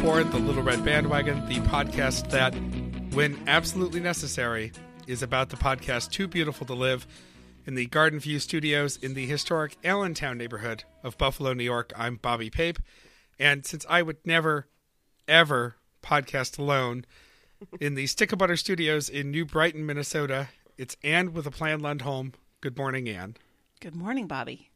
The Little Red Bandwagon, the podcast that, when absolutely necessary, is about the podcast Too Beautiful to Live in the Garden View Studios in the historic Allentown neighborhood of Buffalo, New York. I'm Bobby Pape. And since I would never, ever podcast alone in the Stick of Butter Studios in New Brighton, Minnesota, it's Anne with a plan Lundholm. Good morning, Anne. Good morning, Bobby.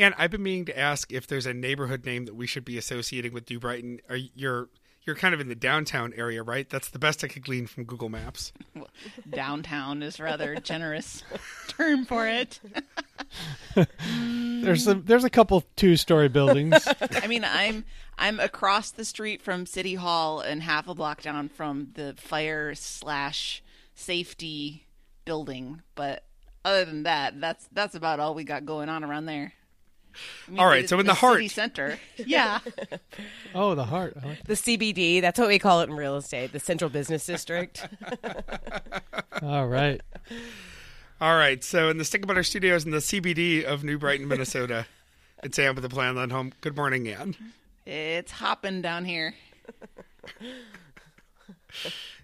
And I've been meaning to ask if there's a neighborhood name that we should be associating with New Brighton. Are you're you're kind of in the downtown area, right? That's the best I could glean from Google Maps. Well, downtown is rather generous term for it. there's a there's a couple two story buildings. I mean, I'm I'm across the street from City Hall and half a block down from the fire slash safety building, but other than that, that's that's about all we got going on around there. I mean, all right, the, so in the, the, heart city center, yeah. oh, the heart. Like the CBD. That's what we call it in real estate. The Central Business District. all right. All right. So in the Stick Butter Studios in the CBD of New Brighton, Minnesota, it's Anne with the Plan Home. Good morning, Anne. It's hopping down here.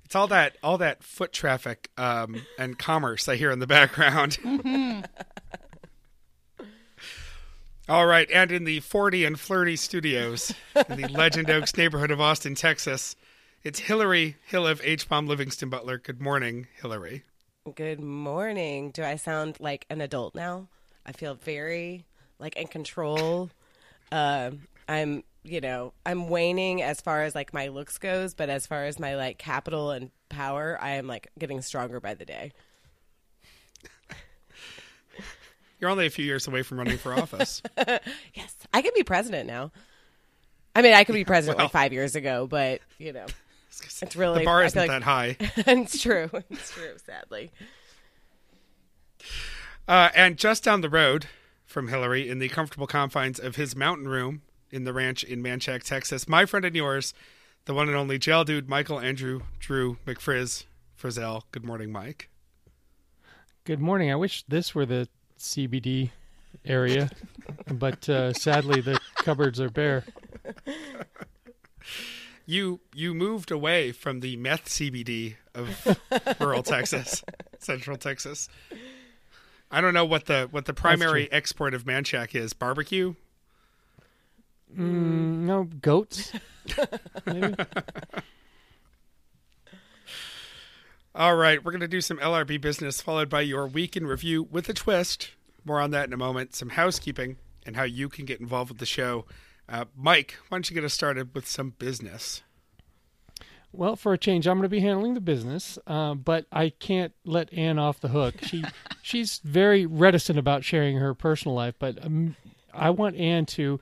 It's all that all that foot traffic um, and commerce I hear in the background. Mm-hmm. All right, and in the 40 and Flirty studios in the Legend Oaks neighborhood of Austin, Texas, it's Hillary Hill of H. Bomb Livingston Butler. Good morning, Hillary. Good morning. Do I sound like an adult now? I feel very like in control. Uh, I'm, you know, I'm waning as far as like my looks goes, but as far as my like capital and power, I am like getting stronger by the day. You're only a few years away from running for office. yes, I could be president now. I mean, I could be president Well- like five years ago, but you know, it's really the bar isn't feel that high. it's true. It's true. Sadly, Uh, and just down the road from Hillary, in the comfortable confines of his mountain room in the ranch in Manchac, Texas, my friend and yours, the one and only jail dude, Michael Andrew Drew McFrizz Frizzell. Good morning, Mike. Good morning. I wish this were the CBD area, but uh, sadly the cupboards are bare. You you moved away from the meth CBD of rural Texas, Central Texas. I don't know what the what the primary export of Manchac is. Barbecue. Mm, no goats. All right, we're going to do some LRB business followed by your week in review with a twist. More on that in a moment. Some housekeeping and how you can get involved with the show. Uh, Mike, why don't you get us started with some business? Well, for a change, I'm going to be handling the business, uh, but I can't let Anne off the hook. She she's very reticent about sharing her personal life, but um, I want Anne to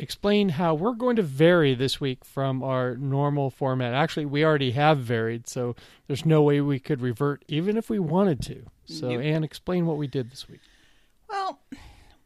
explain how we're going to vary this week from our normal format. Actually, we already have varied, so there's no way we could revert, even if we wanted to. So, Nope. Anne, explain what we did this week. Well,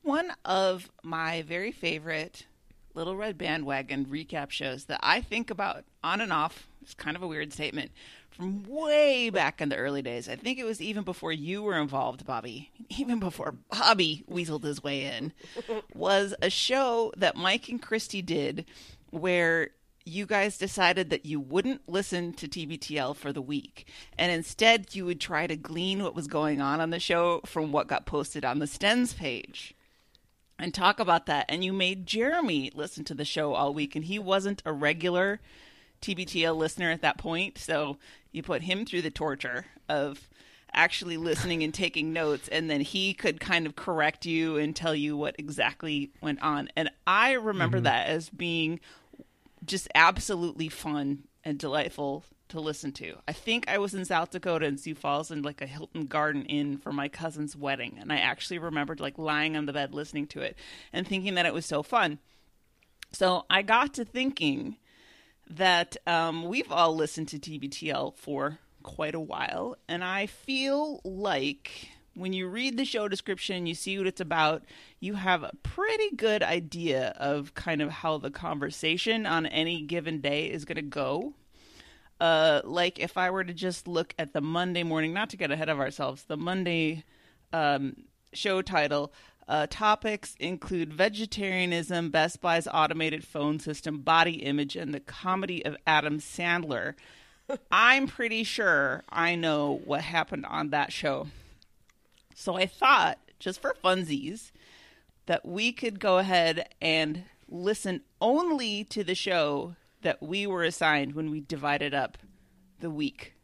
one of my very favorite Little Red Bandwagon recap shows that I think about on and off, it's kind of a weird statement, from way back in the early days. I think it was even before you were involved, Bobby, even before Bobby weaseled his way in, was a show that Mike and Christy did where you guys decided that you wouldn't listen to TBTL for the week, and instead you would try to glean what was going on on the show from what got posted on the Stens page and talk about that. And you made Jeremy listen to the show all week, and he wasn't a regular TBTL listener at that point, so you put him through the torture of actually listening and taking notes and then he could kind of correct you and tell you what exactly went on and i remember mm-hmm. that as being just absolutely fun and delightful to listen to. I think I was in South Dakota in Sioux Falls in like a Hilton Garden Inn for my cousin's wedding, and I actually remembered like lying on the bed listening to it and thinking that it was so fun. So I got to thinking that um, we've all listened to TBTL for quite a while, and I feel like when you read the show description, you see what it's about, you have a pretty good idea of kind of how the conversation on any given day is going to go. Uh, like if I were to just look at the Monday morning, not to get ahead of ourselves, the Monday um, show title, Uh, topics include vegetarianism, Best Buy's automated phone system, body image, and the comedy of Adam Sandler. I'm pretty sure I know what happened on that show. So I thought, just for funsies, that we could go ahead and listen only to the show that we were assigned when we divided up the week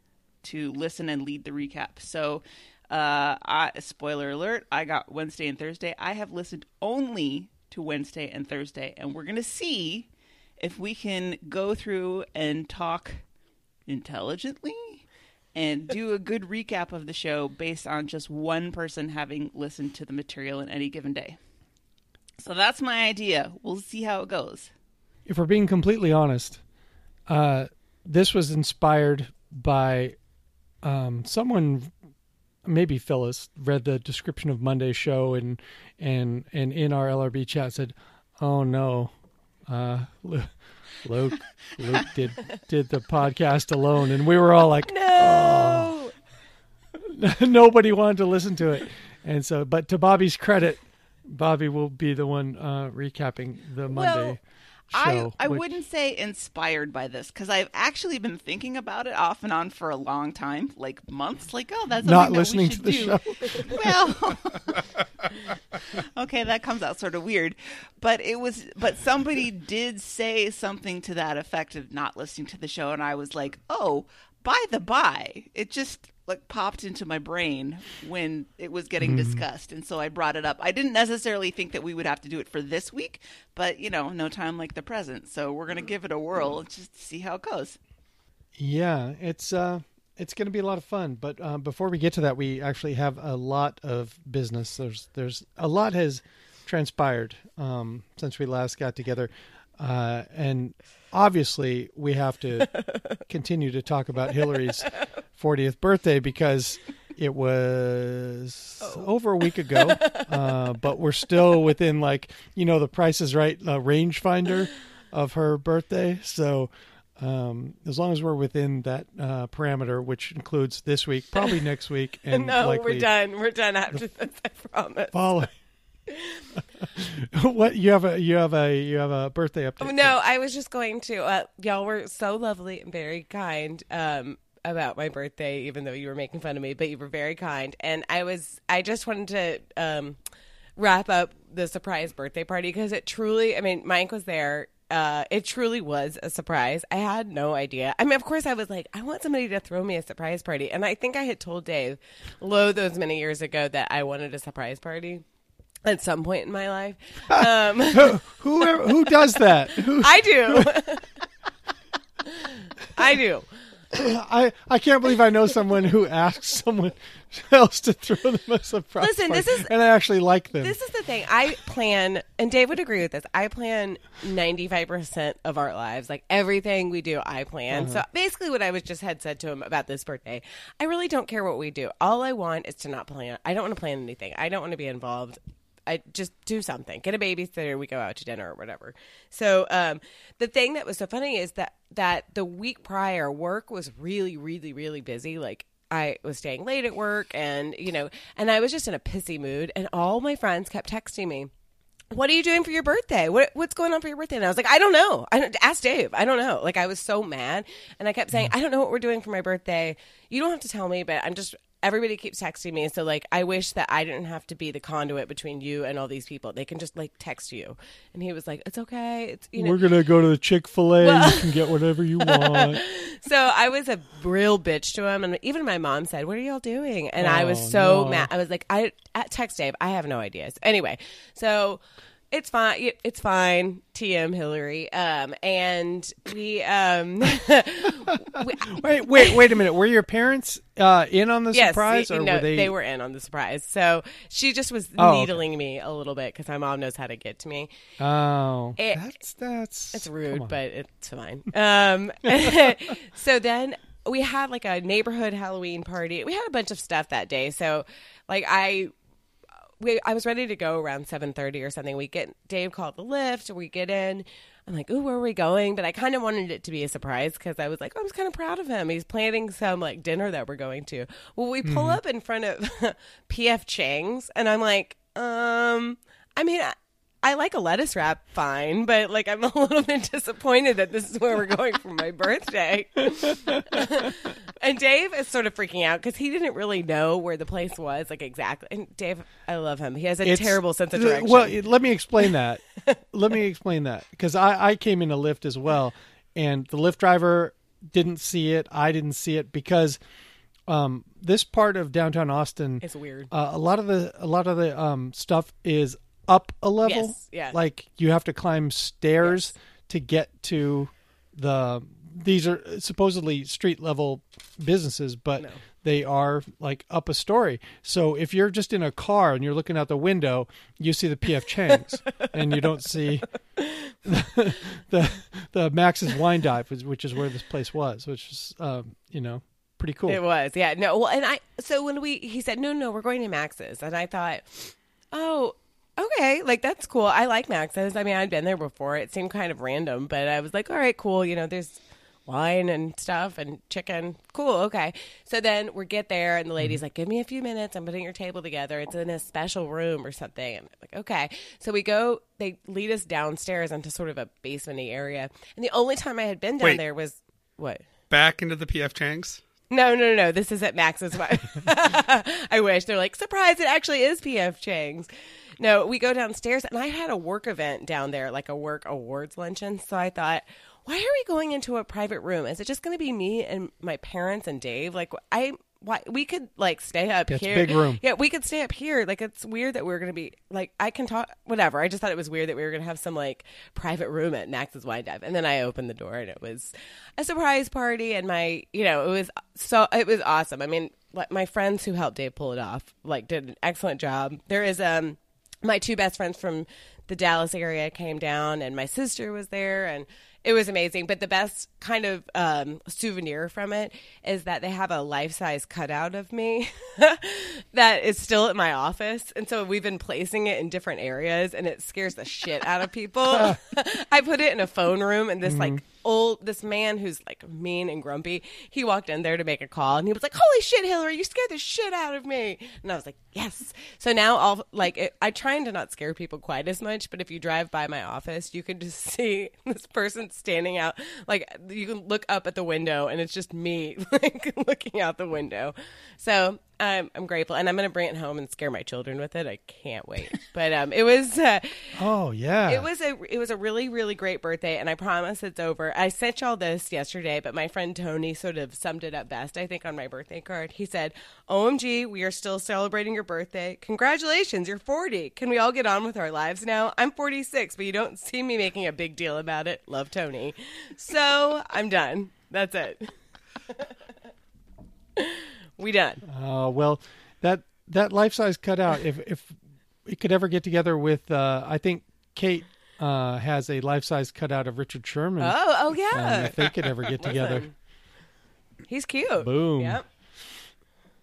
to listen and lead the recap. So, uh, I, spoiler alert, I got Wednesday and Thursday. I have listened only to Wednesday and Thursday, and we're going to see if we can go through and talk intelligently and do a good recap of the show based on just one person having listened to the material in any given day. So that's my idea. We'll see how it goes. If we're being completely honest, uh, this was inspired by um, someone, maybe Phyllis, read the description of Monday's show and and and in our LRB chat said, "Oh no, uh, Luke, Luke did did the podcast alone," and we were all like, No. nobody wanted to listen to it. And so, but to Bobby's credit, Bobby will be the one uh, recapping the Monday I, show. I which- wouldn't say inspired by this because I've actually been thinking about it off and on for a long time, like months. Like, oh, that's not something that listening to the do. show. Well, okay, that comes out sort of weird, but it was. But somebody did say something to that effect of not listening to the show, and I was like, oh, by the by, it just like popped into my brain when it was getting discussed, and so I brought it up. I didn't necessarily think that we would have to do it for this week, but you know, no time like the present, so we're gonna give it a whirl and just see how it goes. Yeah, it's uh, it's going to be a lot of fun. But uh, before we get to that, we actually have a lot of business. There's there's a lot has transpired um, since we last got together, uh, and obviously we have to continue to talk about Hillary's 40th birthday because it was over a week ago, uh, but we're still within like you know the Price is Right uh, rangefinder of her birthday, so. Um, as long as we're within that uh, parameter, which includes this week, probably next week, and no, we're done. We're done after this. I promise. following. what you have a you have a you have a birthday update? Oh, No, I was just going to. Uh, y'all were so lovely and very kind um, about my birthday, even though you were making fun of me, but you were very kind. And I was, I just wanted to um, wrap up the surprise birthday party because it truly, I mean, Mike was there. Uh, it truly was a surprise. I had no idea. I mean, of course, I was like, I want somebody to throw me a surprise party. And I think I had told Dave low those many years ago that I wanted a surprise party at some point in my life. Um, who who does that? Who, I do. I do. I I can't believe I know someone who asks someone else to throw them a surprise. Listen, this is- and I actually like them. This is the thing. I plan, and Dave would agree with this. I plan 95% of our lives. Like everything we do, I plan. So basically, what I was just had said to him about this birthday, I really don't care what we do. All I want is to not plan. I don't want to plan anything. I don't want to be involved. I just do something. Get a babysitter. We go out to dinner or whatever. So um, the thing that was so funny is that that the week prior, work was really, really, really busy. Like I was staying late at work, and you know, and I was just in a pissy mood. And all my friends kept texting me. What are you doing for your birthday? What what's going on for your birthday? And I was like, I don't know. I don't ask Dave. I don't know. Like I was so mad, and I kept saying, I don't know what we're doing for my birthday. You don't have to tell me, but I'm just everybody keeps texting me. So like, I wish that I didn't have to be the conduit between you and all these people. They can just like text you. And he was like, It's okay. It's you know. We're gonna go to the Chick Fil A. you can get whatever you want. So I was a real bitch to him, and even my mom said, "What are y'all doing?" And I was Oh, so no. mad. I was like, "I at text Dave. I have no ideas." Anyway, so it's fine. It's fine. TM Hillary. Um, and we um, we, Wait, wait, wait a minute. Were your parents uh, in on the yes, surprise, or know, were they? were in on the surprise. So she just was Oh, okay. needling me a little bit because my mom knows how to get to me. Oh, It- that's that's It's rude, but it's fine. Um, so then we had like a neighborhood Halloween party. We had a bunch of stuff that day. So like I we I was ready to go around seven thirty or something. We get Dave called the Lyft. We get in. I'm like, ooh, where are we going? But I kind of wanted it to be a surprise because I was like, I was kind of proud of him. He's planning some like dinner that we're going to. Well, we pull up in front of PF Chang's, and I'm like, Um, I mean, I, I like a lettuce wrap fine, but like I'm a little bit disappointed that this is where we're going for my birthday. and Dave is sort of freaking out because he didn't really know where the place was, like exactly. And Dave, I love him. He has a It's- terrible sense of direction. Well, let me explain that. let me explain that because I, I came in a Lyft as well, and the Lyft driver didn't see it. I didn't see it because um, this part of downtown Austin it's weird. uh, a lot of the a lot of the um, stuff is up a level. Yes, yeah. Like you have to climb stairs to get to the. These are supposedly street level businesses, but No. they are like up a story. So if you're just in a car and you're looking out the window, you see the PF Chang's, and you don't see the the, the Max's Wine Dive, which- which is where this place was, which is um, you know pretty cool. It was, yeah. No, well, and I so when we he said no, no, we're going to Max's, and I thought, oh, okay, like that's cool. I like Max's. I mean, I'd been there before. It seemed kind of random, but I was like, all right, cool. You know, there's wine and stuff and chicken. Cool, okay. So then we get there, and the mm-hmm. lady's like, give me a few minutes. I'm putting your table together. It's in a special room or something. And I'm like, okay. So we go. They lead us downstairs into sort of a basementy area, and the only time I had been down Wait. there was what. Back into the PF Chang's. No, no, no, no. This is at Max's. I wish. They're like, surprise, it actually is PF Chang's. No, we go downstairs, and I had a work event down there, like a work awards luncheon. So I thought, why are we going into a private room? Is it just going to be me and my parents and Dave? Like, I. Why we could like stay up here? big room. Yeah, we could stay up here. Like it's weird that we're gonna be like I can talk whatever. I just thought it was weird that we were gonna have some like private room at Max's Wine Dive. And then I opened the door and it was a surprise party and my you know, it was so it was awesome. I mean, like my friends who helped Dave pull it off like did an excellent job. There is um my two best friends from the Dallas area came down and my sister was there and it was amazing. But the best kind of um, souvenir from it is that they have a life size cutout of me that is still at my office. And so we've been placing it in different areas and it scares the shit out of people. I put it in a phone room and this like old this man who's like mean and grumpy he walked in there to make a call and he was like holy shit hillary you scared the shit out of me. And i was like yes. So now i'll like it, i trying to not scare people quite as much but if you drive by my office you can just see this person standing out like you can look up at the window and it's just me like looking out the window. So um, i'm grateful and i'm gonna bring it home and scare my children with it i can't wait but um, it was uh, Oh yeah, it was a it was a really really great birthday, and I promise it's over. I sent y'all this yesterday, but my friend Tony sort of summed it up best. I think on my birthday card, he said, "OMG, we are still celebrating your birthday. Congratulations, you're 40. Can we all get on with our lives now? I'm 46, but you don't see me making a big deal about it. Love, Tony. So I'm done. That's it. we done. Uh, well, that that life size cutout. If if we could ever get together with, uh, I think Kate uh, has a life size cutout of Richard Sherman. Oh, oh yeah. if they could ever get together, He's cute. Boom. Yep.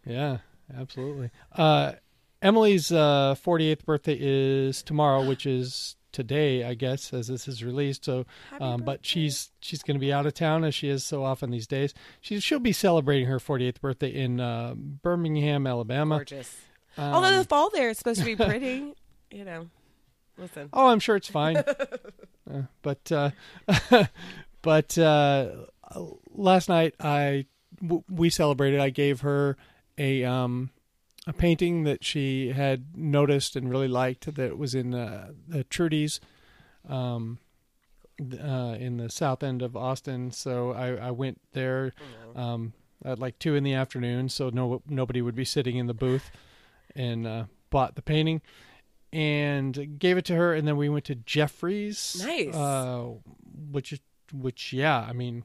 yeah, absolutely. Uh, Emily's uh, 48th birthday is tomorrow, which is today, I guess, as this is released. So, um, but she's she's going to be out of town as she is so often these days. She she'll be celebrating her 48th birthday in uh, Birmingham, Alabama. Gorgeous. Although the fall there is supposed to be pretty, you know. Listen. Oh, I'm sure it's fine. Uh, but uh, but uh, last night I w- we celebrated. I gave her a um a painting that she had noticed and really liked that was in uh, the Trudy's um uh, in the south end of Austin. So I, I went there um, at like two in the afternoon, so no nobody would be sitting in the booth, and uh, bought the painting and gave it to her. And then we went to Jeffrey's, Nice. uh, which which yeah, I mean,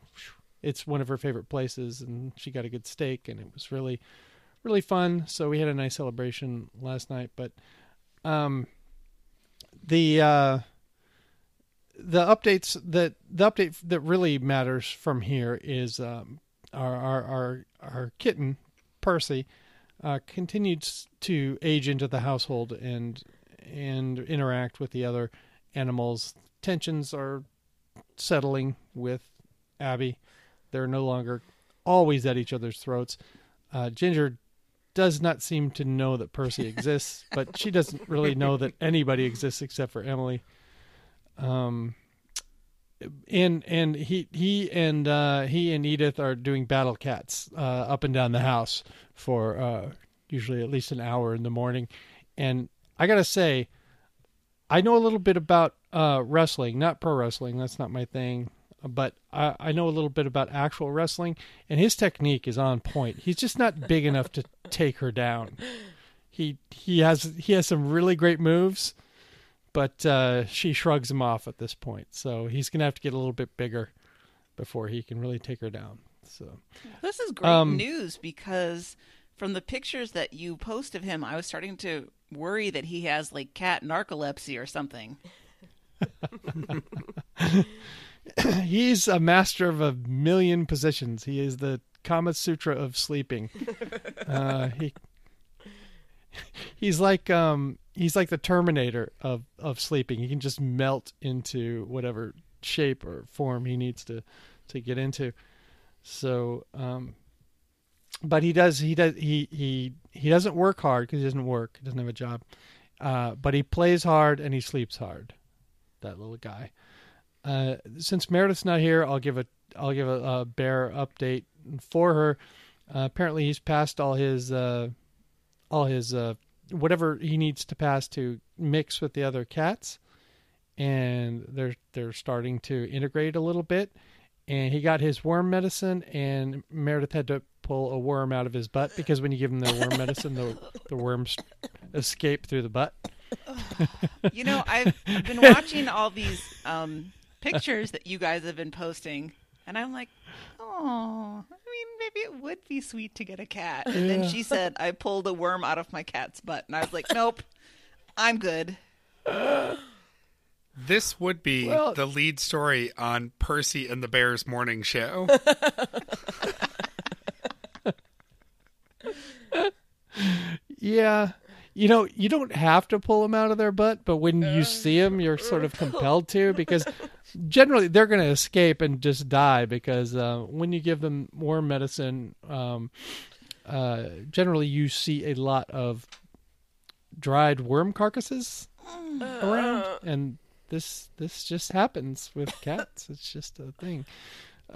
it's one of her favorite places, and she got a good steak, and it was really really fun. So we had a nice celebration last night, but um, the uh, the updates that the update that really matters from here is um, our, our our our kitten Percy uh, to age into the household and and interact with the other animals. Tensions are settling with Abby. They're no longer always at each other's throats. Uh, Ginger does not seem to know that Percy exists, but she doesn't really know that anybody exists except for Emily. Um, and and he he and uh, he and Edith are doing battle cats uh, up and down the house for uh, usually at least an hour in the morning. And I gotta say, I know a little bit about uh, wrestling, not pro wrestling. That's not my thing. But I, I know a little bit about actual wrestling, and his technique is on point. He's just not big enough to take her down. He he has he has some really great moves, but uh, she shrugs him off at this point. So he's gonna have to get a little bit bigger before he can really take her down. So This is great Um, news because from the pictures that you post of him, I was starting to worry that he has like cat narcolepsy or something. he's a master of a million positions. He is the Kama Sutra of sleeping. Uh, he he's like um he's like the Terminator of of sleeping. He can just melt into whatever shape or form he needs to to get into. So um but he does he does he he he doesn't work hard because he doesn't work he doesn't have a job uh but he plays hard and he sleeps hard that little guy uh since meredith's not here i'll give a i'll give a, a bear update for her. Uh, apparently he's passed all his uh all his uh whatever he needs to pass to mix with the other cats. And they're they're starting to integrate a little bit. And he got his worm medicine and meredith had to pull a worm out of his butt because when you give him the worm medicine the the worms escape through the butt. You know, I've, I've been watching all these um, pictures that you guys have been posting, and I'm like, oh, I mean, maybe it would be sweet to get a cat. And then she said, I pulled a worm out of my cat's butt, and I was like, nope, I'm good. This would be Well- the lead story on Percy and the Bears morning show. Yeah. You know, you don't have to pull them out of their butt, but when you see them, you're sort of compelled to because generally they're going to escape and just die because uh, when you give them worm medicine, um, uh, generally you see a lot of dried worm carcasses around, and this this just happens with cats. it's just a thing.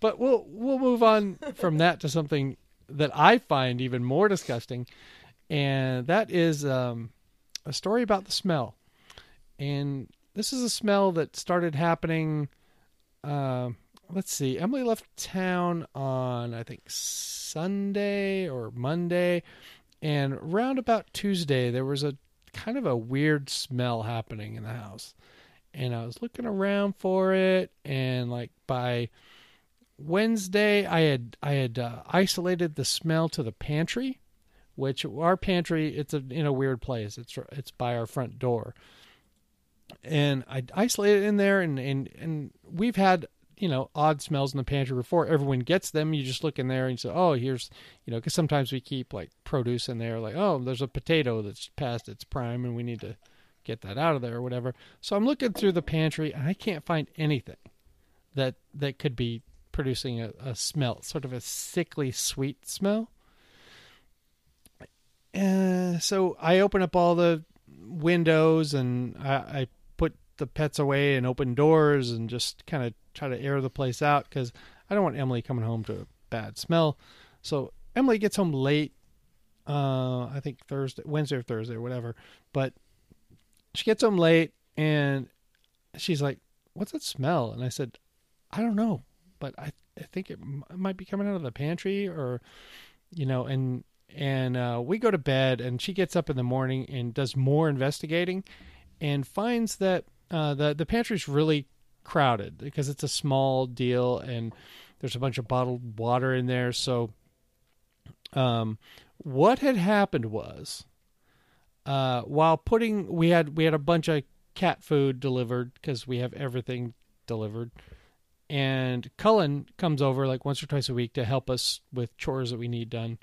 but we'll we'll move on from that to something that I find even more disgusting, and that is um, a story about the smell. And this is a smell that started happening. Uh, let's see. Emily left town on I think Sunday or Monday, and round about Tuesday there was a kind of a weird smell happening in the house. And I was looking around for it, and like by Wednesday, I had I had uh, isolated the smell to the pantry, which our pantry it's a, in a weird place. It's it's by our front door, and I isolated it in there, and and and we've had you know odd smells in the pantry before everyone gets them. You just look in there and say, oh, here's you know because sometimes we keep like produce in there, like oh, there's a potato that's past its prime, and we need to get that out of there or whatever. So I'm looking through the pantry, and I can't find anything that that could be producing a, a smell, sort of a sickly sweet smell. Uh, so I open up all the windows and I, I the pets away and open doors and just kind of try to air the place out because I don't want Emily coming home to a bad smell. So Emily gets home late. Uh, I think Thursday, Wednesday or Thursday or whatever. But she gets home late and she's like, "What's that smell?" And I said, "I don't know, but I I think it, m- might be coming out of the pantry or, you know." And and uh, we go to bed and she gets up in the morning and does more investigating, and finds that uh, the the pantry's really crowded because it's a small deal and there's a bunch of bottled water in there. So, um, what had happened was uh, while putting we had we had a bunch of cat food delivered because we have everything delivered and cullen comes over like once or twice a week to help us with chores that we need done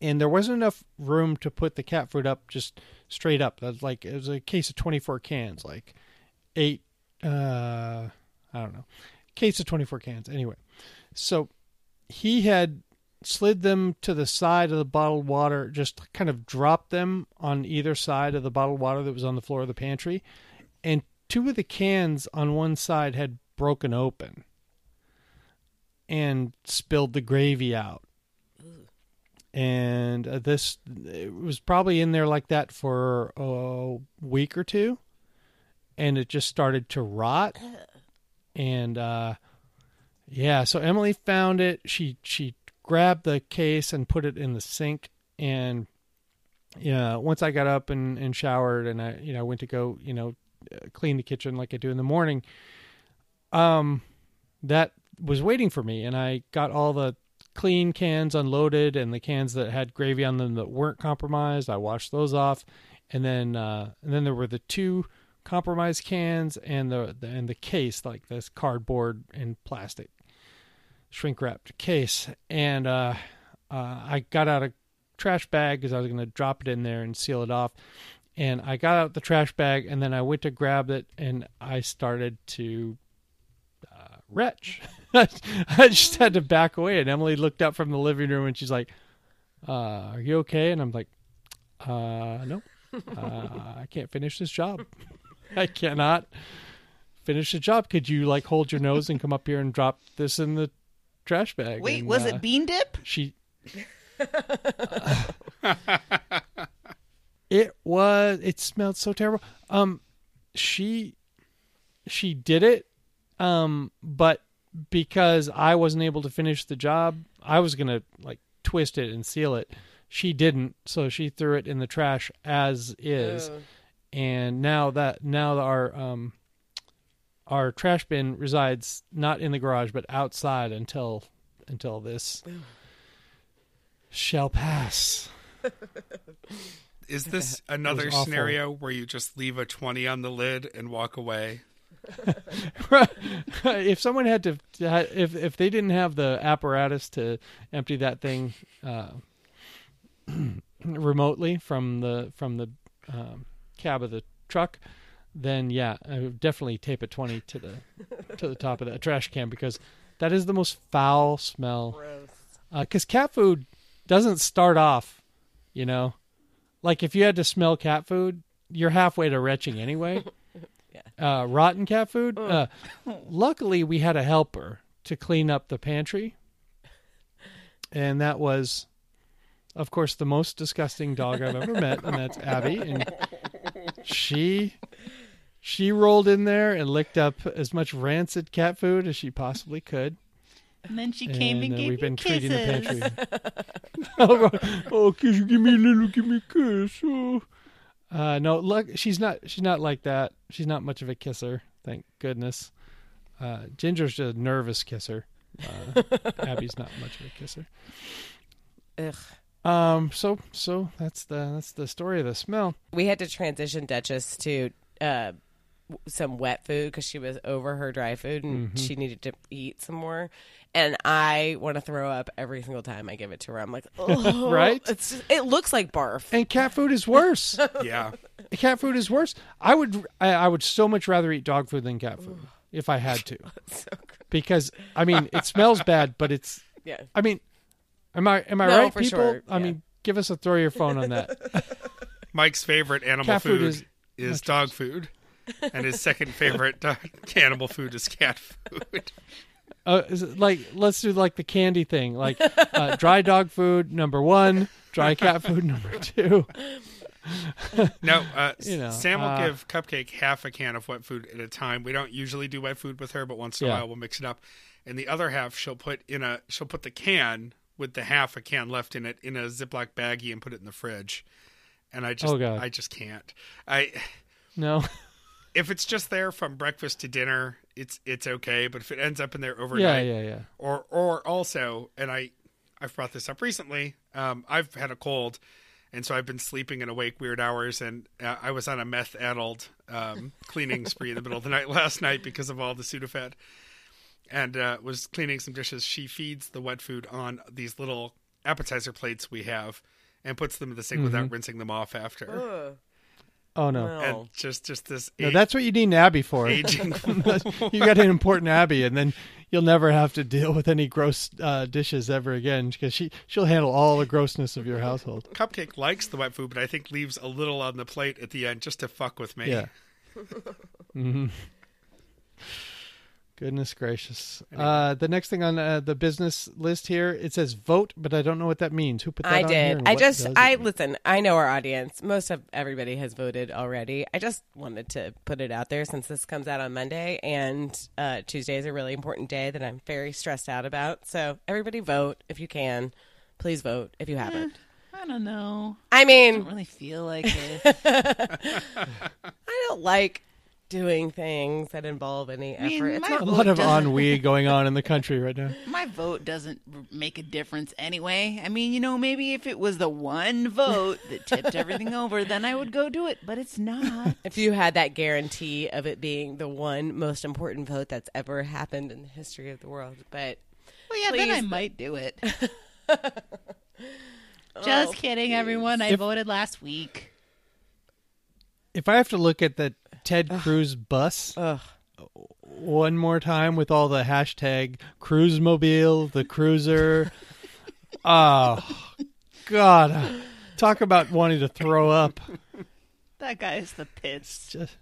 and there wasn't enough room to put the cat food up just straight up that's like it was a case of 24 cans like eight uh i don't know case of 24 cans anyway so he had slid them to the side of the bottled water, just kind of dropped them on either side of the bottled water that was on the floor of the pantry. And two of the cans on one side had broken open and spilled the gravy out. And uh, this was probably in there like that for a week or two and it just started to rot. And uh yeah, so Emily found it. She she grabbed the case and put it in the sink and yeah, once I got up and, and showered and I you know went to go, you know, uh, clean the kitchen like I do in the morning, um that was waiting for me and I got all the clean cans unloaded and the cans that had gravy on them that weren't compromised, I washed those off. And then uh and then there were the two compromised cans and the, the and the case like this cardboard and plastic shrink wrapped case. And uh, uh, I got out a trash bag because I was going to drop it in there and seal it off. And I got out the trash bag and then I went to grab it and I started to uh, retch I just had to back away and Emily looked up from the living room and she's like uh, are you okay and I'm like uh no uh, I can't finish this job I cannot finish the job. Could you like hold your nose and come up here and drop this in the trash bag? Wait, And, was uh, it bean dip? She. it was. It smelled so terrible. Um, she, she did it. Um, but because I wasn't able to finish the job, I was gonna like twist it and seal it. She didn't, so she threw it in the trash as is Ugh. and now that now our um our trash bin resides not in the garage but outside until until this shall pass. Is this another scenario where you just leave a 20 on the lid and walk away? if someone had to if if they didn't have the apparatus to empty that thing uh, remotely from the from the um, cab of the truck then yeah I would definitely tape a 20 to the to the top of that trash can because that is the most foul smell. Because cat food doesn't start off, you know, like if you had to smell cat food, you're halfway to retching anyway. uh, rotten cat food. Uh, luckily, we had a helper to clean up the pantry, and that was, of course, the most disgusting dog I've ever met, and that's Abby, and she. She rolled in there and licked up as much rancid cat food as she possibly could. And then she came and, uh, gave we've been kisses. treating the pantry. oh, kiss you, give me a little, give me a kiss. Oh. Uh, no, look, she's not. She's not like that. She's not much of a kisser. Thank goodness. Uh, Ginger's a nervous kisser. Uh, Abby's not much of a kisser. Ugh. Um. So, so that's the that's the story of the smell. We had to transition Duchess to uh, some wet food because she was over her dry food and Mm-hmm. she needed to eat some more. And I want to throw up every single time I give it to her. I'm like, oh, Right? It's just, it looks like barf. And cat food is worse. Yeah. cat food is worse. I would I, I would so much rather eat dog food than cat food if I had to. so good. Because I mean, it smells bad, but it's Yeah. I mean, am I am I No, right, for people? sure, I yeah. mean, give us a throw your phone on that. Mike's favorite animal Cat food food, is is, much dog food, and his second favorite dog, animal food is cat food. Uh, like let's do like the candy thing, like uh, dry dog food number one, dry cat food number two. No, uh, You know, Sam will uh, give Cupcake half a can of wet food at a time. We don't usually do wet food with her, but once in a while we'll mix it up. And the other half she'll put in a she'll put the can with the half a can left in it in a Ziploc baggie and put it in the fridge. And I just Oh, I just can't. I No, if it's just there from breakfast to dinner, it's it's okay. But if it ends up in there overnight, yeah, yeah. yeah. or or also, and I I've brought this up recently. Um, I've had a cold, and so I've been sleeping in awake weird hours, and uh, I was on a meth addled um, cleaning spree in the middle of the night last night because of all the Sudafed, and uh, was cleaning some dishes. She feeds the wet food on these little appetizer plates we have. And puts them in the sink without rinsing them off after, Ugh. Oh no, No. and just just this no, a- that's what you need an Abby for. aging. you got an important Abby, and then you'll never have to deal with any gross uh, dishes ever again because she she'll handle all the grossness of your household. Cupcake likes the wet food, but I think leaves a little on the plate at the end just to fuck with me. Yeah. hmm Goodness gracious. Uh, the next thing on uh, the business list here, it says vote, but I don't know what that means. Who put that I on did. and I just, I mean? listen. I know our audience. Most of everybody has voted already. I just wanted to put it out there since this comes out on Monday and uh, Tuesday is a really important day that I'm very stressed out about. So everybody vote if you can. Please vote if you haven't. I don't know. I mean, I don't really feel like it. I don't like doing things that involve any effort. mean, it's not a lot of doesn't- ennui going on in the country right now. My vote doesn't make a difference anyway. I mean, you know, maybe if it was the one vote that tipped everything over, then I would go do it, but it's not. if you had that guarantee of it being the one most important vote that's ever happened in the history of the world. But Well, yeah, then I Please. might do it. Just oh, kidding, everyone. I If- voted last week. If I have to look at the Ted Cruz bus ugh. one more time with all the hashtag cruise mobile, the cruiser. oh, God. Talk about wanting to throw up. That guy is the pits. Just,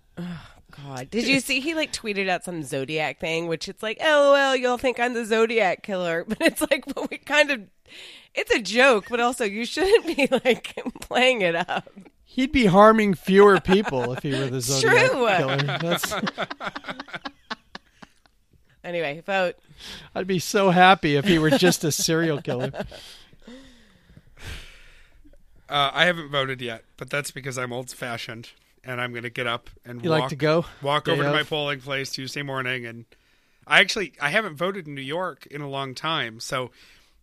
God, did you see he like tweeted out some Zodiac thing, which it's like, oh, LOL, you'll think I'm the Zodiac killer, but it's like, well, we kind of, it's a joke, but also you shouldn't be like playing it up. He'd be harming fewer people if he were the Zodiac true. killer. That's, Anyway, vote. I'd be so happy if he were just a serial killer. Uh, I haven't voted yet, but that's because I'm old fashioned and I'm going to get up and You walk, like to go? walk Day over to my of? polling place Tuesday morning. And I actually I haven't voted in New York in a long time. So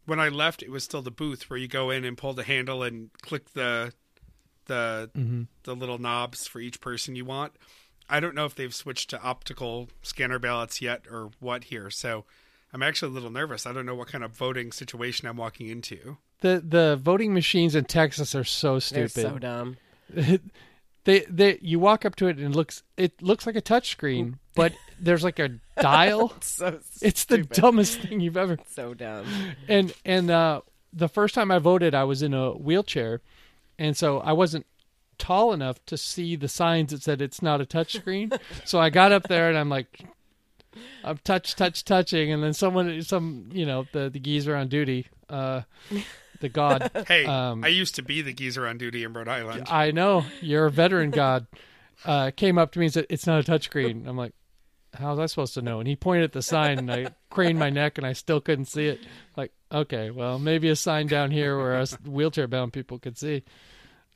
when I left, it was still the booth where you go in and pull the handle and click the the Mm-hmm. the little knobs for each person you want. I don't know if they've switched to optical scanner ballots yet or what here. So I'm actually a little nervous. I don't know what kind of voting situation I'm walking into. The the voting machines in Texas are so They're stupid. so dumb. they they you walk up to it and it looks it looks like a touchscreen, but there's like a dial. So It's the dumbest thing you've ever. so dumb. And and uh, the first time I voted, I was in a wheelchair, and so I wasn't tall enough to see the signs that said it's not a touchscreen. so I got up there and I'm like, I'm touch touch touching, and then someone some you know the the geezer on duty, uh, the god. Hey, Um, I used to be the geezer on duty in Rhode Island. I know you're a veteran god. Uh, came up to me and said, "It's not a touchscreen." I'm like, "How was I supposed to know?" And he pointed at the sign, and I craned my neck, and I still couldn't see it. Like, okay, well, maybe a sign down here where us wheelchair bound people could see.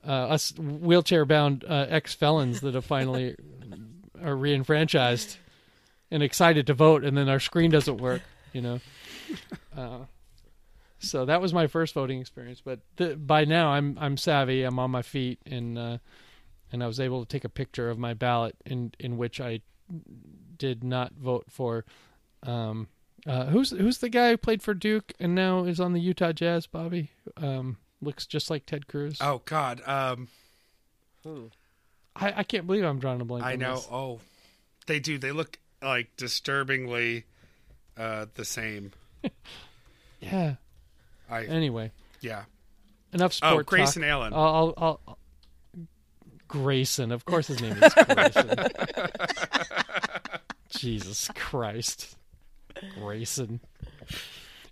Uh, us wheelchair bound uh, ex felons that have finally are reenfranchised and excited to vote, and then our screen doesn't work. You know. Uh, so that was my first voting experience, but th- by now I'm I'm savvy. I'm on my feet, and uh, and I was able to take a picture of my ballot in in which I did not vote for. Um, uh, who's who's the guy who played for Duke and now is on the Utah Jazz? Bobby um, looks just like Ted Cruz. Oh God, um, I, I can't believe I'm drawing a blank. I on know. this. Oh, they do. They look like disturbingly uh, the same. Yeah. I Anyway, yeah. enough sport. Oh, Grayson talk. Allen. I'll, I'll, I'll, I'll- Grayson. Of course, his name is Grayson. Jesus Christ, Grayson.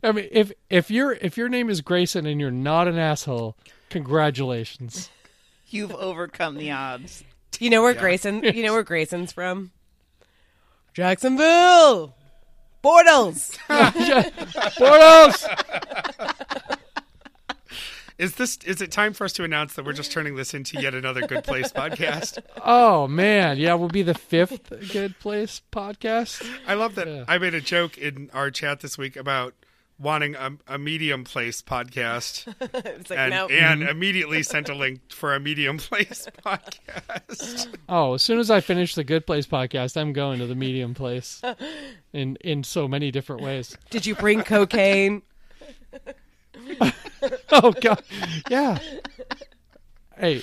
I mean, if if your if your name is Grayson and you're not an asshole, congratulations. You've overcome the odds. You know where Yeah. Grayson? You know where Grayson's from? Jacksonville. Bortles. Bortles! Is this? Is it time for us to announce that we're just turning this into yet another Good Place podcast? Oh man, yeah, we'll be the fifth Good Place podcast. I love that. Yeah. I made a joke in our chat this week about wanting a, a medium place podcast, it's like and no. and immediately sent a link for a medium place podcast. Oh, as soon as I finish the Good Place podcast, I'm going to the Medium Place, in in so many different ways. Did you bring cocaine? Oh God, yeah. Hey,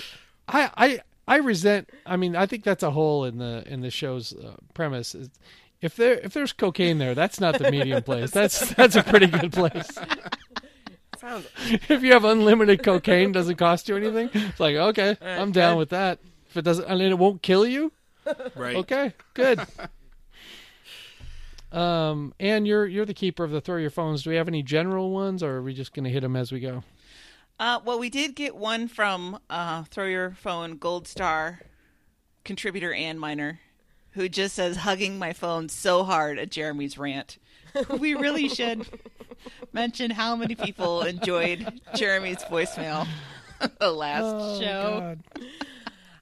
I I I resent. I mean, I think that's a hole in the in the show's uh, premise. Is if there if there's cocaine there, that's not the medium place. That's that's a pretty good place. Sounds if you have unlimited cocaine, doesn't cost you anything. It's like okay, I'm down with that. If it doesn't, and it won't kill you, Right. okay, good. Um, and you're you're the keeper of the throw your phones. Do we have any general ones, or are we just going to hit them as we go? Uh, well, we did get one from uh, Throw Your Phone Gold Star contributor Ann Miner, who just says, hugging my phone so hard at Jeremy's rant. we really should mention how many people enjoyed Jeremy's voicemail the last Oh, show.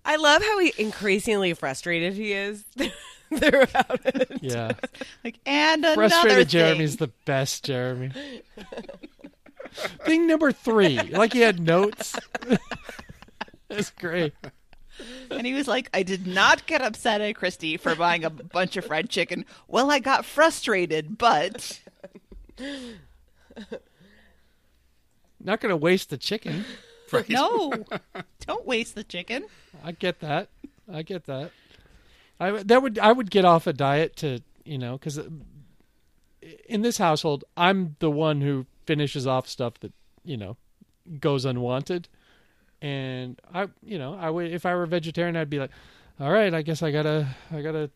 I love how he increasingly frustrated he is throughout it. Yeah, Like, and another frustrated thing. Jeremy's the best. Jeremy. Thing number three, like he had notes. That's great. And he was like, I did not get upset at Christy for buying a bunch of fried chicken. Well, I got frustrated, but Not going to waste the chicken. Right. no, don't waste the chicken. I get that. I get that. I that would I would get off a diet to you know because uh, in this household I'm the one who finishes off stuff that you know goes unwanted, and I you know I would if I were a vegetarian I'd be like, all right, I guess I gotta I gotta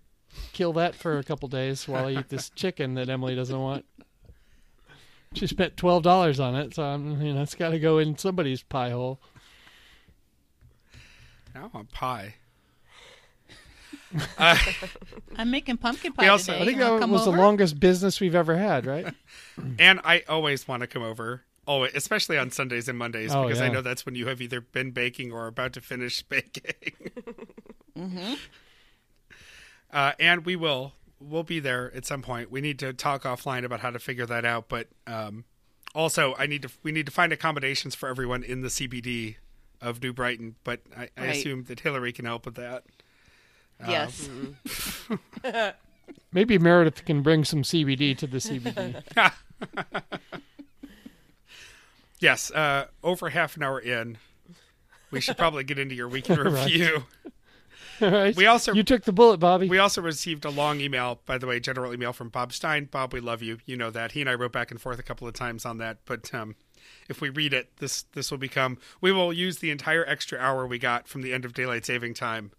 kill that for a couple days while I eat this chicken that Emily doesn't want. She spent twelve dollars on it, so I'm you know it's got to go in somebody's pie hole. Now I want pie. I'm making pumpkin pie also- today. I think that was over? the longest business we've ever had, right? And I always want to come over. Always, especially on Sundays and Mondays, Oh, because I know that's when you have either been baking or about to finish baking. Mm-hmm. uh, and we will, we'll be there at some point. We need to talk offline about how to figure that out. But um, also, I need to, we need to find accommodations for everyone in the CBD of New Brighton. But I, I assume that Hillary can help with that. Yes. Maybe Meredith can bring some CBD to the CBD. Yes, uh, over half an hour in, we should probably get into your weekend Right. review. All right. We also- you took the bullet, Bobby. We also received a long email, by the way, general email from Bob Stein. Bob, we love you. You know that. He and I wrote back and forth a couple of times on that. But um, if we read it, this this will become. We will use the entire extra hour we got from the end of daylight saving time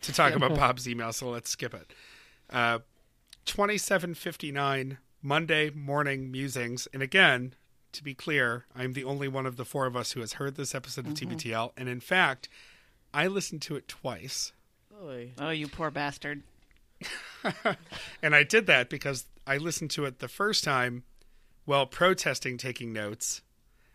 to talk about Bob's email. So let's skip it. Uh, Twenty seven fifty nine Monday morning musings, and again. To be clear, I'm the only one of the four of us who has heard this episode of mm-hmm. TBTL, and in fact, I listened to it twice. Oh, you poor bastard. And I did that because I listened to it the first time while protesting taking notes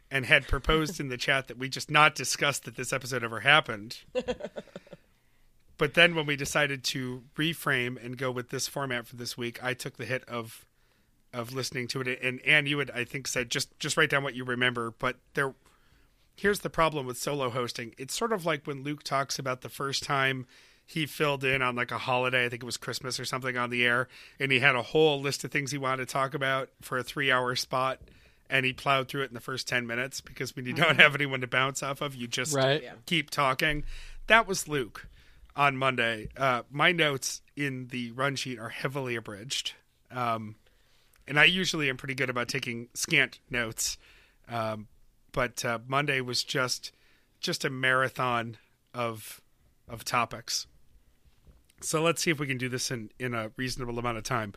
and had proposed in the chat that we just not discuss that this episode ever happened. but then when we decided to reframe and go with this format for this week, I took the hit of of listening to it and and you had I think said just just write down what you remember, but there here's the problem with solo hosting. It's sort of like when Luke talks about the first time he filled in on like a holiday, I think it was Christmas or something on the air, and he had a whole list of things he wanted to talk about for a three hour spot and he plowed through it in the first 10 minutes because when you don't have anyone to bounce off of, you just Right. Keep talking. That was Luke on Monday. Uh, my notes in the run sheet are heavily abridged. Um, and I usually am pretty good about taking scant notes. Um, but uh, Monday was just just a marathon of of topics. So let's see if we can do this in, in a reasonable amount of time.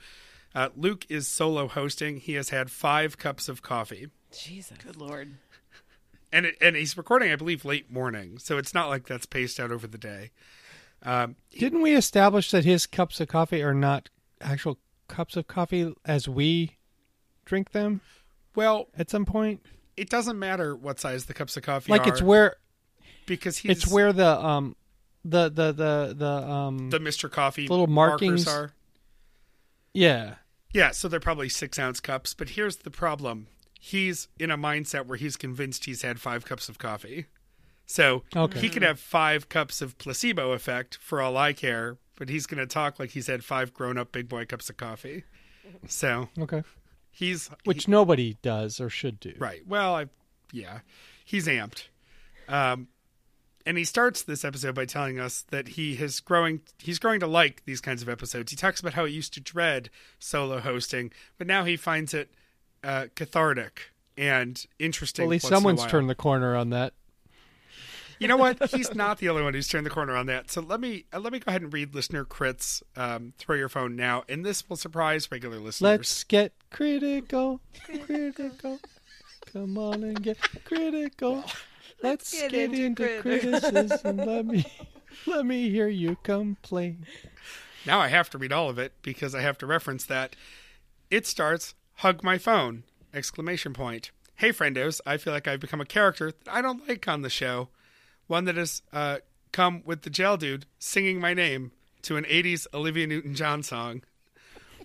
Uh, Luke is solo hosting. He has had five cups of coffee, Jesus. Good lord. and it, and he's recording, I believe, late morning. So it's not like that's paced out over the day. Um, Didn't we establish that his cups of coffee are not actual cups of coffee as we drink them well, at some point? it doesn't matter what size the cups of coffee Like are it's where because he's it's where the um the the the the um the Mr. Coffee little markings. are. yeah Yeah, so they're probably six ounce cups. But here's the problem: he's in a mindset where he's convinced he's had five cups of coffee. So Okay. he could have five cups of placebo effect for all I care, but he's going to talk like he's had five grown up big boy cups of coffee. So okay he's which nobody does or should do Right. Well, I, yeah, he's amped. Um, and he starts this episode by telling us that he is growing he's growing to like these kinds of episodes. He talks about how he used to dread solo hosting, but now he finds it uh, cathartic and interesting. Well, at least once in a someone's turned the corner on that. You know what? He's not the only one who's turned the corner on that. So let me uh, let me go ahead and read listener crits. Um, throw your phone now, and this will surprise regular listeners. Let's get critical, critical. Come on and get critical. Let's, get get, into into, criticism. criticism. let me let me hear you complain. Now I have to read all of it because I have to reference that. It starts hug my phone exclamation point. Hey friendos, I feel like I've become a character that I don't like on the show. One that has uh, come with the jail dude singing my name to an 80s Olivia Newton-John song.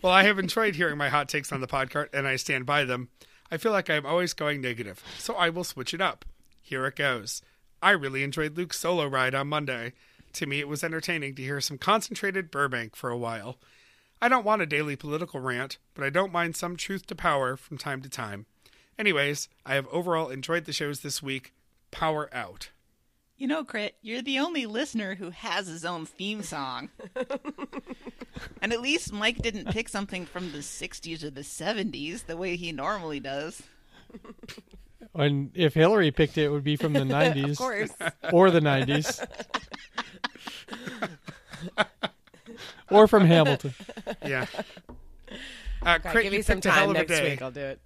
Well, I have enjoyed hearing my hot takes on the podcast and I stand by them. I feel like I'm always going negative, so I will switch it up. Here it goes. I really enjoyed Luke's solo ride on Monday. To me, it was entertaining to hear some concentrated Burbank for a while. I don't want a daily political rant, but I don't mind some truth to power from time to time. Anyways, I have overall enjoyed the shows this week. Power out. You know, Crit, you're the only listener who has his own theme song. and at least Mike didn't pick something from the 60s or the 70s the way he normally does. And if Hillary picked it, it would be from the 90s Of course. or the 90s. or from Hamilton. Yeah. Uh, God, Crit, give you me some picked a hell time next day. week. I'll do it.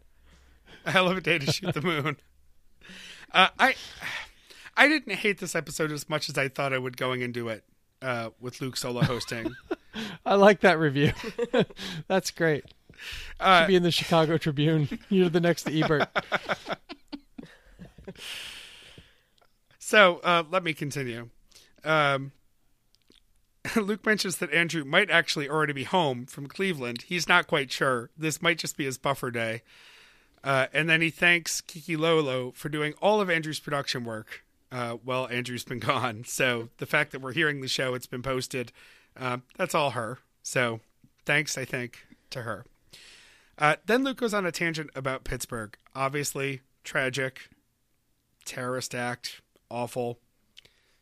a hell of a day to shoot the moon. Uh, I I didn't hate this episode as much as I thought I would going into it uh, with Luke solo hosting. I like that review. That's great. Uh, Should be in the Chicago Tribune. You're the next Ebert. So uh, let me continue. Um, Luke mentions that Andrew might actually already be home from Cleveland. He's not quite sure. This might just be his buffer day. Uh, and then he thanks Kiki Lolo for doing all of Andrew's production work uh, while Andrew's been gone. So the fact that we're hearing the show, it's been posted, uh, that's all her. So thanks, I think, to her. Uh, then Luke goes on a tangent about Pittsburgh. Obviously, tragic, terrorist act, awful.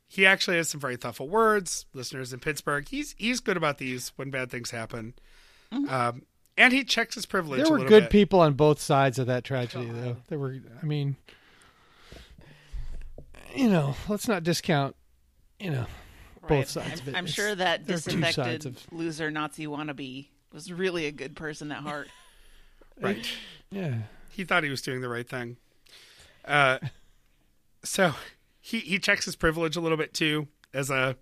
He actually has some very thoughtful words. Listeners in Pittsburgh, he's he's good about these when bad things happen, um, and he checks his privilege. There a were little good bit. people on both sides of that tragedy, though. There were, I mean, you know, let's not discount, you know, both sides I'm, of it. I'm It's- sure that there are two sides disaffected of- loser Nazi wannabe was really a good person at heart. Right. Yeah. He thought he was doing the right thing. Uh, so he he checks his privilege a little bit too as a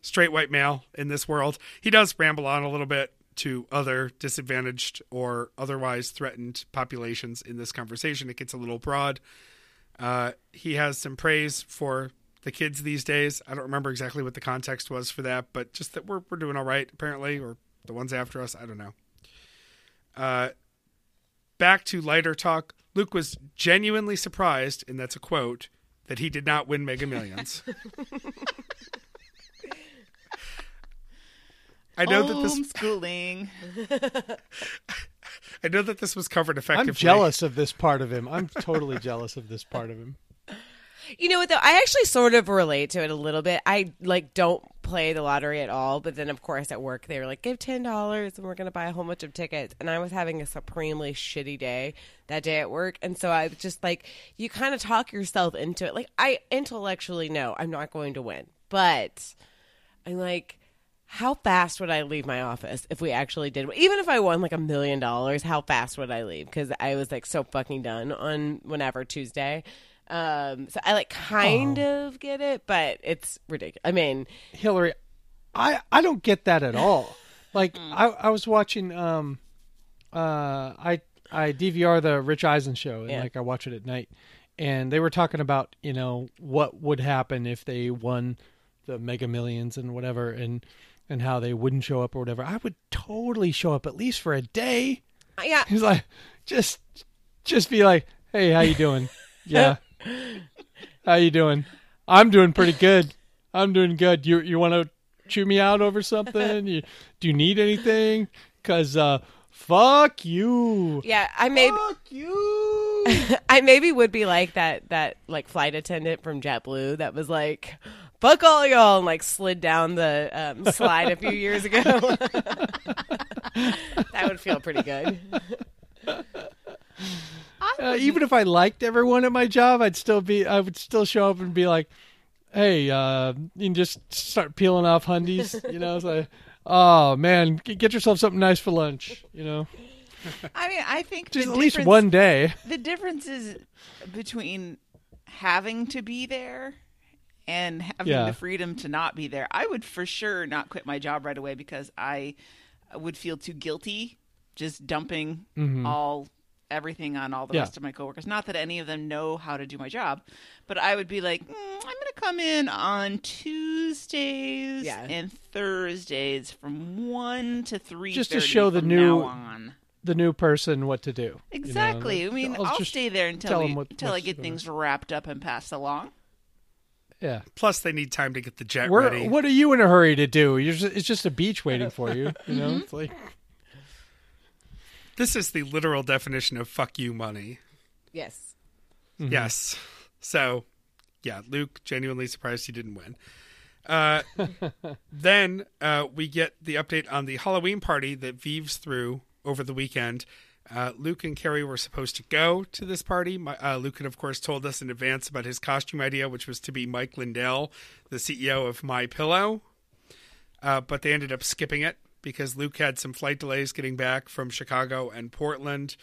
straight white male in this world. He does ramble on a little bit to other disadvantaged or otherwise threatened populations in this conversation. It gets a little broad. Uh, he has some praise for the kids these days. I don't remember exactly what the context was for that, but just that we're we're doing all right apparently, or the ones after us. I don't know. Uh, back to lighter talk. Luke was genuinely surprised, and that's a quote, that he did not win Mega Millions. I know that this Homeschooling. I know that this was covered effectively. I'm jealous of this part of him. I'm totally jealous of this part of him. You know what though? I actually sort of relate to it a little bit. I like don't play the lottery at all, but then of course at work they were like, "Give ten dollars and we're gonna buy a whole bunch of tickets." And I was having a supremely shitty day that day at work, and so I was just like, you kind of talk yourself into it. Like I intellectually know I'm not going to win, but I'm like. How fast would I leave my office if we actually did? Even if I won like a million dollars, how fast would I leave? Because I was like so fucking done on whenever Tuesday. Um, so I like kind of get it, but it's ridiculous. I mean, Hillary, I I don't get that at all. Like I I was watching um uh I I DVR the Rich Eisen show and Yeah. like I watch it at night and they were talking about, you know, what would happen if they won the Mega Millions and whatever and and how they wouldn't show up or whatever. I would totally show up at least for a day. yeah, He's like just just be like, "Hey, how you doing?" yeah. How you doing? I'm doing pretty good. I'm doing good. You you want to chew me out over something? You do you need anything? Cuz uh fuck you. yeah. I maybe Fuck you. I maybe would be like that that like flight attendant from JetBlue that was like, fuck all y'all, and like slid down the um, slide a few years ago. that would feel pretty good. Uh, even if I liked everyone at my job, I'd still be. I would still show up and be like, "Hey, uh, you can just start peeling off hundies." You know, it's like, "Oh man, get yourself something nice for lunch." You know, I mean, I think just at least one day. The difference is between having to be there and having Yeah. the freedom to not be there. I would for sure not quit my job right away because I would feel too guilty just dumping all everything on all the Yeah. rest of my coworkers. Not that any of them know how to do my job, but I would be like, mm, I'm going to come in on Tuesdays Yeah. and Thursdays from one to three, Just to show the new- on. The new person what to do. you know? Exactly. I mean, I'll, just stay there tell until 'em we, what- until I get things wrapped up and passed along. Yeah. Plus, they need time to get the jet Where, ready. what are you in a hurry to do? You're just, it's just a beach waiting for you. You know, it's like This is the literal definition of "fuck you" money. Yes. Yes. So, yeah, Luke genuinely surprised he didn't win. Uh, then uh, we get the update on the Halloween party that Vives threw over the weekend. Uh, Luke and Carrie were supposed to go to this party. My, uh, Luke had, of course, told us in advance about his costume idea, which was to be Mike Lindell, the CEO of My Pillow. Uh, but they ended up skipping it because Luke had some flight delays getting back from Chicago and Portland.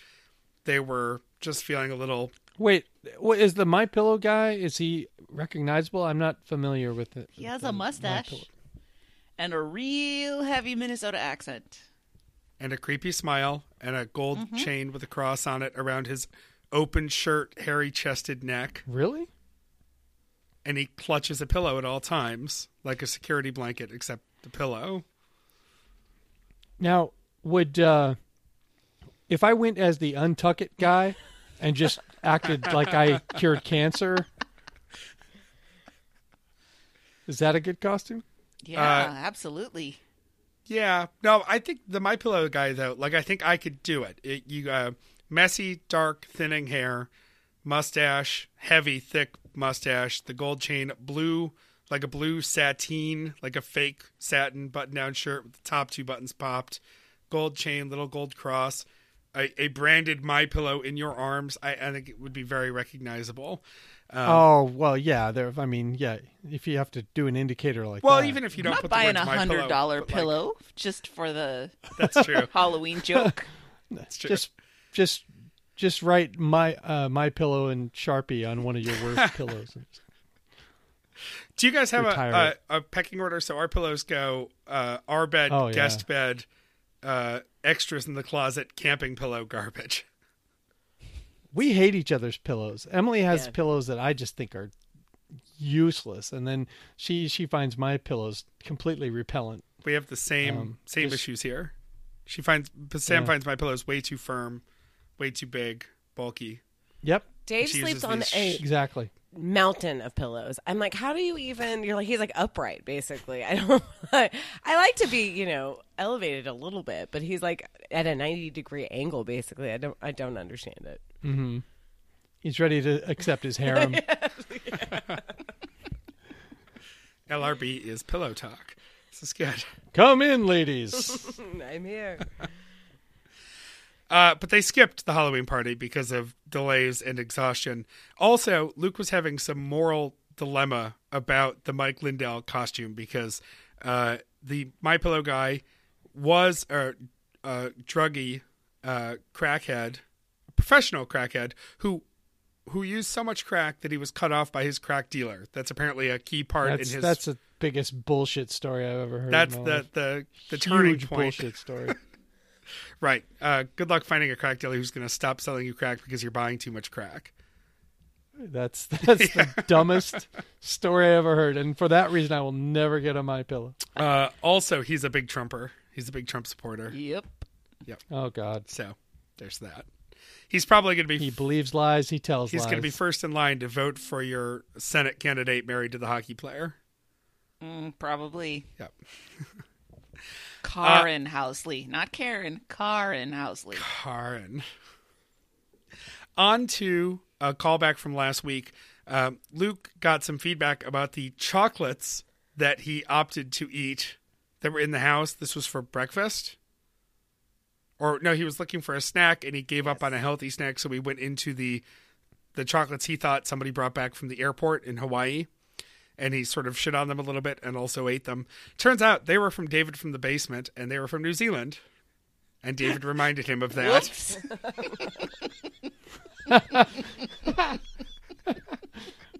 They were just feeling a little Wait, what is the My Pillow guy? Is he recognizable? I'm not familiar with it. He has a mustache and a real heavy Minnesota accent. And a creepy smile and a gold Mm-hmm. chain with a cross on it around his open shirt, hairy chested neck. Really? And he clutches a pillow at all times, like a security blanket, except the pillow. Now, would uh if I went as the untuck it guy and just acted like I cured cancer, is that a good costume? Yeah, Uh, absolutely. Yeah, no, I think the My Pillow guy though, like I think I could do it. it you uh, messy, dark, thinning hair, mustache, heavy, thick mustache, the gold chain, blue, like a blue sateen, like a fake satin button-down shirt with the top two buttons popped, gold chain, little gold cross, a, a branded My Pillow in your arms. I, I think it would be very recognizable. Um, oh well, yeah. There. I mean, yeah. If you have to do an indicator like well, that, even if you I'm don't not put buying a words My hundred Pillow, like, pillow just for the that's true. Halloween joke. That's true. just just just write my uh, my pillow and sharpie on one of your worst pillows. Do you guys have a, a, a pecking order? So our pillows go uh, our bed, Oh, yeah. guest bed, uh, extras in the closet, camping pillow, garbage. We hate each other's pillows. Emily has Yeah. pillows that I just think are useless, and then she she finds my pillows completely repellent. We have the same Um, same just- issues here. She finds, but Sam Yeah. finds my pillows way too firm, way too big, bulky. Yep, Dave She sleeps on these a sh- exactly. mountain of pillows. I'm like, how do you even? You're like, he's like upright, basically. I don't. I like to be, you know, elevated a little bit, but he's like at a 90 degree angle, basically. I don't. I don't understand it. Mm-hmm. He's ready to accept his harem. LRB is pillow talk. This is good. Come in, ladies. I'm here. Uh, but they skipped the Halloween party because of delays and exhaustion. Also, Luke was having some moral dilemma about the Mike Lindell costume because uh, the My Pillow guy was a, a druggy uh, crackhead, professional crackhead who who used so much crack that he was cut off by his crack dealer. That's apparently a key part That's in his. that's the biggest bullshit story I've ever heard. that's in my the, the the turning Huge point. bullshit story. Right. Uh, good luck finding a crack dealer who's going to stop selling you crack because you're buying too much crack. That's that's the dumbest story I ever heard, and for that reason, I will never get on my pillow. Uh, also, he's a big Trumper. He's a big Trump supporter. Yep. Yep. Oh God, So there's that. He's probably going to be. he believes lies. He tells he's lies. going to be first in line to vote for your Senate candidate married to the hockey player. Mm, probably. Yep. Karen Housley, not Karen. Karen Housley. Karen. On to a callback from last week. Um, Luke got some feedback about the chocolates that he opted to eat that were in the house. This was for breakfast. Or no, he was looking for a snack and he gave up on a healthy snack, so we went into the the chocolates he thought somebody brought back from the airport in Hawaii. And he sort of shit on them a little bit and also ate them. Turns out they were from David from the basement and they were from New Zealand. And David reminded him of that.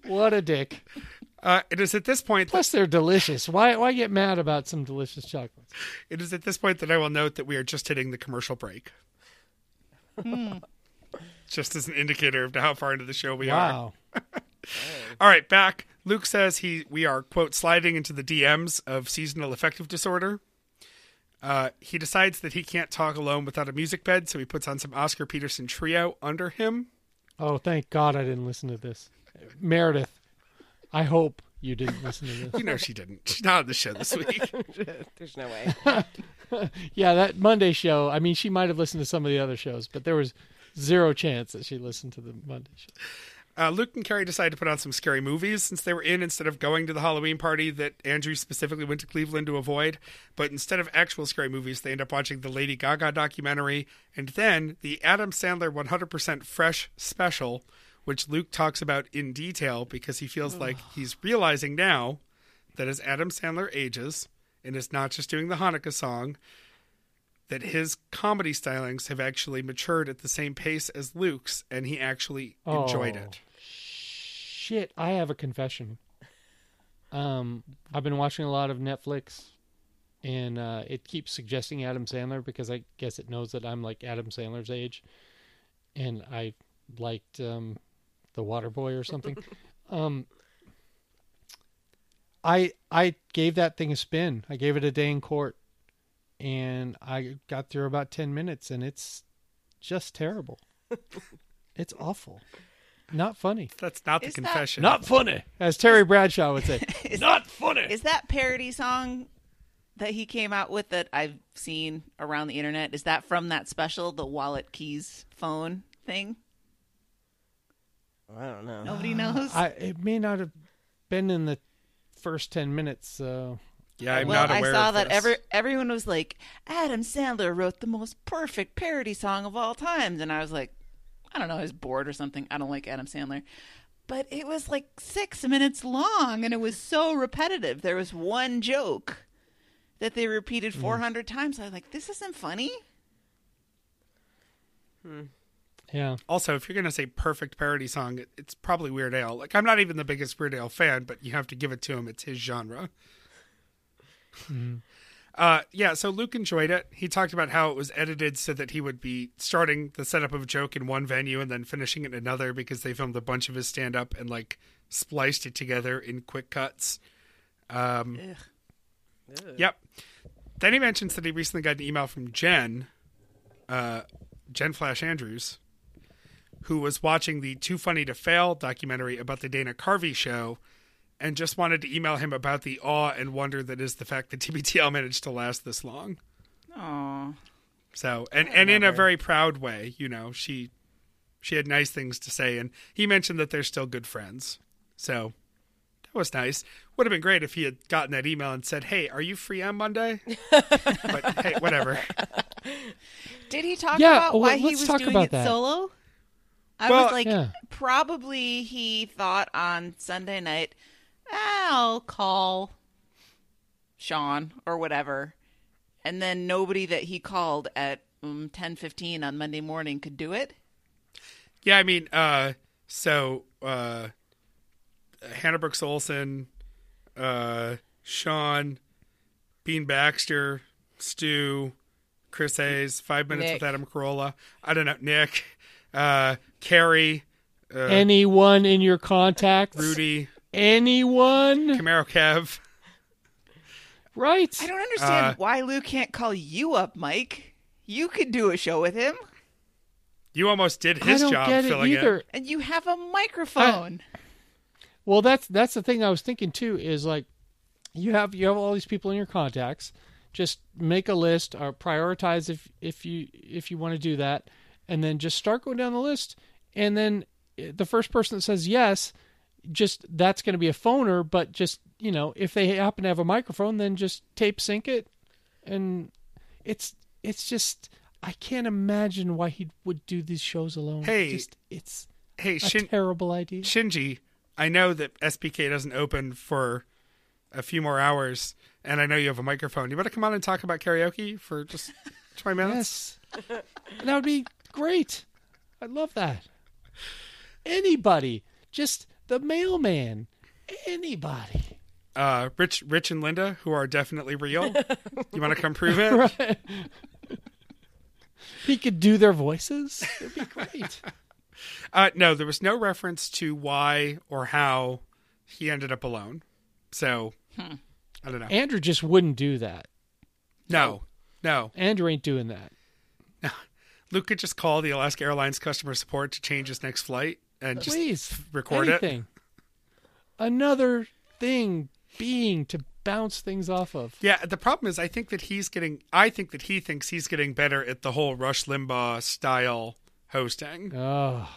What a dick. Uh, it is at this point that Plus, they're delicious. Why why get mad about some delicious chocolates? It is at this point that I will note that we are just hitting the commercial break. just as an indicator of how far into the show we are. Wow. All right, back. Luke says he we are quote sliding into the DMs of seasonal affective disorder. Uh, he decides that he can't talk alone without a music bed, so he puts on some Oscar Peterson trio under him. Oh, thank God I didn't listen to this. Meredith, I hope you didn't listen to this. You know she didn't. She's not on the show this week. There's no way. Yeah, that Monday show. I mean, she might have listened to some of the other shows, but there was zero chance that she listened to the Monday show. Uh, Luke and Carrie decided to put on some scary movies since they were in instead of going to the Halloween party that Andrew specifically went to Cleveland to avoid. But instead of actual scary movies, they end up watching the Lady Gaga documentary and then the Adam Sandler 100% Fresh special, which Luke talks about in detail because he feels like he's realizing now that as Adam Sandler ages and is not just doing the Hanukkah song, that his comedy stylings have actually matured at the same pace as Luke's, and he actually enjoyed Oh. it. Shit, I have a confession. Um, I've been watching a lot of Netflix, and uh, it keeps suggesting Adam Sandler because I guess it knows that I'm like Adam Sandler's age, and I liked um, The water boy or something. um, I I gave that thing a spin. I gave it a day in court, and I got through about ten minutes, and it's just terrible. it's awful, not funny. That's not the Is that- confession. Not funny, as Terry Bradshaw would say. Is- Not funny. Is that parody song that he came out with that I've seen around the internet? Is that from that special, the wallet keys phone thing? I don't know. Nobody knows. I, it may not have been in the first ten minutes. So yeah, I'm well, not aware I saw of that this. every everyone was like, Adam Sandler wrote the most perfect parody song of all times, and I was like, I don't know, I was bored or something. I don't like Adam Sandler. But it was like six minutes long, and it was so repetitive. There was one joke that they repeated mm. 400 times. I was like, this isn't funny. Hmm. Yeah, Also, if you're going to say perfect parody song, it, it's probably Weird Al. Like, I'm not even the biggest Weird Al fan, but you have to give it to him. It's his genre. Uh, yeah, so Luke enjoyed it. He talked about how it was edited so that he would be starting the setup of a joke in one venue and then finishing it in another because they filmed a bunch of his stand up and like spliced it together in quick cuts. Um, Yep. Then he mentions that he recently got an email from Jen, uh, Jen Flash Andrews, who was watching the Too Funny to Fail documentary about the Dana Carvey show and just wanted to email him about the awe and wonder that is the fact that TBTL managed to last this long. Aw. So, and, and in a very proud way, you know, she she had nice things to say and he mentioned that they're still good friends. So, that was nice. Would have been great if he had gotten that email and said, "Hey, are you free on Monday?" but hey, whatever. Did he talk Yeah, about well, why he was talk doing about it that. solo? I Well- was like, Yeah. probably he thought on Sunday night, I'll call Sean or whatever, and then nobody that he called at um, ten fifteen on Monday morning could do it. Yeah, I mean, uh, so uh, Hannah Brooks Olsen, uh, Sean, Bean Baxter, Stu, Chris Hayes, Five Minutes Nick. with Adam Carolla. I don't know, Nick, uh, Carrie, uh, anyone in your contacts? Rudy, Anyone? Camaro Kev. Right. I don't understand Uh, why Lou can't call you up, Mike. You could do a show with him, You almost did I his don't job get it filling either. it. and you have a microphone. Well, that's that's the thing I was thinking too. Is like you have you have all these people in your contacts. Just make a list or prioritize if if you if you want to do that, and then just start going down the list. And then eh, the first person that says yes, just that's going to be a phoner, but just you know, if they happen to have a microphone, then just tape sync it, and it's it's just I can't imagine why he would do these shows alone. Hey, just, it's Hey, a Shin- terrible idea. Shinji, I know that SPK doesn't open for a few more hours, and I know you have a microphone. You better come on and talk about karaoke for just 20 minutes. Yes, that would be great. I'd love that. Anybody, just the mailman. Anybody. Uh, Rich, Rich and Linda, who are definitely real. you want to come prove it? Right. He could do their voices. It'd be great. Uh, no, there was no reference to why or how he ended up alone. So, I don't know. Andrew just wouldn't do that. no, no. Andrew ain't doing that. Luke could just call the Alaska Airlines customer support to change his next flight and just Please record it. anything. Another thing being to bounce things off of. Yeah, the problem is I think that he's getting I think that he thinks he's getting better at the whole Rush Limbaugh style hosting, Oh,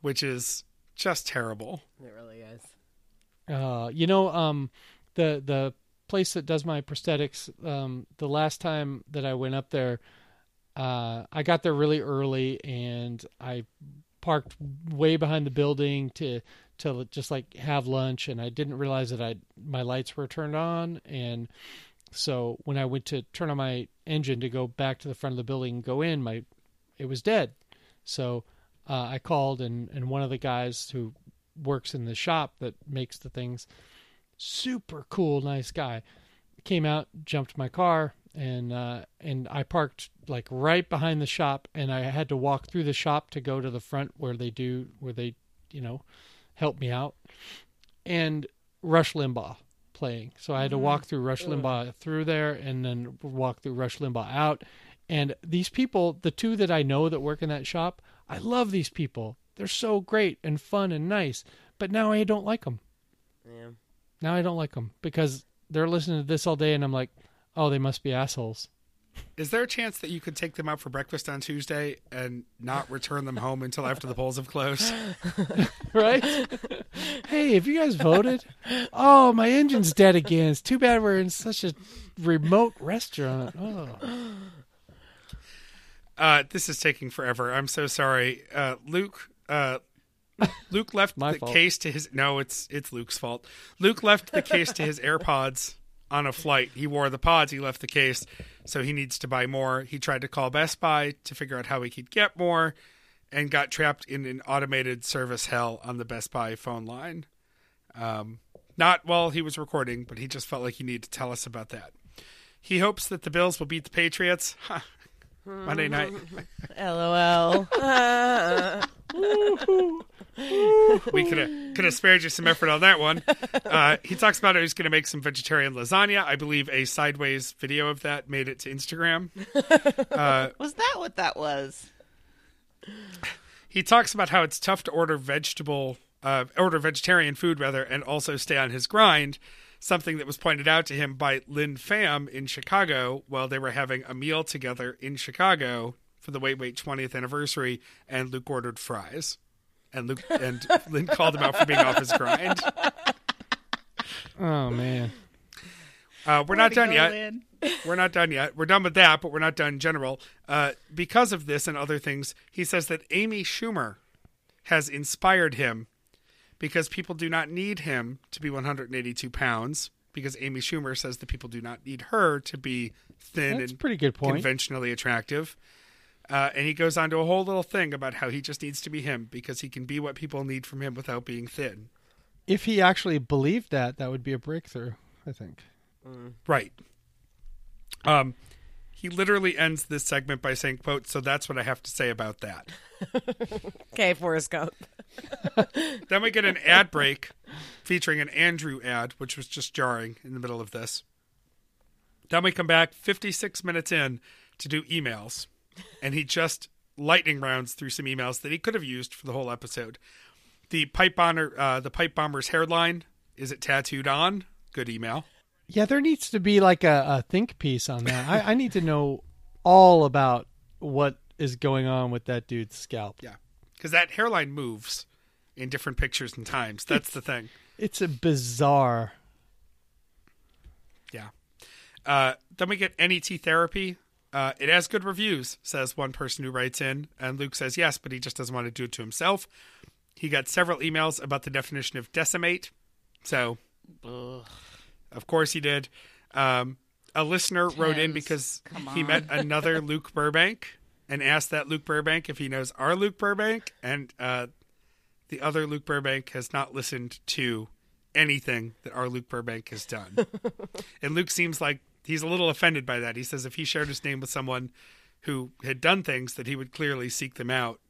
which is just terrible. It really is. uh, you know, um, the the place that does my prosthetics. Um, the last time that I went up there, uh, I got there really early and I parked way behind the building to to just like have lunch, and I didn't realize that I my lights were turned on, and so when I went to turn on my engine to go back to the front of the building and go in, my it was dead. So uh, I called, and and one of the guys who works in the shop that makes the things, super cool, nice guy, came out, jumped my car, and uh, and I parked like right behind the shop, and I had to walk through the shop to go to the front where they do where they, you know, help me out, and Rush Limbaugh playing. So I had to walk through Rush Limbaugh through there, and then walk through Rush Limbaugh out. And these people, the two that I know that work in that shop, I love these people. They're so great and fun and nice. But now I don't like them. Yeah. Now I don't like them because they're listening to this all day, and I'm like, oh, they must be assholes, Is there a chance that you could take them out for breakfast on Tuesday and not return them home until after the polls have closed? right? hey, have you guys voted? Oh, my engine's dead again. It's too bad we're in such a remote restaurant. Oh, Uh, this is taking forever. I'm so sorry, uh, Luke. Uh, Luke left the fault. case to his. No, it's it's Luke's fault. Luke left the case to his AirPods on a flight. He wore the pods. He left the case, so he needs to buy more. He tried to call Best Buy to figure out how he could get more, and got trapped in an automated service hell on the Best Buy phone line. Um, not while he was recording, but he just felt like he needed to tell us about that. He hopes that the Bills will beat the Patriots. Monday night. LOL. we could have could have spared you some effort on that one. Uh, he talks about how he's going to make some vegetarian lasagna. I believe a sideways video of that made it to Instagram. Was that what that was? He talks about how it's tough to order vegetable, uh, order vegetarian food rather, and also stay on his grind. Something that was pointed out to him by Lynn Pham in Chicago while they were having a meal together in Chicago for the Wait Wait 20th anniversary, and Luke ordered fries, and Luke and Lynn called him out for being off his grind. oh man. Uh, we're Way not done go, yet. Lynn. We're not done yet. We're done with that, but we're not done in general. Uh, because of this and other things, he says that Amy Schumer has inspired him because people do not need him to be 182 pounds because Amy Schumer says that people do not need her to be thin That's and pretty good point. conventionally attractive. Uh, and he goes on to a whole little thing about how he just needs to be him because he can be what people need from him without being thin. If he actually believed that, that would be a breakthrough. I think. Right. Um, he literally ends this segment by saying, "quote So that's what I have to say about that." okay, Forrest Gump. Then we get an ad break featuring an Andrew ad, which was just jarring in the middle of this. Then we come back 56 minutes in to do emails, and he just lightning rounds through some emails that he could have used for the whole episode. The pipe bomber, uh, the pipe bomber's hairline is it tattooed on? Good email. Yeah, there needs to be like a, a think piece on that. I, I need to know all about what is going on with that dude's scalp. Yeah, because that hairline moves in different pictures and times. That's the thing. It's a bizarre. Yeah. Uh, then we get NET therapy. Uh, it has good reviews, says one person who writes in. And Luke says yes, but he just doesn't want to do it to himself. He got several emails about the definition of decimate. So, of course he did. Um, a listener wrote in because he met another Luke Burbank and asked that Luke Burbank if he knows our Luke Burbank. And uh, the other Luke Burbank has not listened to anything that our Luke Burbank has done. and Luke seems like he's a little offended by that. He says if he shared his name with someone who had done things, that he would clearly seek them out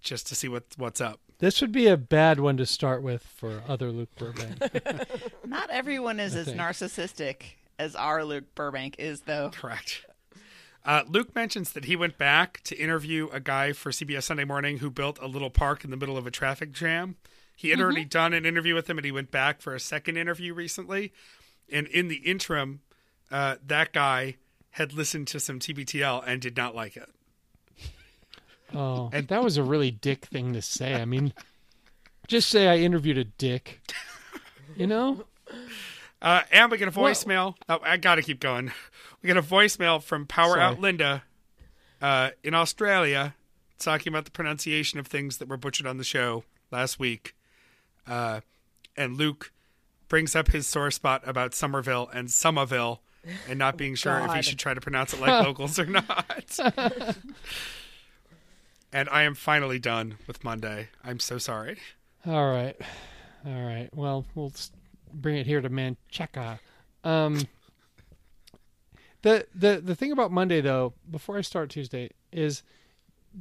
just to see what what's up. This would be a bad one to start with for other Luke Burbank. Not everyone is I as think. narcissistic as our Luke Burbank is, though. Correct. Uh, Luke mentions that he went back to interview a guy for CBS Sunday Morning who built a little park in the middle of a traffic jam. He had already done an interview with him, and he went back for a second interview recently. And in the interim, uh, that guy had listened to some TBTL and did not like it. Oh, and that was a really dick thing to say. I mean, just say I interviewed a dick. You know? Uh, and we get a voicemail. Oh, I got to keep going. We get a voicemail from Power Sorry. Out Linda uh, in Australia talking about the pronunciation of things that were butchered on the show last week. Uh, and Luke brings up his sore spot about Somerville and Somerville and not being sure if he should try to pronounce it like locals or not. and I am finally done with Monday. I'm so sorry. All right. All right. Well, we'll bring it here to Mancheca. Um, the the the thing about Monday though, before I start Tuesday, is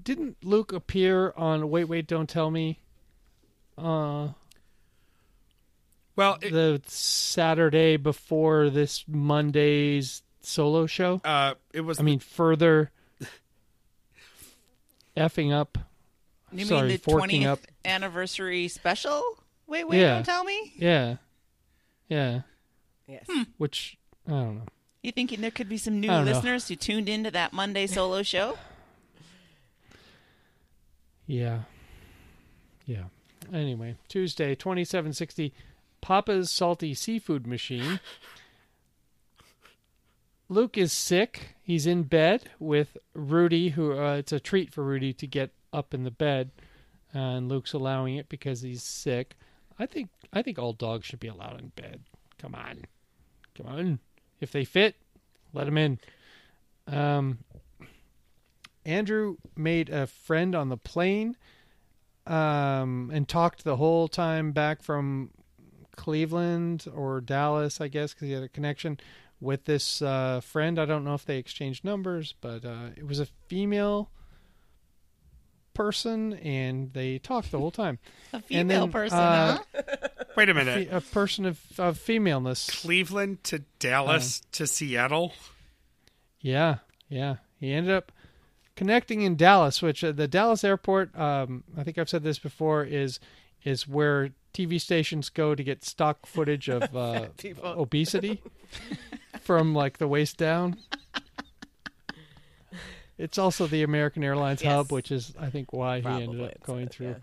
didn't Luke appear on Wait Wait Don't Tell Me? Uh, Well, it, the Saturday before this Monday's solo show. uh, it was I mean, further effing up. You Sorry, mean the 20th up. anniversary special? Wait, wait, Yeah. don't tell me. Yeah, yeah. Yes. Which I don't know. You thinking there could be some new I don't know. listeners who tuned into that Monday solo show? Yeah. Yeah. Anyway, Tuesday, 2760, Papa's Salty Seafood Machine. Luke is sick. He's in bed with Rudy, who uh, it's a treat for Rudy to get up in the bed, and Luke's allowing it because he's sick. I think I think all dogs should be allowed in bed. Come on, come on. If they fit, let them in. Um, Andrew made a friend on the plane um, and talked the whole time back from Cleveland or Dallas, I guess, because he had a connection with this uh, friend. I don't know if they exchanged numbers, but uh, it was a female person, and they talked the whole time. A female then, person, uh, huh? wait a minute. a person of, of femaleness. Cleveland to Dallas to Seattle. Yeah, yeah. He ended up connecting in Dallas, which uh, the Dallas airport, um, I think I've said this before, is is where TV stations go to get stock footage of uh, obesity from like the waist down. It's also the American Airlines Yes. hub, which is I think why he ended up going it's- through yeah.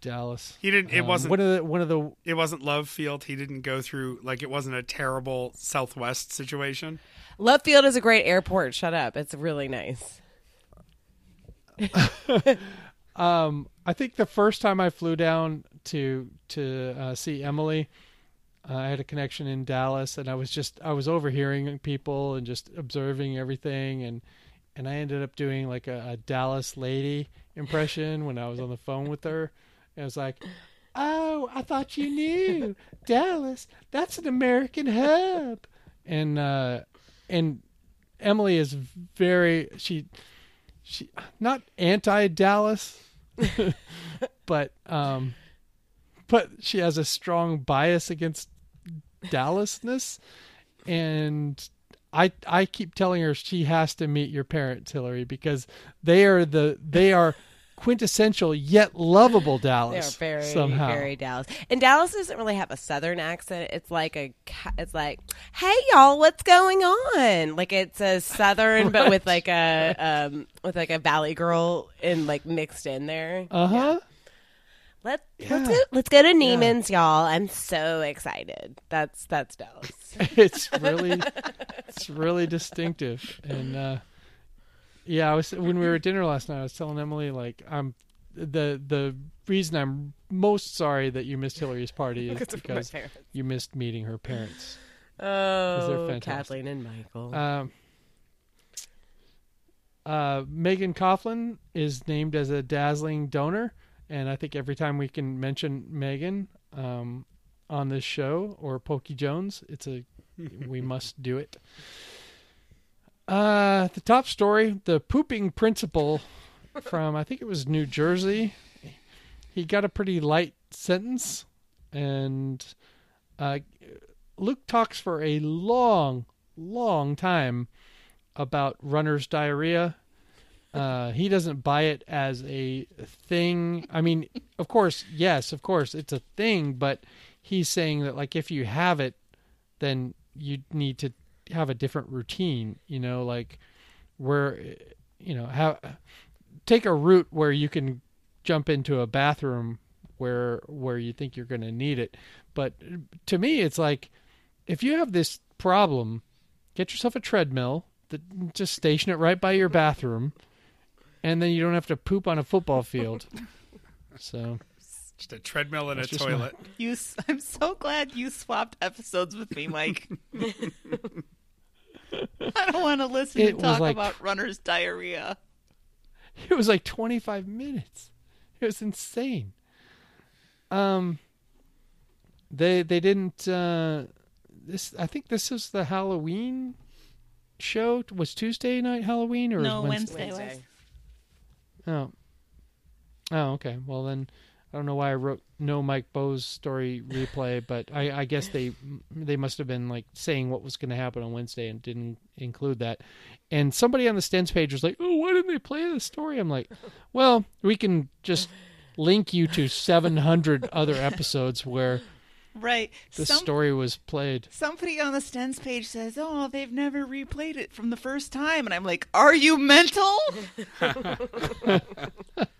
Dallas. He didn't. It Um, wasn't. one of the one of the it wasn't Love Field. He didn't go through like it wasn't a terrible Southwest situation. Love Field is a great airport. Shut up. It's really nice. Um, I think the first time I flew down to to uh, see Emily, uh, I had a connection in Dallas, and I was just I was overhearing people and just observing everything, and and I ended up doing like a, a Dallas lady impression when I was on the phone with her. And I was like, "Oh, I thought you knew Dallas. That's an American hub," and uh, and Emily is very she she not anti Dallas, but um, but she has a strong bias against Dallasness, and I I keep telling her she has to meet your parents, Hillary, because they are the they are quintessential yet lovable They're Dallas. very, somehow. very Dallas. And Dallas doesn't really have a southern accent. It's like a, it's like, hey y'all, what's going on? Like it's a southern, but with like a, um, with like a valley girl in like mixed in there. Uh huh. Let's Yeah. let's, go, let's go to Neiman's, y'all. I'm so excited. That's that's Dallas. it's really it's really distinctive and uh yeah i was when we were at dinner last night i was telling emily like i'm the the reason i'm most sorry that you missed hillary's party is Because of my because parents. you missed meeting her parents Oh. Kathleen and Michael. um uh megan coughlin is named as a dazzling donor and i think every time we can mention megan um on this show or pokey jones it's a we must do it. Uh, the top story: the pooping principal from I think it was New Jersey. He got a pretty light sentence, and uh, Luke talks for a long, long time about runner's diarrhea. Uh, he doesn't buy it as a thing. I mean, of course, yes, of course, it's a thing, but he's saying that like if you have it, then you need to have a different routine. You know, like where you know have take a route where you can jump into a bathroom where where you think you're going to need it. But to me, it's like if you have this problem, get yourself a treadmill. That just station it right by your bathroom, and then you don't have to poop on a football field. So Just a treadmill and a That's just toilet. You, s- I'm so glad you swapped episodes with me, Mike. I don't want to listen It to talk like- about runner's diarrhea. it was like 25 minutes. It was insane. Um, they they didn't. Uh, this I think this is the Halloween show. Was Tuesday night Halloween or No, was Wednesday? Wednesday. Wednesday. Oh. Oh, okay. Well then, I don't know why I wrote no Mike Bowes story replay, but I, I guess they they must have been like saying what was going to happen on Wednesday and didn't include that. And somebody on the Stens page was like, "Oh, why didn't they play the story?" I'm like, "Well, we can just link you to 700 other episodes where Right. the Some- story was played." Somebody on the Stens page says, "Oh, they've never replayed it from the first time," and I'm like, "Are you mental?"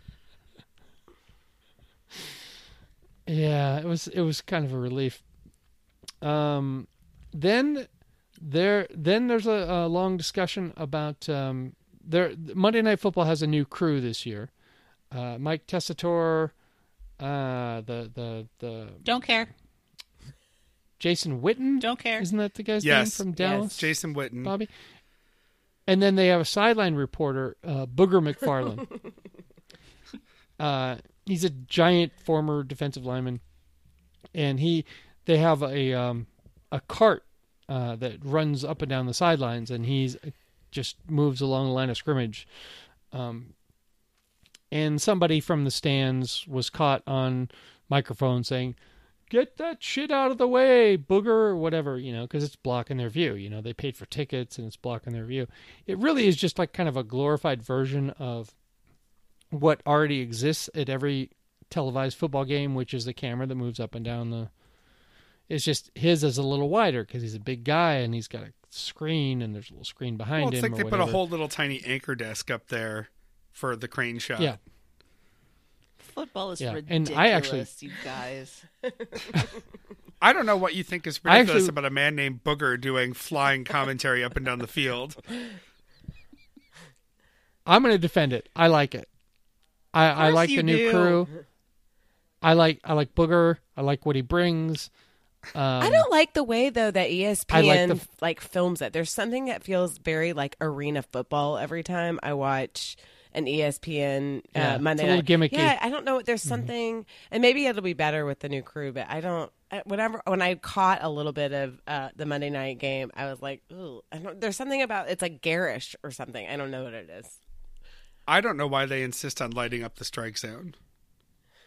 Yeah, it was it was kind of a relief. Um, then there then there's a, a long discussion about um, there Monday Night Football has a new crew this year. Uh, Mike Tessitore, uh, the the the Don't care. Jason Witten, Don't care. isn't that the guy's Yes. name from Dallas? Yes. Jason Witten. Bobby. And then they have a sideline reporter, uh, Booger McFarland. uh, he's a giant former defensive lineman, and he they have a um, a cart uh, that runs up and down the sidelines, and he's just moves along the line of scrimmage. Um, and somebody from the stands was caught on microphone saying, "Get that shit out of the way, booger," or whatever, you know, because it's blocking their view. You know, they paid for tickets and it's blocking their view. It really is just like kind of a glorified version of what already exists at every televised football game, which is the camera that moves up and down the. It's just his is a little wider because he's a big guy and he's got a screen and there's a little screen behind Well, it's him. like or they put a whole little tiny anchor desk up there for the crane shot. Yeah. Football is Yeah, ridiculous, and I actually- you guys. I don't know what you think is ridiculous actually- about a man named Booger doing flying commentary up and down the field. I'm going to defend it. I like it. I, I like the new do. crew. I like I like Booger. I like what he brings. Um, I don't like the way though that ESPN like like, films it. There's something that feels very like arena football every time I watch an ESPN uh, Yeah, it's Monday a little night. gimmicky. Mm-hmm. Yeah, I don't know. There's something, and maybe it'll be better with the new crew. But I don't. I- Whenever when I caught a little bit of uh, the Monday night game, I was like, "Ooh, I don't." There's something about it's like garish or something. I don't know what it is. I don't know why they insist on lighting up the strike zone.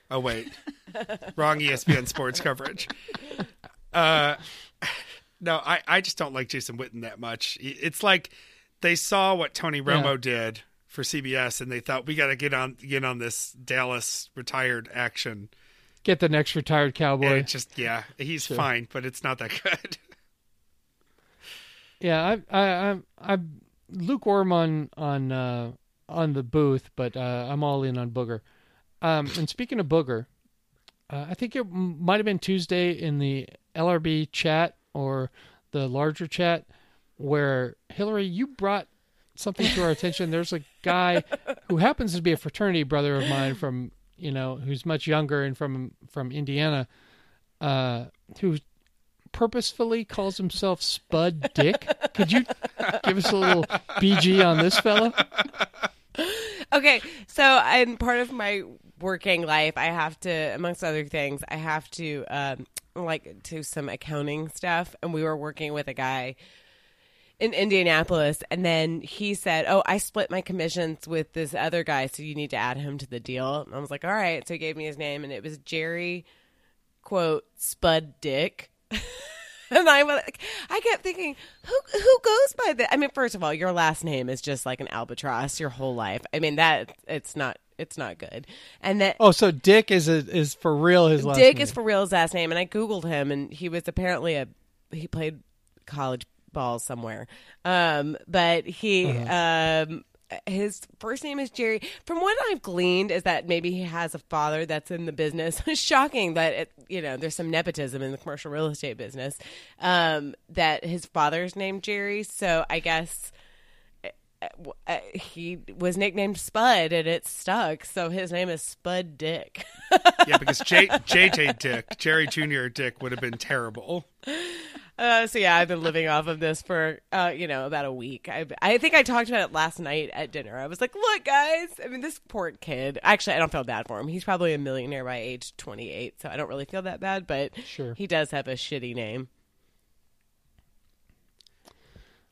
Oh wait, wrong ESPN sports coverage. Uh, no, I, I just don't like Jason Witten that much. It's like they saw what Tony Romo Yeah. did for CBS, and they thought we got to get on get on this Dallas retired action. get the next retired cowboy. just yeah, he's Sure. fine, but it's not that good. Yeah, I I I'm I'm lukewarm on on uh, on the booth, but uh, I'm all in on Booger. Um, and speaking of Booger, uh, I think it might have been Tuesday in the LRB chat or the larger chat where Hillary, you brought something to our attention. There's a guy who happens to be a fraternity brother of mine from you know who's much younger and from from Indiana, uh, who purposefully calls himself Spud Dick. Could you give us a little BG on this fellow? Okay, so in part of my working life, I have to, amongst other things, I have to um, like do some accounting stuff, and we were working with a guy in Indianapolis, and then he said, "Oh, I split my commissions with this other guy, so you need to add him to the deal." And I was like, "All right." So he gave me his name, and it was Jerry, quote Spud Dick. And I was like, I kept thinking, who who goes by that? I mean, first of all, your last name is just like an albatross your whole life. I mean, that it's not it's not good. And that Oh, so Dick is a, is for real his last Dick name. is for real his last name, and I googled him, and he was apparently a he played college ball somewhere, um, but he um, his first name is Jerry. From what I've gleaned, is that maybe he has a father that's in the business. Shocking that it, you know there's some nepotism in the commercial real estate business. Um, that his father's named Jerry, so I guess uh, he was nicknamed Spud and it stuck. So his name is Spud Dick. Yeah, because J- JJ Dick, Jerry Jr. Dick would have been terrible. Uh, so yeah, I've been living off of this for uh, you know about a week. I I think I talked about it last night at dinner. I was like, "Look, guys, I mean, this poor kid. Actually, I don't feel bad for him. He's probably a millionaire by age 28, so I don't really feel that bad. But Sure. he does have a shitty name.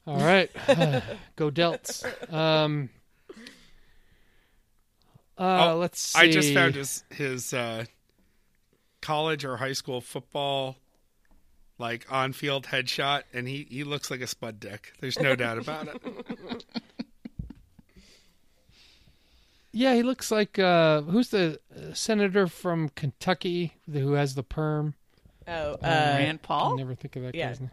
All right, go Delts. Um, uh, Oh, let's see. I just found his his uh, college or high school football like on field headshot, and he he looks like a spud dick. There's no doubt about it. Yeah, he looks like uh, who's the uh, senator from Kentucky who has the perm? Oh, uh, Rand I Paul. never think of that Yeah. guy's name.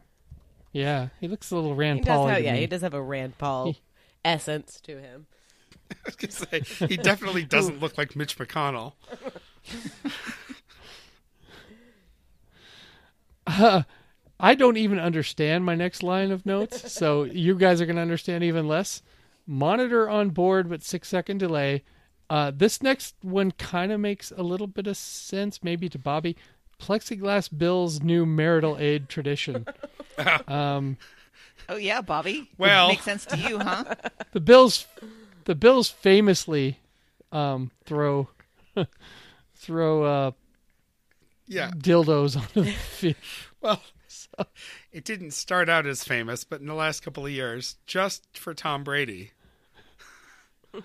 Yeah, he looks a little Rand Paul. have yeah, he does have a Rand Paul He- essence to him. I was gonna say he definitely doesn't look like Mitch McConnell. I don't even understand my next line of notes, so you guys are going to understand even less. Monitor on board, but six second delay. Uh, this next one kind of makes a little bit of sense, maybe to Bobby. Plexiglass Bill's new marital aid tradition. um, Oh yeah, Bobby. Well- makes sense to you, huh? the Bills, the Bills famously um, throw throw uh, Yeah. dildos on the field. Well, it didn't start out as famous, but in the last couple of years, just for Tom Brady,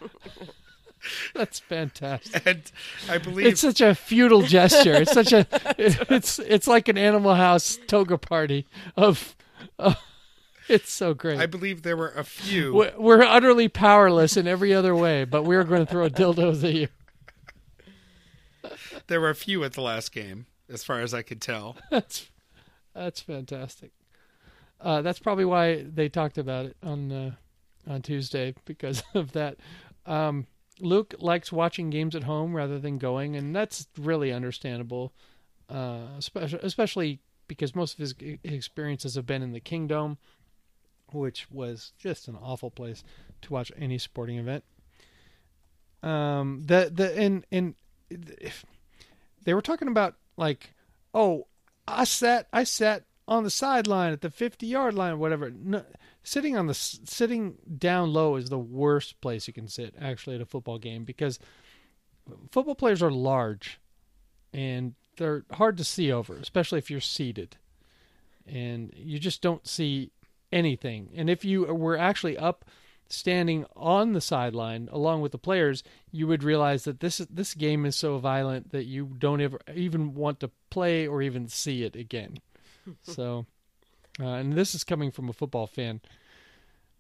That's fantastic. and I believe It's such a feudal gesture. It's such a it's it's like an Animal House toga party of. Uh, it's so great. I believe there were a few. We're- We're utterly powerless in every other way, but we're going to throw dildos at you. There were a few at the last game, as far as I could tell. That's that's fantastic. Uh, that's probably why they talked about it on uh, on Tuesday because of that. Um, Luke likes watching games at home rather than going, and that's really understandable. Uh, especially, especially because most of his experiences have been in the Kingdome, which was just an awful place to watch any sporting event. Um, the the and and if they were talking about like, oh, I sat I sat on the sideline at the 50 yard line whatever. No, sitting on the sitting down low is the worst place you can sit actually at a football game because football players are large and they're hard to see over, especially if you're seated. And you just don't see anything. And if you were actually up standing on the sideline along with the players, you would realize that this this game is so violent that you don't ever even want to play or even see it again. so, uh, and this is coming from a football fan,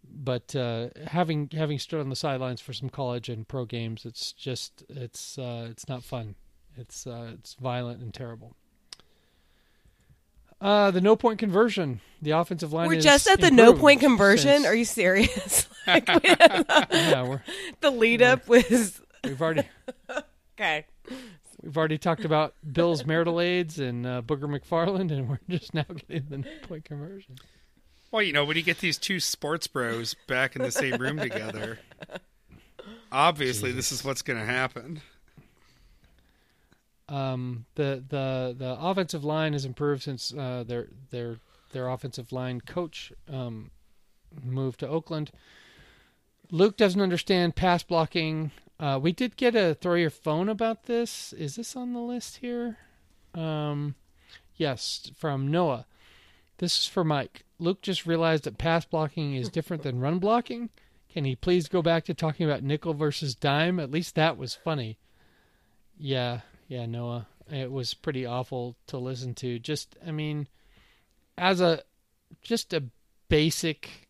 but uh, having having stood on the sidelines for some college and pro games, it's just it's uh, it's not fun. It's uh, it's violent and terrible. Uh, the no point conversion. The offensive line. We're is just at the no point conversion. since- Are you serious? like, yeah, we're, the lead up was we've already okay. We've already talked about Bill's marital aids and uh, Booger McFarland, and we're just now getting the no point conversion. Well, you know, when you get these two sports bros back in the same room together, obviously this is what's going to happen. Um, the the the offensive line has improved since uh, their their their offensive line coach um, moved to Oakland. Luke doesn't understand pass blocking. Uh, we did get a throw your phone about this. Is this on the list here? Um, yes, from Noah. This is for Mike. Luke just realized that pass blocking is different than run blocking. Can he please go back to talking about nickel versus dime? At least that was funny. Yeah, yeah, Noah. It was pretty awful to listen to. Just, I mean, as a just a basic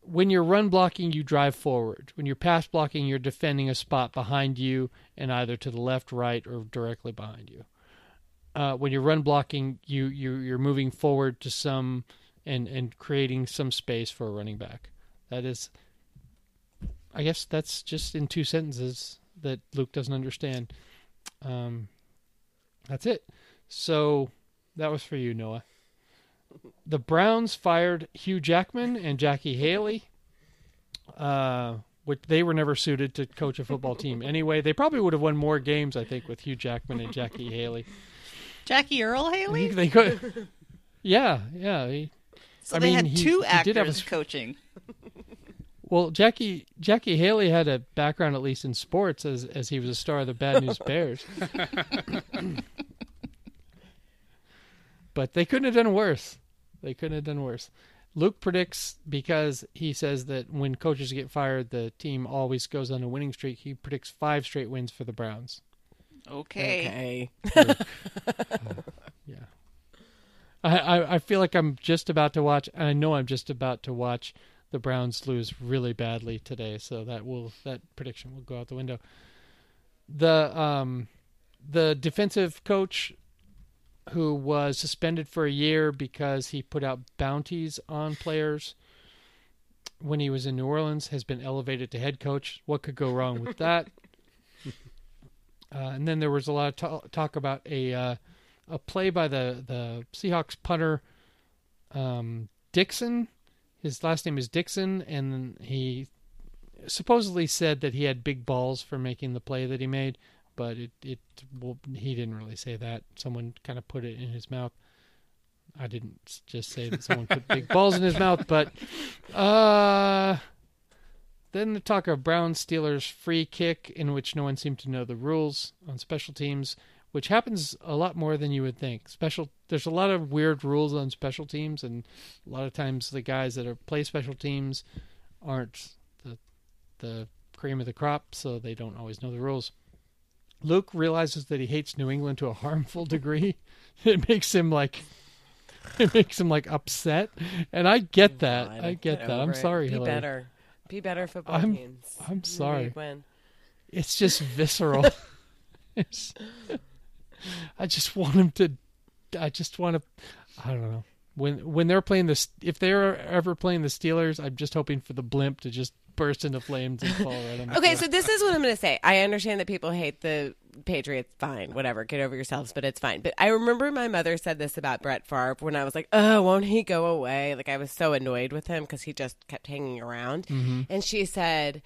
when you're run blocking, you drive forward. When you're pass blocking, you're defending a spot behind you and either to the left, right, or directly behind you. Uh, when you're run blocking, you, you you're moving forward to some and and creating some space for a running back. That is, I guess that's just in two sentences that Luke doesn't understand. Um, that's it. So that was for you, Noah the Browns fired Hugh Jackman and Jackie Haley. Uh, which they were never suited to coach a football team anyway. They probably would have won more games, I think, with Hugh Jackman and Jackie Haley. Jackie Earle Haley. They could. Yeah, yeah. He, so I they mean, had he- two he actors did have a s- coaching. Well, Jackie Jackie Haley had a background at least in sports as as he was a star of the Bad News Bears. but they couldn't have done worse. They couldn't have done worse. Luke predicts because he says that when coaches get fired, the team always goes on a winning streak. He predicts five straight wins for the Browns. Okay. Okay. Yeah. I, I, I feel like I'm just about to watch. And I know I'm just about to watch the Browns lose really badly today. So that will that prediction will go out the window. The um, the defensive coach who was suspended for a year because he put out bounties on players when he was in New Orleans has been elevated to head coach. What could go wrong with that? uh, and then there was a lot of ta- talk about a uh, a play by the the Seahawks punter um, Dickson. His last name is Dickson, and he supposedly said that he had big balls for making the play that he made, but it it well, he didn't really say that. Someone kind of put it in his mouth. I didn't just say that someone put big balls in his mouth, but uh then the talk of Brown Steelers free kick in which no one seemed to know the rules on special teams, which happens a lot more than you would think. Special there's a lot of weird rules on special teams and a lot of times the guys that are play special teams aren't the the cream of the crop, so they don't always know the rules. Luke realizes that he hates New England to a harmful degree. it makes him like it makes him like upset, and I get oh, that. God, I get that. I'm it. sorry, Be Hillary. better. Be better football I'm- teams. I'm sorry. It's just visceral. It's- I just want him to. I just want to. I don't know. When when they're playing this, if they're ever playing the Steelers, I'm just hoping for the blimp to just burst into flames and fall right on. Okay, so this is what I'm going to say. I understand that people hate the Patriots. Fine, whatever. Get over yourselves, but it's fine. But I remember my mother said this about Brett Favre when I was like, "Oh, won't he go away?" Like I was so annoyed with him because he just kept hanging around. Mm-hmm. And she said,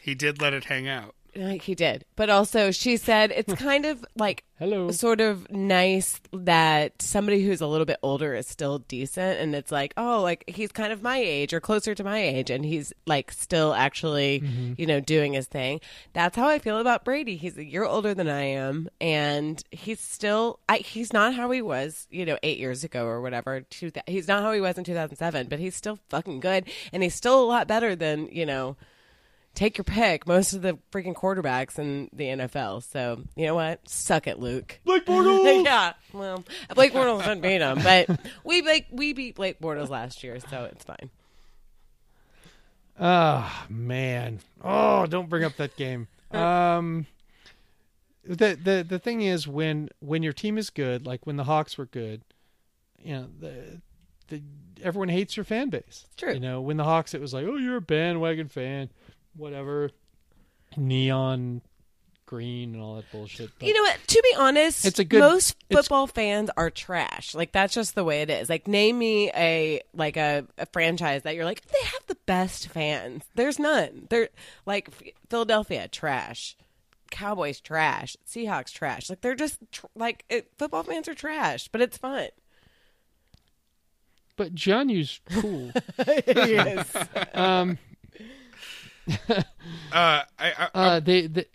He did let it hang out. Like he did, but also she said it's kind of like Hello. sort of nice that somebody who's a little bit older is still decent. And it's like oh like he's kind of my age or closer to my age. And he's like still actually mm-hmm. you know doing his thing. That's how i feel about brady. He's a year older than i am. And he's still I, he's not how he was you know eight years ago or whatever. Two, he's not how he was in 2007 but he's still fucking good. And he's still a lot better than you know take your pick. Most of the freaking quarterbacks in the NFL. So you know what? Suck it, Luke. Blake Bortles. yeah. Well, Blake Bortles didn't beat him, but we like we beat Blake Bortles last year, so it's fine. Ah man. Oh, don't bring up that game. Um the the the thing is when when your team is good, like when the Hawks were good, you know, the the everyone hates your fan base. True. You know, when the Hawks it was like, "Oh, you're a bandwagon fan." Whatever. Neon green and all that bullshit. But You know what? To be honest, It's a good- most it's- football fans are trash. Like that's just the way it is. Like name me a like a, a franchise that you're like they have the best fans. There's none. They're like Philadelphia trash, Cowboys trash, Seahawks trash. Like they're just tr- like it, football fans are trash, but it's fun. but John-Yu's cool. yes. um, Uh, I, I, uh, they, they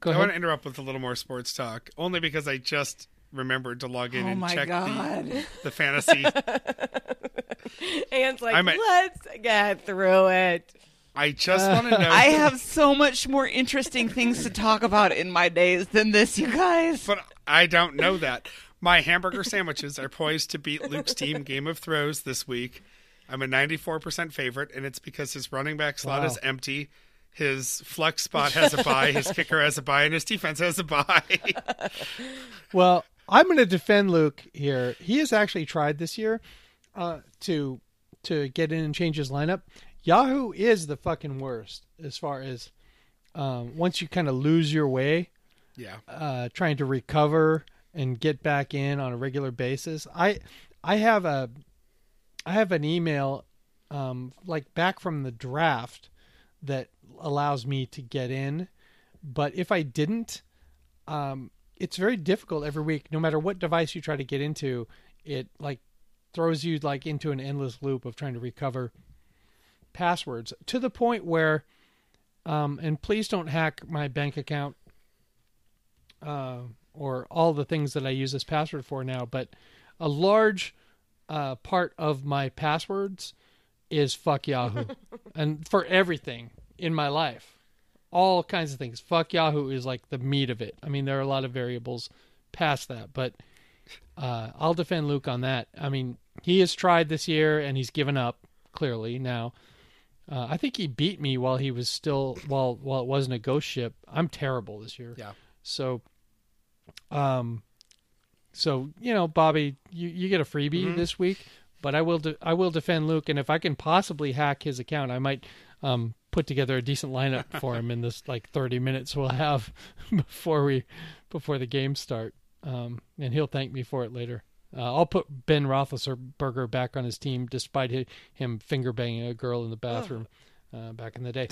go I want to interrupt with a little more sports talk, only because I just remembered to log in Oh and my check god. the, the fantasy. And it's like I'm a- let's get through it. I just want to know. I have so much more interesting things to talk about in my days than this, you guys. but I don't know that. My hamburger sandwiches are poised to beat Luke's team Game of Throws this week. I'm a 94% favorite, and it's because his running back slot Wow. is empty. His flex spot has a bye, his kicker has a bye, and his defense has a bye. Well, I'm going to defend Luke here. He has actually tried this year uh, to to get in and change his lineup. Yahoo is the fucking worst as far as um, once you kind of lose your way, yeah. uh, trying to recover and get back in on a regular basis. I I have a I have an email um, like back from the draft that allows me to get in, but if I didn't, um, it's very difficult every week. No matter what device you try to get into, it like throws you like into an endless loop of trying to recover passwords to the point where um, and please don't hack my bank account uh, or all the things that I use this password for now, but a large uh, part of my passwords is fuck Yahoo, and for everything in my life, all kinds of things. Fuck Yahoo is like the meat of it. I mean, there are a lot of variables past that, but uh, I'll defend Luke on that. I mean, he has tried this year and he's given up clearly now. Uh, I think he beat me while he was still while while it wasn't a ghost ship. I'm terrible this year. Yeah. So, um, so you know, Bobby, you, you get a freebie this week, but I will de- I will defend Luke, and if I can possibly hack his account, I might um put together a decent lineup for him in this like 30 minutes we'll have before we before the game start. Um, and he'll thank me for it later. Uh, I'll put Ben Roethlisberger back on his team, despite hi- him finger banging a girl in the bathroom uh, back in the day.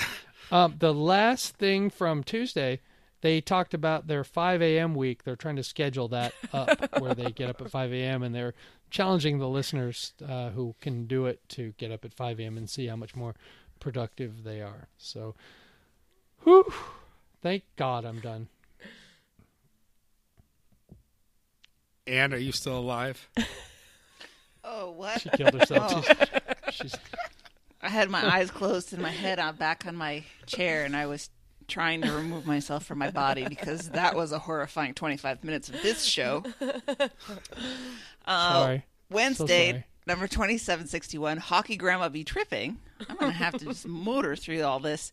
Um, the last thing from Tuesday, they talked about their 5 a.m. week. They're trying to schedule that up where they get up at 5 a.m. and they're challenging the listeners uh, who can do it to get up at 5 a.m. and see how much more productive they are. So, whew, thank God I'm done. Anne, are you still alive? Oh, what? She killed herself. Oh. She's, she's I had my eyes closed and my head on back on my chair, and I was trying to remove myself from my body because that was a horrifying 25 minutes of this show. Uh, sorry. Wednesday, sorry. number 2761, Hockey Grandma Be Tripping. I'm going to have to just motor through all this.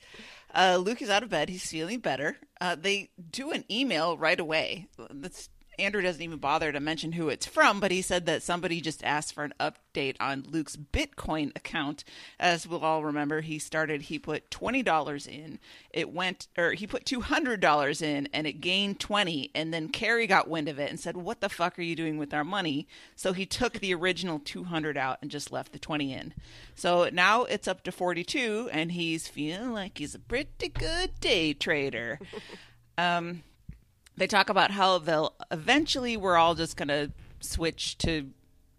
Uh, Luke is out of bed. He's feeling better. Uh, they do an email right away. That's, Andrew doesn't even bother to mention who it's from, but he said that somebody just asked for an update on Luke's Bitcoin account. As we'll all remember, he started, he put $20 in. It went, or he put $200 in and it gained 20. And then Carrie got wind of it and said, What the fuck are you doing with our money? So he took the original 200 out and just left the 20 in. So now it's up to 42 and he's feeling like he's a pretty good day trader. um, they talk about how they'll eventually we're all just going to switch to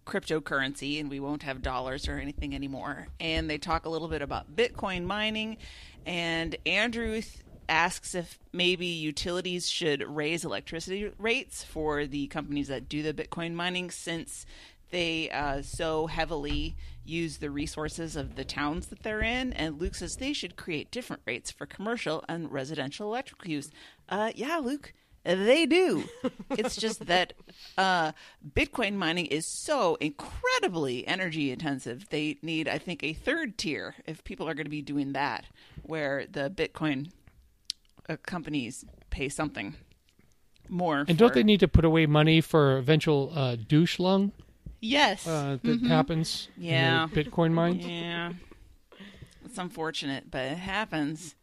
cryptocurrency and we won't have dollars or anything anymore. And they talk a little bit about Bitcoin mining. And Andrew th- asks if maybe utilities should raise electricity rates for the companies that do the Bitcoin mining since they uh, so heavily use the resources of the towns that they're in. And Luke says they should create different rates for commercial and residential electric use. Uh, yeah, Luke, they do. it's just that uh, Bitcoin mining is so incredibly energy intensive. They need, I think, a third tier if people are going to be doing that, where the Bitcoin uh, companies pay something more. And don't they need to put away money for eventual uh, douche lung Yes. uh, that happens in the Yeah. Bitcoin mines? Yeah. It's unfortunate, but it happens.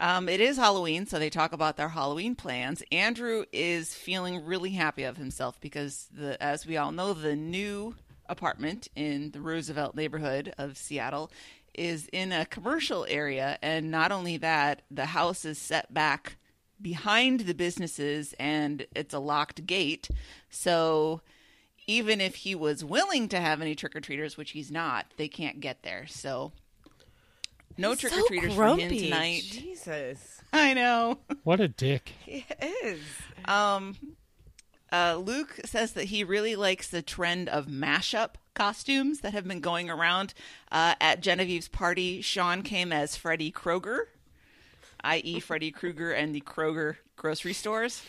Um, it is Halloween, so they talk about their Halloween plans. Andrew is feeling really happy of himself because, the, as we all know, the new apartment in the Roosevelt neighborhood of Seattle is in a commercial area, and not only that, the house is set back behind the businesses and it's a locked gate. So even if he was willing to have any trick or treaters, which he's not, they can't get there. So no trick or treaters for him tonight. Jesus, I know. What a dick. he is. Um, uh, Luke says that he really likes the trend of mashup costumes that have been going around. Uh, at Genevieve's party, Sean came as Freddy Kroger, i.e., Freddy Krueger and the Kroger grocery stores.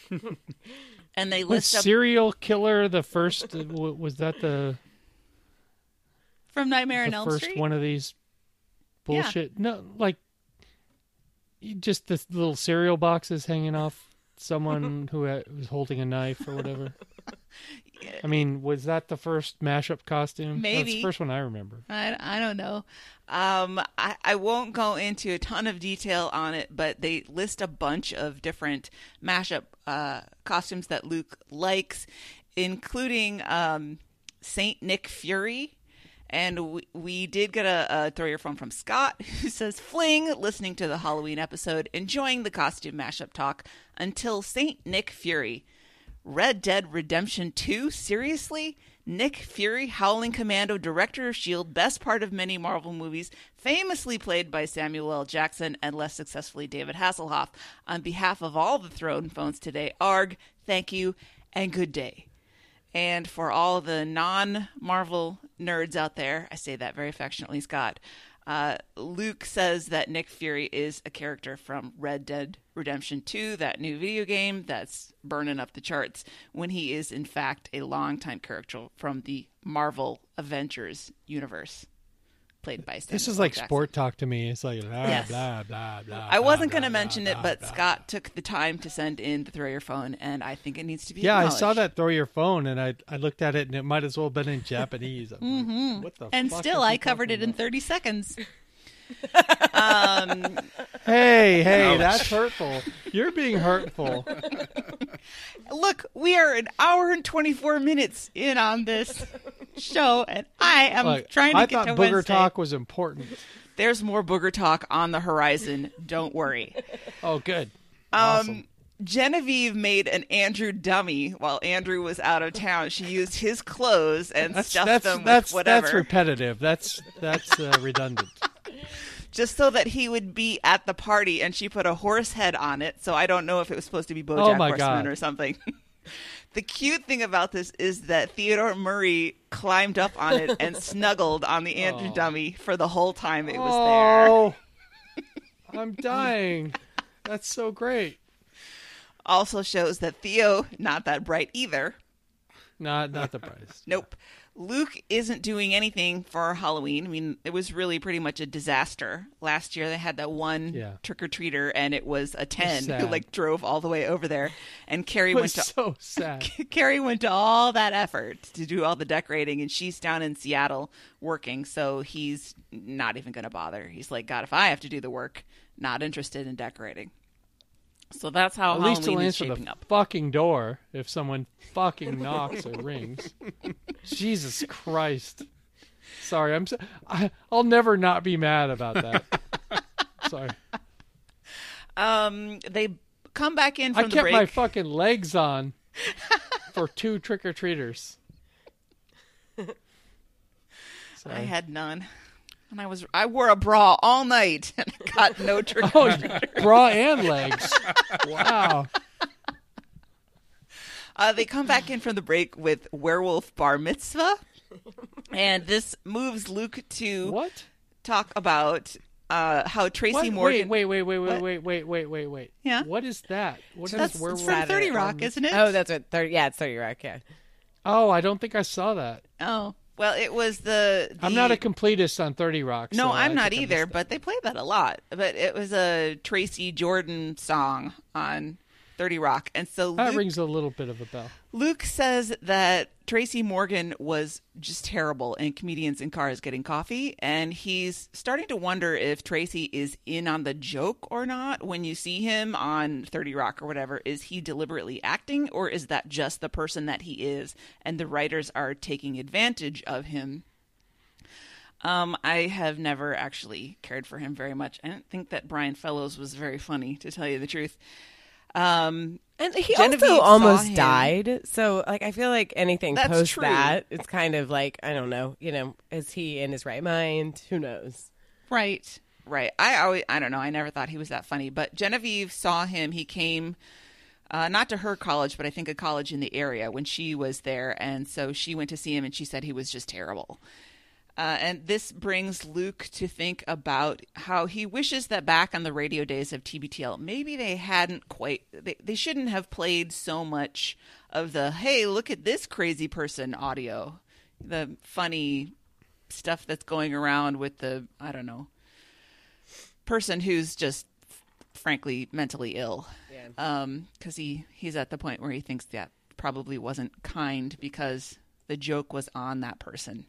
and they Was list up serial killer the first? uh, was that the from Nightmare on the Elm first Street. one of these bullshit? No, like just the little cereal boxes hanging off someone who was holding a knife or whatever. I mean, was that the first mashup costume? That's Maybe. the first one I remember. I, I don't know. Um, I, I won't go into a ton of detail on it, but they list a bunch of different mashup uh, costumes that Luke likes, including um, Saint Nick Fury. And we, we did get a, a throw your phone from Scott who says, Fling, listening to the Halloween episode, enjoying the costume mashup talk until Saint Nick Fury. Red Dead Redemption 2? Seriously? Nick Fury, Howling Commando, director of S.H.I.E.L.D., best part of many Marvel movies, famously played by Samuel L. Jackson and less successfully David Hasselhoff. On behalf of all the Throne phones today, ARG, thank you, and good day. And for all the non Marvel nerds out there, I say that very affectionately, Scott. Uh, Luke says that Nick Fury is a character from Red Dead Redemption 2, that new video game that's burning up the charts, when he is, in fact, a longtime character from the Marvel Avengers universe, played by Samuel This is like Jackson. sport talk to me. It's like blah Yes. blah blah blah. I wasn't blah, going to mention blah, it, but blah, Scott took the time to send in the throw your phone, and I think it needs to be. Yeah, I saw that throw your phone, and I I looked at it, and it might as well have been in Japanese. I'm like, what the? Mm-hmm. And fuck still, I covered talking it in about? 30 seconds. Hey, hey, that's hurtful. You're being hurtful. Look, we are an hour and 24 minutes in on this show, and I am Look, trying to I get thought to booger Wednesday. talk was important. There's more booger talk on the horizon. Don't worry. Oh, good. Um, Awesome. Genevieve made an Andrew dummy while Andrew was out of town. She used his clothes and That's stuffed that's them that's with whatever, that's repetitive. That's that's uh, redundant. just so that he would be at the party. And she put a horse head on it, so I don't know if it was supposed to be oh BoJack Oh Horseman God. or something. the cute thing about this is that Theodore Murray climbed up on it and snuggled on the Andrew Oh. dummy for the whole time it was there. Oh, I'm dying. That's so great. Also shows that Theo not that bright either. Not not the brightest. Nope. Luke isn't doing anything for Halloween. I mean, it was really pretty much a disaster. Last year they had that one Yeah. trick or treater and it was a 10 who like drove all the way over there and Carrie went to so sad. Carrie went to all that effort to do all the decorating, and she's down in Seattle working, so he's not even going to bother. He's like, God, if I have to do the work, not interested in decorating. So that's how At least he'll answer the up. fucking door if someone fucking knocks or rings. Jesus Christ. Sorry, I'm. So, I, I'll never not be mad about that. Sorry, Um, they come back in I from the kept break. my fucking legs on for two trick or treaters. I had none, and I was I wore a bra all night and I got no trick. Oh, bra and legs. Wow. Uh, they come back in from the break with werewolf bar mitzvah, and this moves Luke to What? talk about uh, how Tracy What? Morgan. Wait, wait, wait, wait, What? wait, wait, wait, wait, wait. Yeah? What is that? What is That's werewolf? from Thirty Saturday. Rock, isn't it? Oh, that's what. 30, yeah, it's Thirty Rock. Yeah. Oh, I don't think I saw that. Oh, well, it was the. the I'm not a completist on Thirty Rock. no, so I I'm not either. But they play that a lot. But it was a Tracy Jordan song on 30 Rock. And so That Luke, rings a little bit of a bell. Luke says that Tracy Morgan was just terrible in comedians in cars getting coffee. And he's starting to wonder if Tracy is in on the joke or not. When you see him on 30 Rock or whatever, is he deliberately acting or is that just the person that he is and the writers are taking advantage of him? Um, I have never actually cared for him very much. I don't think that Brian Fellows was very funny, to tell you the truth. Um, And he Genevieve also almost died. So, like, I feel like anything That's post true. that, it's kind of like, I don't know, you know, is he in his right mind? Who knows? Right. Right. I always I don't know. I never thought he was that funny, but Genevieve saw him. He came uh, not to her college, but I think a college in the area when she was there, and so she went to see him, and she said he was just terrible. Uh, and this brings Luke to think about how he wishes that back on the radio days of TBTL, maybe they hadn't quite, they, they shouldn't have played so much of the, hey, look at this crazy person audio, the funny stuff that's going around with the, I don't know, person who's just frankly mentally ill. Yeah. Because he, he's at the point where he thinks that probably wasn't kind because the joke was on that person.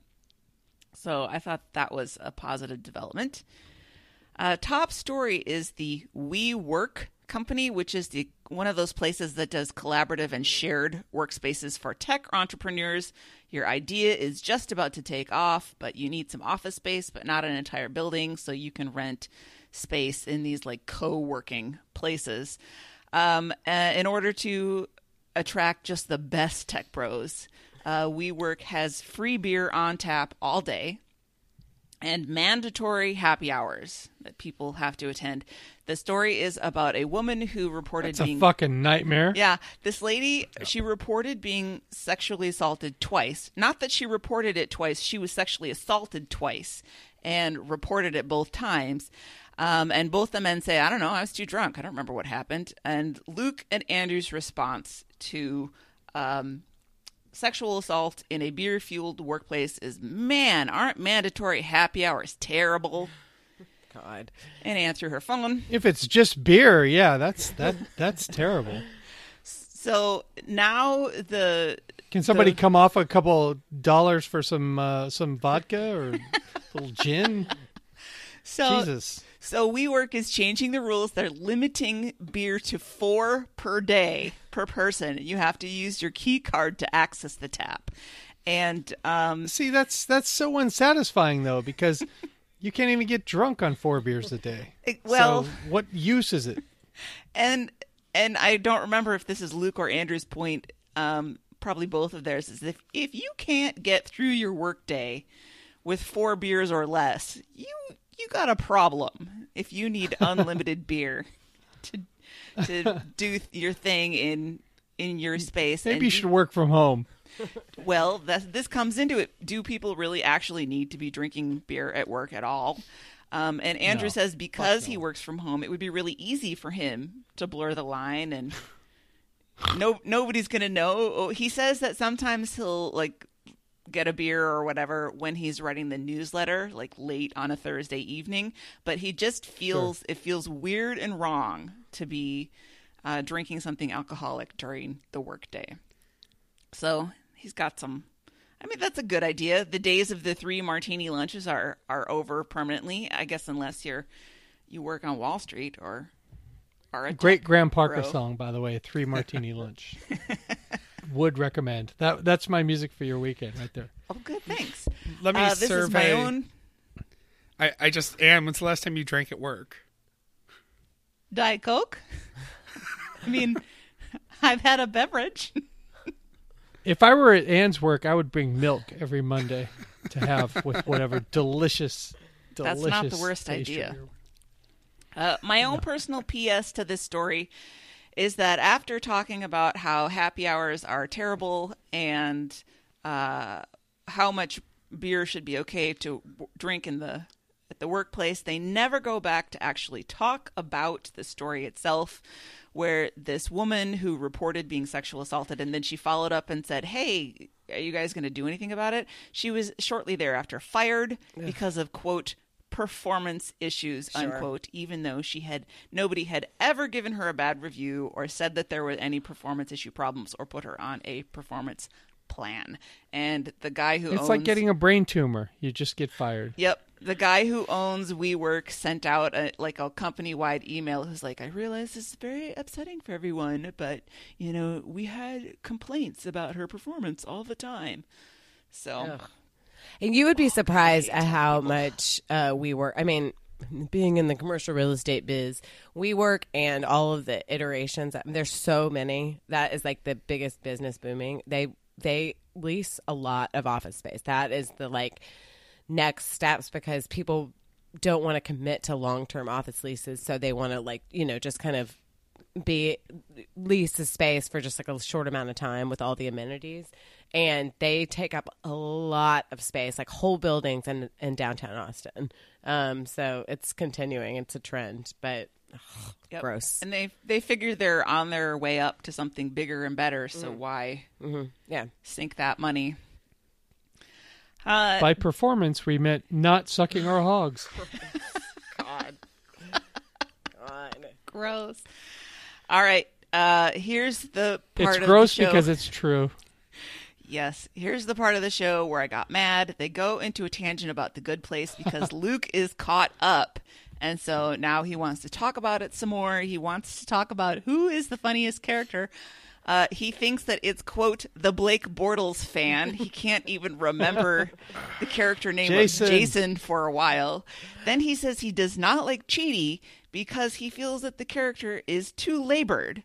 So I thought that was a positive development. Uh, top story is the WeWork company, which is the one of those places that does collaborative and shared workspaces for tech entrepreneurs. Your idea is just about to take off, but you need some office space, but not an entire building, so you can rent space in these like co-working places um, uh, in order to attract just the best tech bros. Uh, WeWork has free beer on tap all day and mandatory happy hours that people have to attend. The story is about a woman who reported It's a fucking nightmare. yeah, this lady, she reported being sexually assaulted twice. Not that she reported it twice, she was sexually assaulted twice and reported it both times. Um, and both the men say, I don't know, I was too drunk. I don't remember what happened. And Luke and Andrew's response to um, sexual assault in a beer fueled workplace is man, aren't mandatory happy hours terrible? God. And answer her phone. If it's just beer, yeah, that's that that's terrible. So now the Can somebody The- come off a couple dollars for some uh, some vodka or a little gin? so Jesus. So WeWork is changing the rules. They're limiting beer to four per day per person. You have to use your key card to access the tap. And um, See, that's that's so unsatisfying though because you can't even get drunk on four beers a day. Well- so what use is it? and and I don't remember if this is Luke or Andrew's point. Um, probably both of theirs is if if you can't get through your workday with four beers or less, you you got a problem. If you need unlimited beer to to do your thing in in your space, Maybe and you should work from home. Well, this comes into it. Do people really actually need to be drinking beer at work at all? Um, and Andrew No. says because he no. works from home, it would be really easy for him to blur the line, and no nobody's gonna know. Oh, He says that sometimes he'll like get a beer or whatever when he's writing the newsletter, like late on a Thursday evening. But he just feels it feels weird and wrong to be uh, drinking something alcoholic during the workday. So he's got some. I mean, that's a good idea. The days of the three martini lunches are are over permanently. I guess unless you're you work on Wall Street or are a Great Graham Parker bro. song, by the way. Three martini lunch. Would recommend that. That's my music for your weekend, right there. Oh, good. Thanks. Let me Uh, this is my own I, I just am. When's the last time you drank at work? Diet Coke. I mean, I've had a beverage. If I were at Ann's work, I would bring milk every Monday to have with whatever delicious, delicious. That's not the worst idea. Uh, my own personal PS to this story is that after talking about how happy hours are terrible and uh, how much beer should be okay to w- drink in the at the workplace, they never go back to actually talk about the story itself. Where this woman who reported being sexual assaulted and then she followed up and said, Hey, are you guys going to do anything about it? She was shortly thereafter fired because of, quote, performance issues Sure. unquote even though she had nobody had ever given her a bad review or said that there were any performance issue problems or put her on a performance plan and the guy who It's owns like getting a brain tumor. You just get fired. Yep. The guy who owns WeWork sent out a, like a company wide email who's like, I realize this is very upsetting for everyone, but, you know, we had complaints about her performance all the time. So, And you would be surprised at how much uh, WeWork. I mean, being in the commercial real estate biz, WeWork and all of the iterations. I mean, there's so many. That is like the biggest business booming. They they lease a lot of office space. That is the like next steps because people don't want to commit to long term office leases, so they want to like you know just kind of be lease the space for just like a short amount of time with all the amenities and they take up a lot of space like whole buildings in, in downtown austin um, so it's continuing it's a trend but ugh, yep. gross And they they figure they're on their way up to something bigger and better, so why yeah sink that money? Uh, By performance, we meant not sucking our hogs. god god gross. All right. Uh, here's the part It's of gross the show. because it's true. Yes, here's the part of the show where I got mad. They go into a tangent about the good place because Luke is caught up. And so now he wants to talk about it some more. He wants to talk about who is the funniest character. Uh, he thinks that it's, quote, the Blake Bortles fan. He can't even remember the character name Jason. of Jason for a while. Then he says he does not like Chidi because he feels that the character is too labored.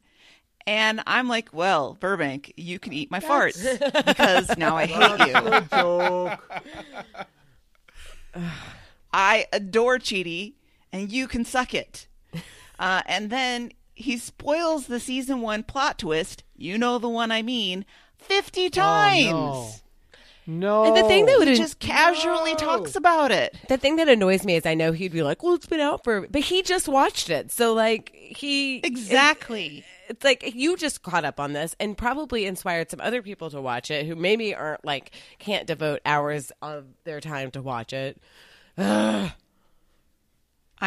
And I'm like, well, Burbank, you can eat my farts because now I hate you. I adore Chidi, and you can suck it. Uh, and then he spoils the season one plot twist. You know the one I mean. Fifty times. Oh, no. and the thing that would He just casually talks about it. the thing that annoys me is i know he'd be like well it's been out for but he just watched it so like he Exactly. It's like you just caught up on this and probably inspired some other people to watch it who maybe aren't like can't devote hours of their time to watch it. I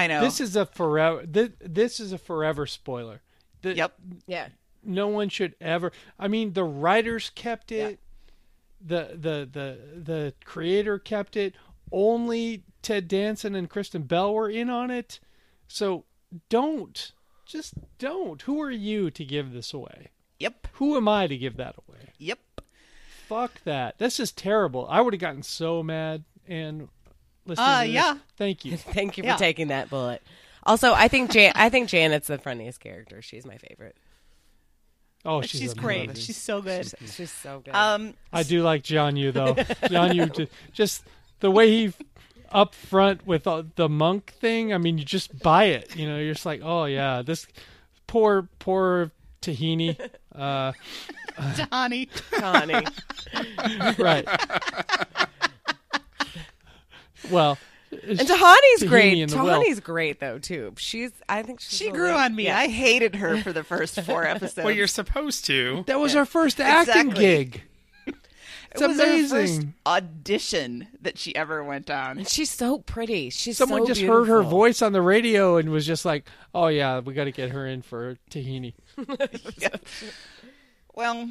know. This is a forever. This, this is a forever spoiler. The- yep. Yeah. No one should ever. I mean, the writers kept it. The the the the creator kept it. Only Ted Danson and Kristen Bell were in on it. So don't. Just don't. Who are you to give this away? Yep. Who am I to give that away? Yep. Fuck that. This is terrible. I would have gotten so mad and listening Uh, to this. yeah. Thank you. Thank you for Yeah. taking that bullet. Also, I think Jan- I think Janet's the funniest character. She's my favorite. Oh, She's, she's, great. amazing. She's so good. She's, she's so good. Um, I do like Jianyu though. Jianyu ju- just the way he up front with uh, the monk thing. I mean, you just buy it. You know, you're just like, oh yeah, this poor poor Tahini. Uh, Donnie. Connie. right. well, And Tahani's Tahini great. in. Tahani's great though too. She's I think she's She grew little- on me. Yeah. I hated her for the first four episodes. Well, you're supposed to. that was our first acting Exactly. gig. It's it was her first audition that she ever went on. And she's so pretty. She's Someone so just heard her voice on the radio and was just like, "Oh yeah, we got to get her in for Tahini." Well,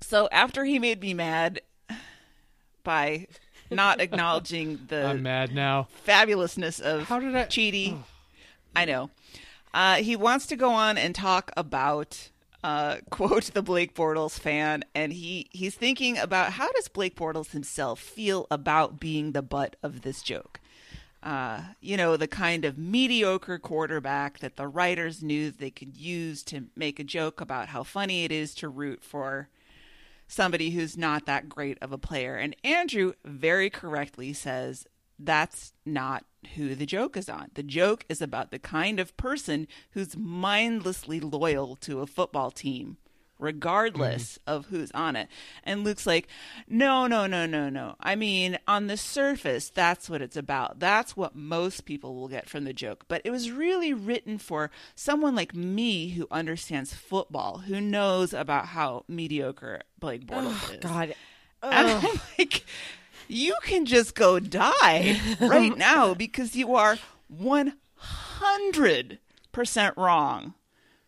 so after he made me mad by not acknowledging the I'm mad now. fabulousness of How did I- Chidi. I know. Uh, he wants to go on and talk about uh, quote the Blake Bortles fan, and he he's thinking about how does Blake Bortles himself feel about being the butt of this joke. Uh, you know, the kind of mediocre quarterback that the writers knew they could use to make a joke about how funny it is to root for somebody who's not that great of a player. And Andrew very correctly says that's not who the joke is on. The joke is about the kind of person who's mindlessly loyal to a football team, regardless mm-hmm. of who's on it. And Luke's like, no, no, no, no, no. I mean, on the surface, that's what it's about. That's what most people will get from the joke. But it was really written for someone like me who understands football, who knows about how mediocre Blake Bortles is. God. And I'm like, you can just go die right now because you are 100% wrong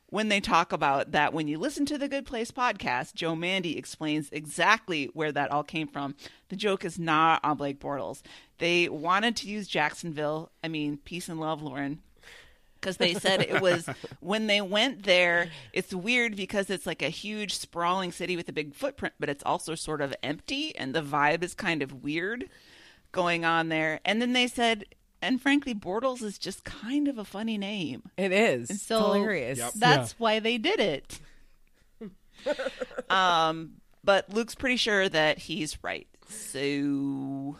when they talk about that. When you listen to the good place podcast Joe Mande explains exactly where that all came from. The joke is not on blake bortles. They wanted to use jacksonville. I mean peace and love lauren because they said it was when they went there it's weird because it's like a huge sprawling city with a big footprint but it's also sort of empty and the vibe is kind of weird going on there and then they said and frankly bortles is just kind of a funny name It is. And It's so- hilarious. Yep. that's why they did it um but luke's pretty sure that he's right so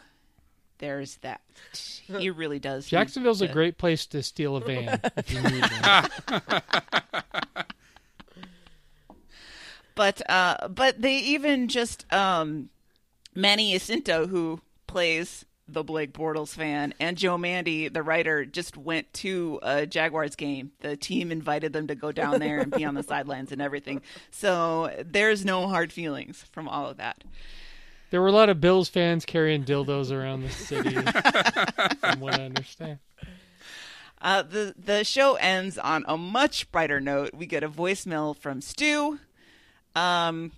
there's that he really does Jacksonville's a great place to steal a van if you need one. But uh, but they even just um, Manny Jacinto, who plays the Blake Bortles fan, and Joe Mande, the writer, just went to a Jaguars game. The team invited them to go down there and be on the sidelines and everything. So there's no hard feelings from all of that. There were a lot of Bills fans carrying dildos around the city, from what I understand. Uh, the the show ends on a much brighter note. We get a voicemail from Stu, um,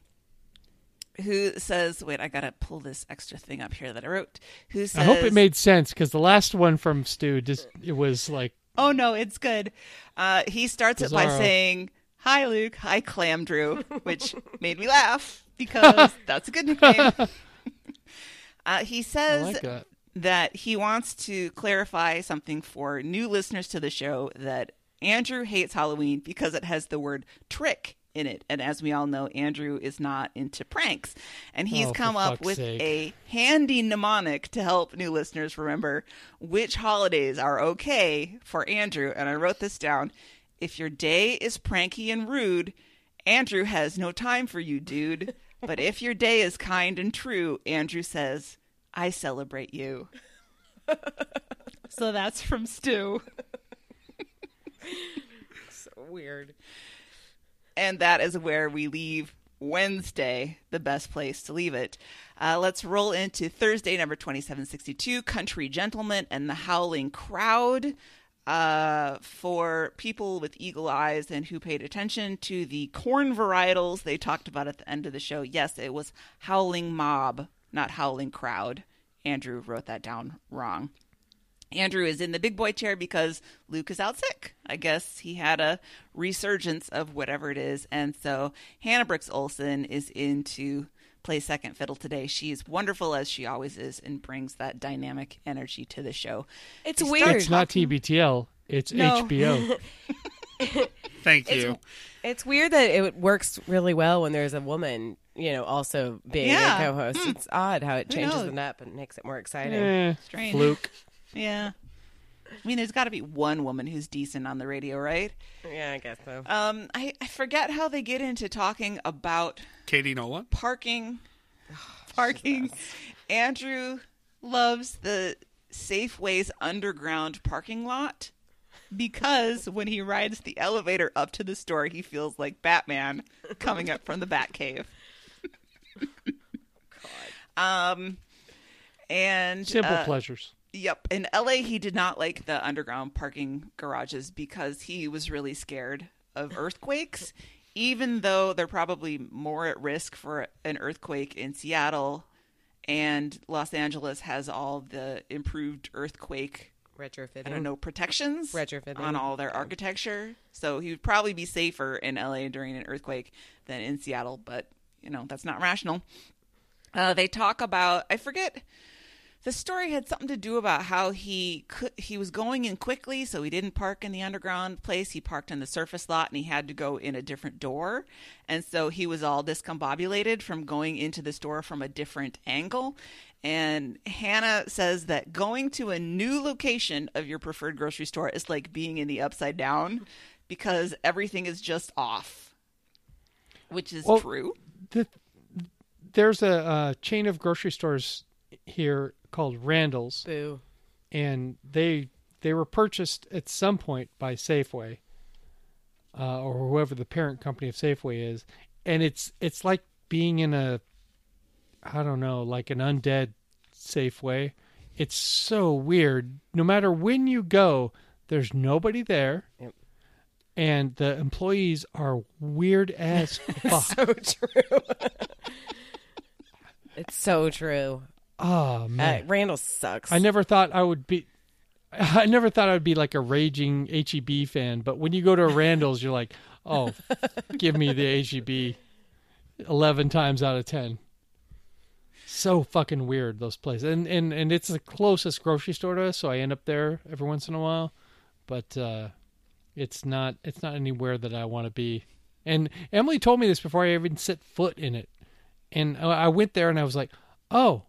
who says, "Wait, I gotta pull this extra thing up here that I wrote." Who says, I hope it made sense because the last one from Stu just it was like Oh no, it's good. Uh, he starts it by saying, "Hi, Luke. Hi, Clam Drew," which made me laugh because that's a good nickname. uh, he says like that. that he wants to clarify something for new listeners to the show that Andrew hates Halloween because it has the word trick in it. And as we all know, Andrew is not into pranks. And he's Oh, come up with sake. a handy mnemonic to help new listeners remember which holidays are okay for Andrew. And I wrote this down. If your day is pranky and rude, Andrew has no time for you, dude. But if your day is kind and true, Andrew says, I celebrate you. so that's from Stu. So weird. And that is where we leave Wednesday, the best place to leave it. Uh, let's roll into Thursday, number 2762, Country Gentleman and the Howling Crowd. Uh, for people with eagle eyes and who paid attention to the corn varietals they talked about at the end of the show, yes, it was Howling Mob, not Howling Crowd. Andrew wrote that down wrong. Andrew is in the big boy chair because Luke is out sick. I guess he had a resurgence of whatever it is. And so Hannah Brooks Olsen is in to play second fiddle today. She's wonderful as she always is and brings that dynamic energy to the show. It's They weird. start It's not TBTL. It's No. HBO. Thank you. It's weird that it works really well when there's a woman, you know, also being Yeah. a co-host. It's odd how it Who changes knows? it up and makes it more exciting. eh, Strange. fluke. Yeah. I mean, there's got to be one woman who's decent on the radio, right? Yeah, I guess so. Um, I, I forget how they get into talking about Katie Nolan. parking. Parking. Andrew loves the Safeway's underground parking lot because when he rides the elevator up to the store, he feels like Batman coming up from the Batcave. God. Um, and Simple uh, pleasures. Yep. In LA, he did not like the underground parking garages because he was really scared of earthquakes, even though they're probably more at risk for an earthquake in Seattle. And Los Angeles has all the improved earthquake, Retrofitting. I don't know, protections Retrofitting. on all their architecture. So he would probably be safer in LA during an earthquake than in Seattle, but, you know, that's not rational. Uh, they talk about, I forget the story had something to do about how he could he was going in quickly so he didn't park in the underground place. He parked in the surface lot and he had to go in a different door. And so he was all discombobulated from going into the store from a different angle. And hannah says that going to a new location of your preferred grocery store is like being in the upside down because everything is just off which is Well, true. The, there's a, uh chain of grocery stores here called Randall's, Boo. and they they were purchased at some point by Safeway, uh, or whoever the parent company of Safeway is, and it's it's like being in a I don't know, like an undead Safeway. It's so weird. No matter when you go, there's nobody there. Yep. And the employees are weird as fuck. So true. it's so true. Oh Uh, man. Randall sucks. I never thought I would be I never thought I'd be like a raging HEB fan, but when you go to a Randall's you're like, "Oh, give me the HEB 11 times out of 10." So fucking weird those places. And and and it's the closest grocery store to us, so I end up there every once in a while. But uh it's not it's not anywhere that I want to be. And Emily told me this before I even set foot in it. And I went there and I was like, "Oh,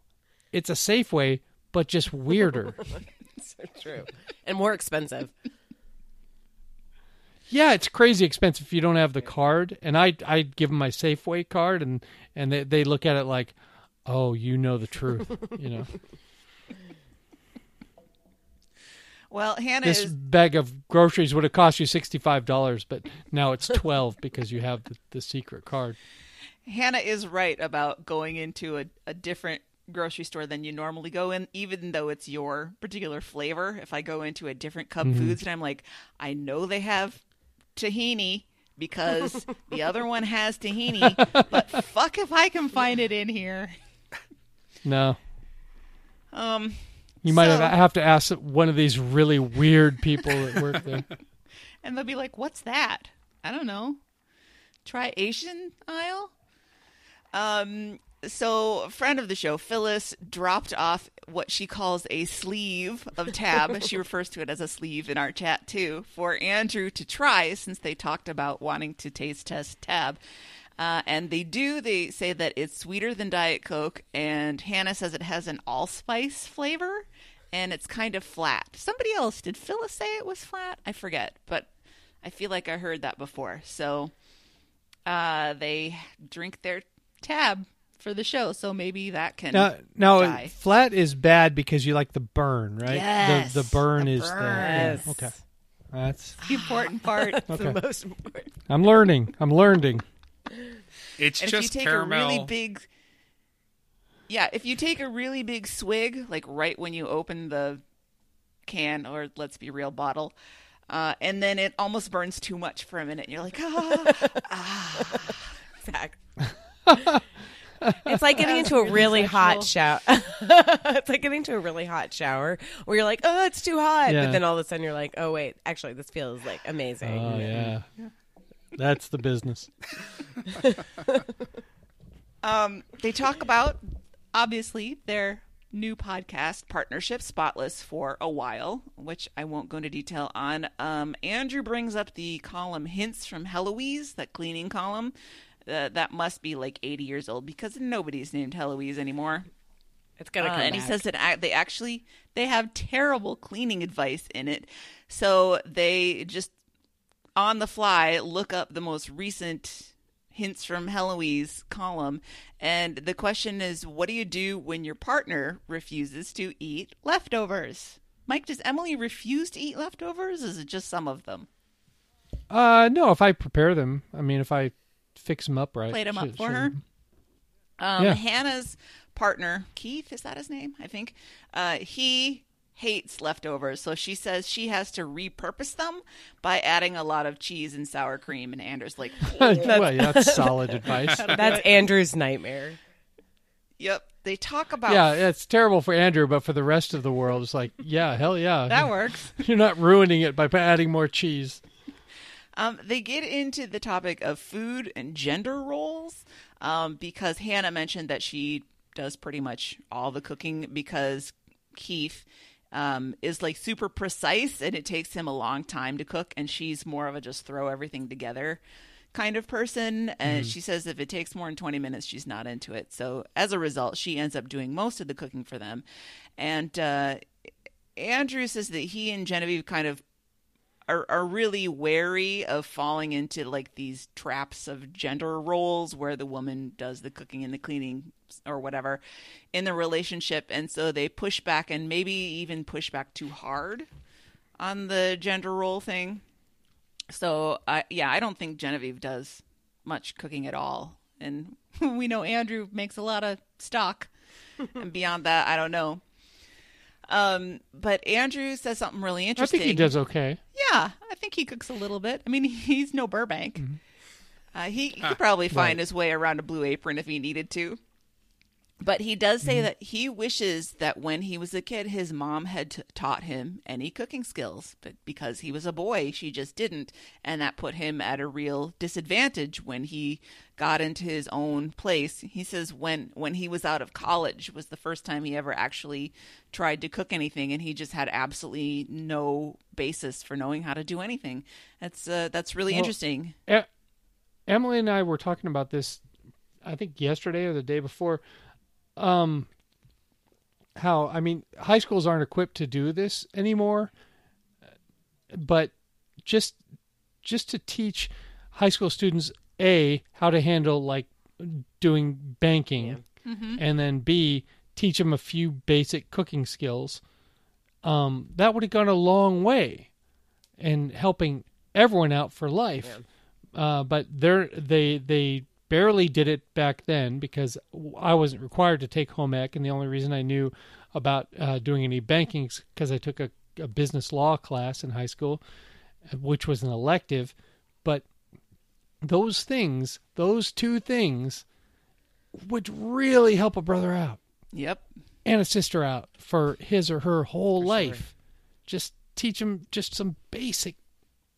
it's a Safeway, but just weirder." so true. And more expensive. Yeah, it's crazy expensive if you don't have the card. And I I give them my Safeway card, and and they they look at it like, oh, you know the truth, you know. Well, Hannah This is bag of groceries would have cost you sixty five dollars, but now it's twelve because you have the, the secret card. Hannah is right about going into a, a different grocery store than you normally go in, even though it's your particular flavor. If I go into a different Cub Foods and I'm like, I know they have tahini because the other one has tahini, but fuck if I can find it in here. No, Um, you might So- have, have to ask one of these really weird people that work there. and they'll be like, "What's that?" I don't know. Try Asian aisle. Um. So, a friend of the show, Phyllis, dropped off what she calls a sleeve of tab. she refers to it as a sleeve in our chat too, for Andrew to try since they talked about wanting to taste test tab. Uh, and they do. They say that it's sweeter than Diet Coke, and Hannah says it has an allspice flavor, and it's kind of flat. Somebody else did Phyllis say it was flat? I forget, but I feel like I heard that before. So uh, they drink their tab for the show, so maybe that can Now, now die. flat is bad because you like the burn, right? Yes, the the burn the is burn. the yeah, Yes. okay. That's the important part. okay. The most important. I'm learning. I'm learning. It's And if just you take caramel. a really big Yeah, if you take a really big swig, like right when you open the can or let's be real bottle, uh, and then it almost burns too much for a minute and you're like, ah, Zach. It's like getting into a really really hot shower. it's like getting into a really hot shower where you're like, oh, it's too hot. Yeah. But then all of a sudden you're like, oh, wait, actually, this feels like amazing. Oh yeah. That's the business. Um, they talk about obviously their new podcast partnership, Spotless, for a while, which I won't go into detail on. Um, Andrew brings up the column Hints from Heloise, that cleaning column. Uh, that must be like 80 years old because nobody's named Heloise anymore. It's going to Uh, come and he says that they actually they have terrible cleaning advice in it. So they just on the fly look up the most recent hints from Heloise column. And the question is what do you do when your partner refuses to eat leftovers? Mike does Emily refuse to eat leftovers? Is it just some of them? Uh no, if I prepare them, I mean if I fix them up right. Plate 'em up should- for should- her? Um, Yeah. Hannah's partner, Keith, is that his name? I think. Uh, he hates leftovers, so she says she has to repurpose them by adding a lot of cheese and sour cream. And Andrew's like, well, yeah, that's solid advice. That's Andrew's nightmare. "Yep." They talk about Yeah, it's terrible for Andrew, but for the rest of the world, it's like, yeah, hell yeah. that works. You're not ruining it by adding more cheese. Um, they get into the topic of food and gender roles um, because Hannah mentioned that she does pretty much all the cooking because Keith um, is like super precise and it takes him a long time to cook, and she's more of a just throw everything together kind of person. And she says if it takes more than 20 minutes, she's not into it. So as a result, she ends up doing most of the cooking for them. And uh, Andrew says that he and Genevieve kind of are, are really wary of falling into like these traps of gender roles where the woman does the cooking and the cleaning or whatever in the relationship and so they push back and maybe even push back too hard on the gender role thing so I yeah i don't think genevieve does much cooking at all and we know andrew makes a lot of stock and beyond that, I don't know. Um, but Andrew says something really interesting. I think he does okay. Yeah, I think he cooks a little bit. I mean, he's no Burbank. Uh, he he could probably find Right. his way around a blue apron if he needed to. But he does say that he wishes that when he was a kid, his mom had t- taught him any cooking skills. But because he was a boy, she just didn't. And that put him at a real disadvantage when he got into his own place. He says when, when he was out of college was the first time he ever actually tried to cook anything. And he just had absolutely no basis for knowing how to do anything. That's, uh, that's really Well, interesting. E- Emily and I were talking about this, I think yesterday or the day before. Um, how I mean, high schools aren't equipped to do this anymore, but just just to teach high school students a how to handle like doing banking, and then b teach them a few basic cooking skills. Um, that would have gone a long way in helping everyone out for life. Uh, but they're they they barely did it back then because I wasn't required to take home ec, and the only reason I knew about uh, doing any banking is because I took a, a business law class in high school, which was an elective. But those things, those two things, would really help a brother out Yep. and a sister out for his or her whole life. Just teach them just some basic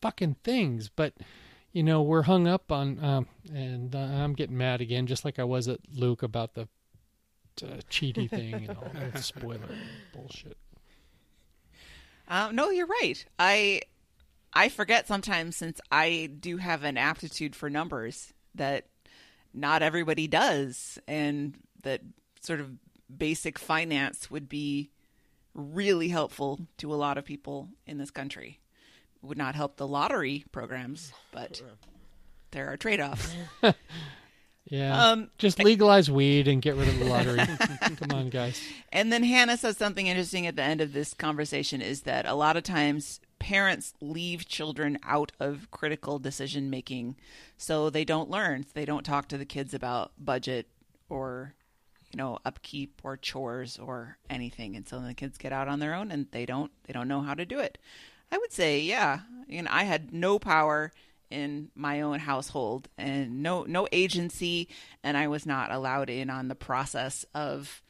fucking things. But you know, we're hung up on, um, and uh, I'm getting mad again, just like I was at Luke about the uh, Chidi thing and all that spoiler bullshit. Uh, no, you're right. I I forget sometimes since I do have an aptitude for numbers that not everybody does, and that sort of basic finance would be really helpful to a lot of people in this country. Would not help the lottery programs, but there are trade offs. Yeah, Um, just legalize weed and get rid of the lottery. Come on, guys. And then Hannah says something interesting at the end of this conversation is that a lot of times parents leave children out of critical decision making so they don't learn. They don't talk to the kids about budget or you know upkeep or chores or anything and so the kids get out on their own and they don't they don't know how to do it. I would say yeah, you know I had no power in my own household and no no agency and I was not allowed in on the process of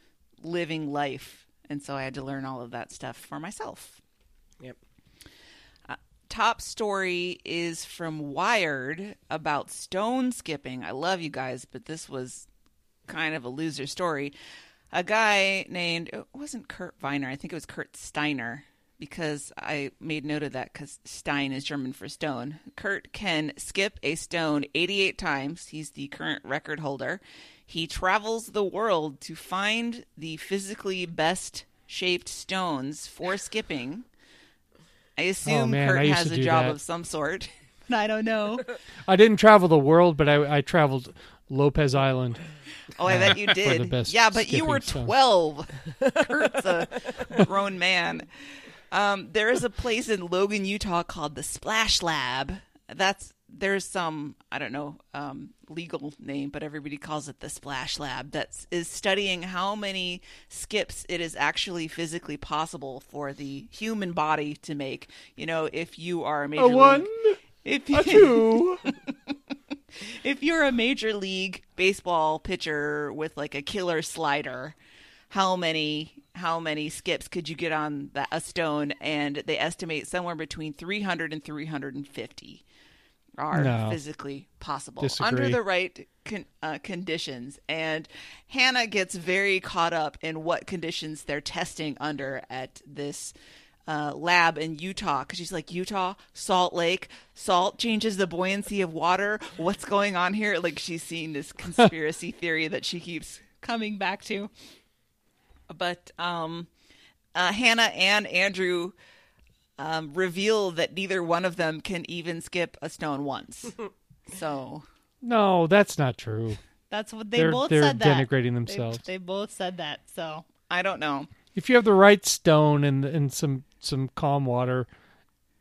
living life and so I had to learn all of that stuff for myself. Yep. Uh, top story is from Wired about stone skipping. I love you guys, but this was kind of a loser story. A guy named it wasn't Kurt Viner, I think it was Kurt Steiner because I made note of that because Stein is German for stone. Kurt can skip a stone 88 times. He's the current record holder. He travels the world to find the physically best shaped stones for skipping. I assume Oh, man, Kurt I has a job that. of some sort. But I don't know. I didn't travel the world, but I, I traveled Lopez Island. Oh, I bet you did. yeah, but you were skipping stone. 12. Kurt's a grown man. Um, there is a place in Logan, Utah called the Splash Lab. That's there's some I don't know um, legal name, but everybody calls it the Splash Lab. That is studying how many skips it is actually physically possible for the human body to make. You know, if you are a major league, if you, two. if you're a major league baseball pitcher with like a killer slider, how many how many skips could you get on that, a stone? And they estimate somewhere between 300 and 350 are No. physically possible Disagree. under the right con- uh, conditions. And Hannah gets very caught up in what conditions they're testing under at this uh, lab in Utah because she's like Utah, Salt Lake, salt changes the buoyancy of water. What's going on here? Like she's seeing this conspiracy theory that she keeps coming back to. But um, uh, Hannah and Andrew um, reveal that neither one of them can even skip a stone once. so No, that's not true. That's what they They're- both they're said. That denigrating They- themselves. They, both said that. So I don't know. If you have the right stone and and some some calm water,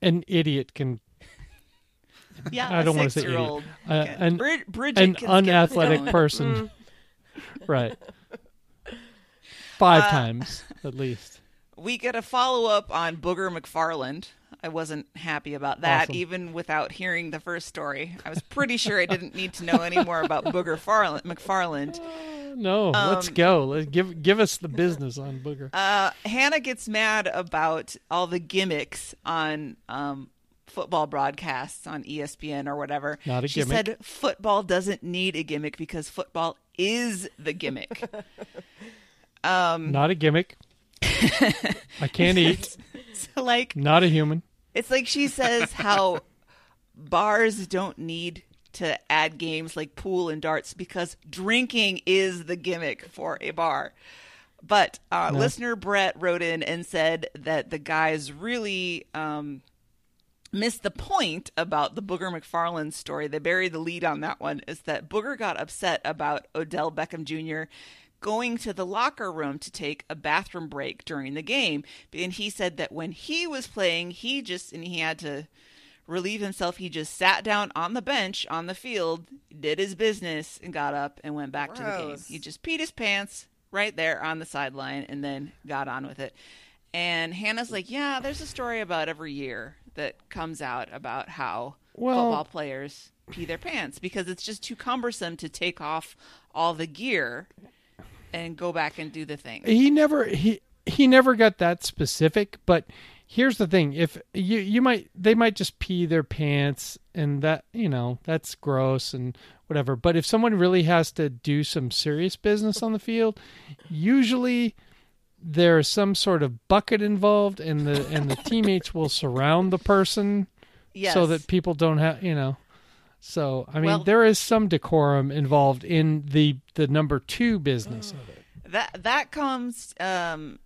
an idiot can yeah, I don't want to say idiot. Six-year-old Uh, an Brid- Bridget an can skip a unathletic stone. person. right. Five Uh, times at least. We get a follow up on Booger McFarland. I wasn't happy about that, Awesome. even without hearing the first story. I was pretty sure I didn't need to know any more about Booger Farland, McFarland. No, let's Um, go. Let give give us the business on Booger. Uh, Hannah gets mad about all the gimmicks on um, football broadcasts on ESPN or whatever. Not a she gimmick. said football doesn't need a gimmick because football is the gimmick. um, Not a gimmick. I can't eat. So, like, Not a human. It's like she says how bars don't need to add games like pool and darts because drinking is the gimmick for a bar. But uh, listener Brett wrote in and said that the guys really um, missed the point about the Booger McFarland story. They buried the lead on that one. Is that Booger got upset about Odell Beckham Jr. going to the locker room to take a bathroom break during the game, and he said that when he was playing, he just and he had to relieve himself. He just sat down on the bench on the field, did his business, and got up and went back to the game. He just peed his pants right there on the sideline and then got on with it. And Hannah's like, Yeah, there's a story about every year that comes out about how Well- football players pee their pants because it's just too cumbersome to take off all the gear and go back and do the thing. he never he he never got that specific but here's the thing if you you might they might just pee their pants and that you know that's gross and whatever but if someone really has to do some serious business on the field usually there's some sort of bucket involved and the and the teammates will surround the person Yes. so that people don't have you know so i mean Well- there is some decorum involved in the the number 2 business of it That that comes um,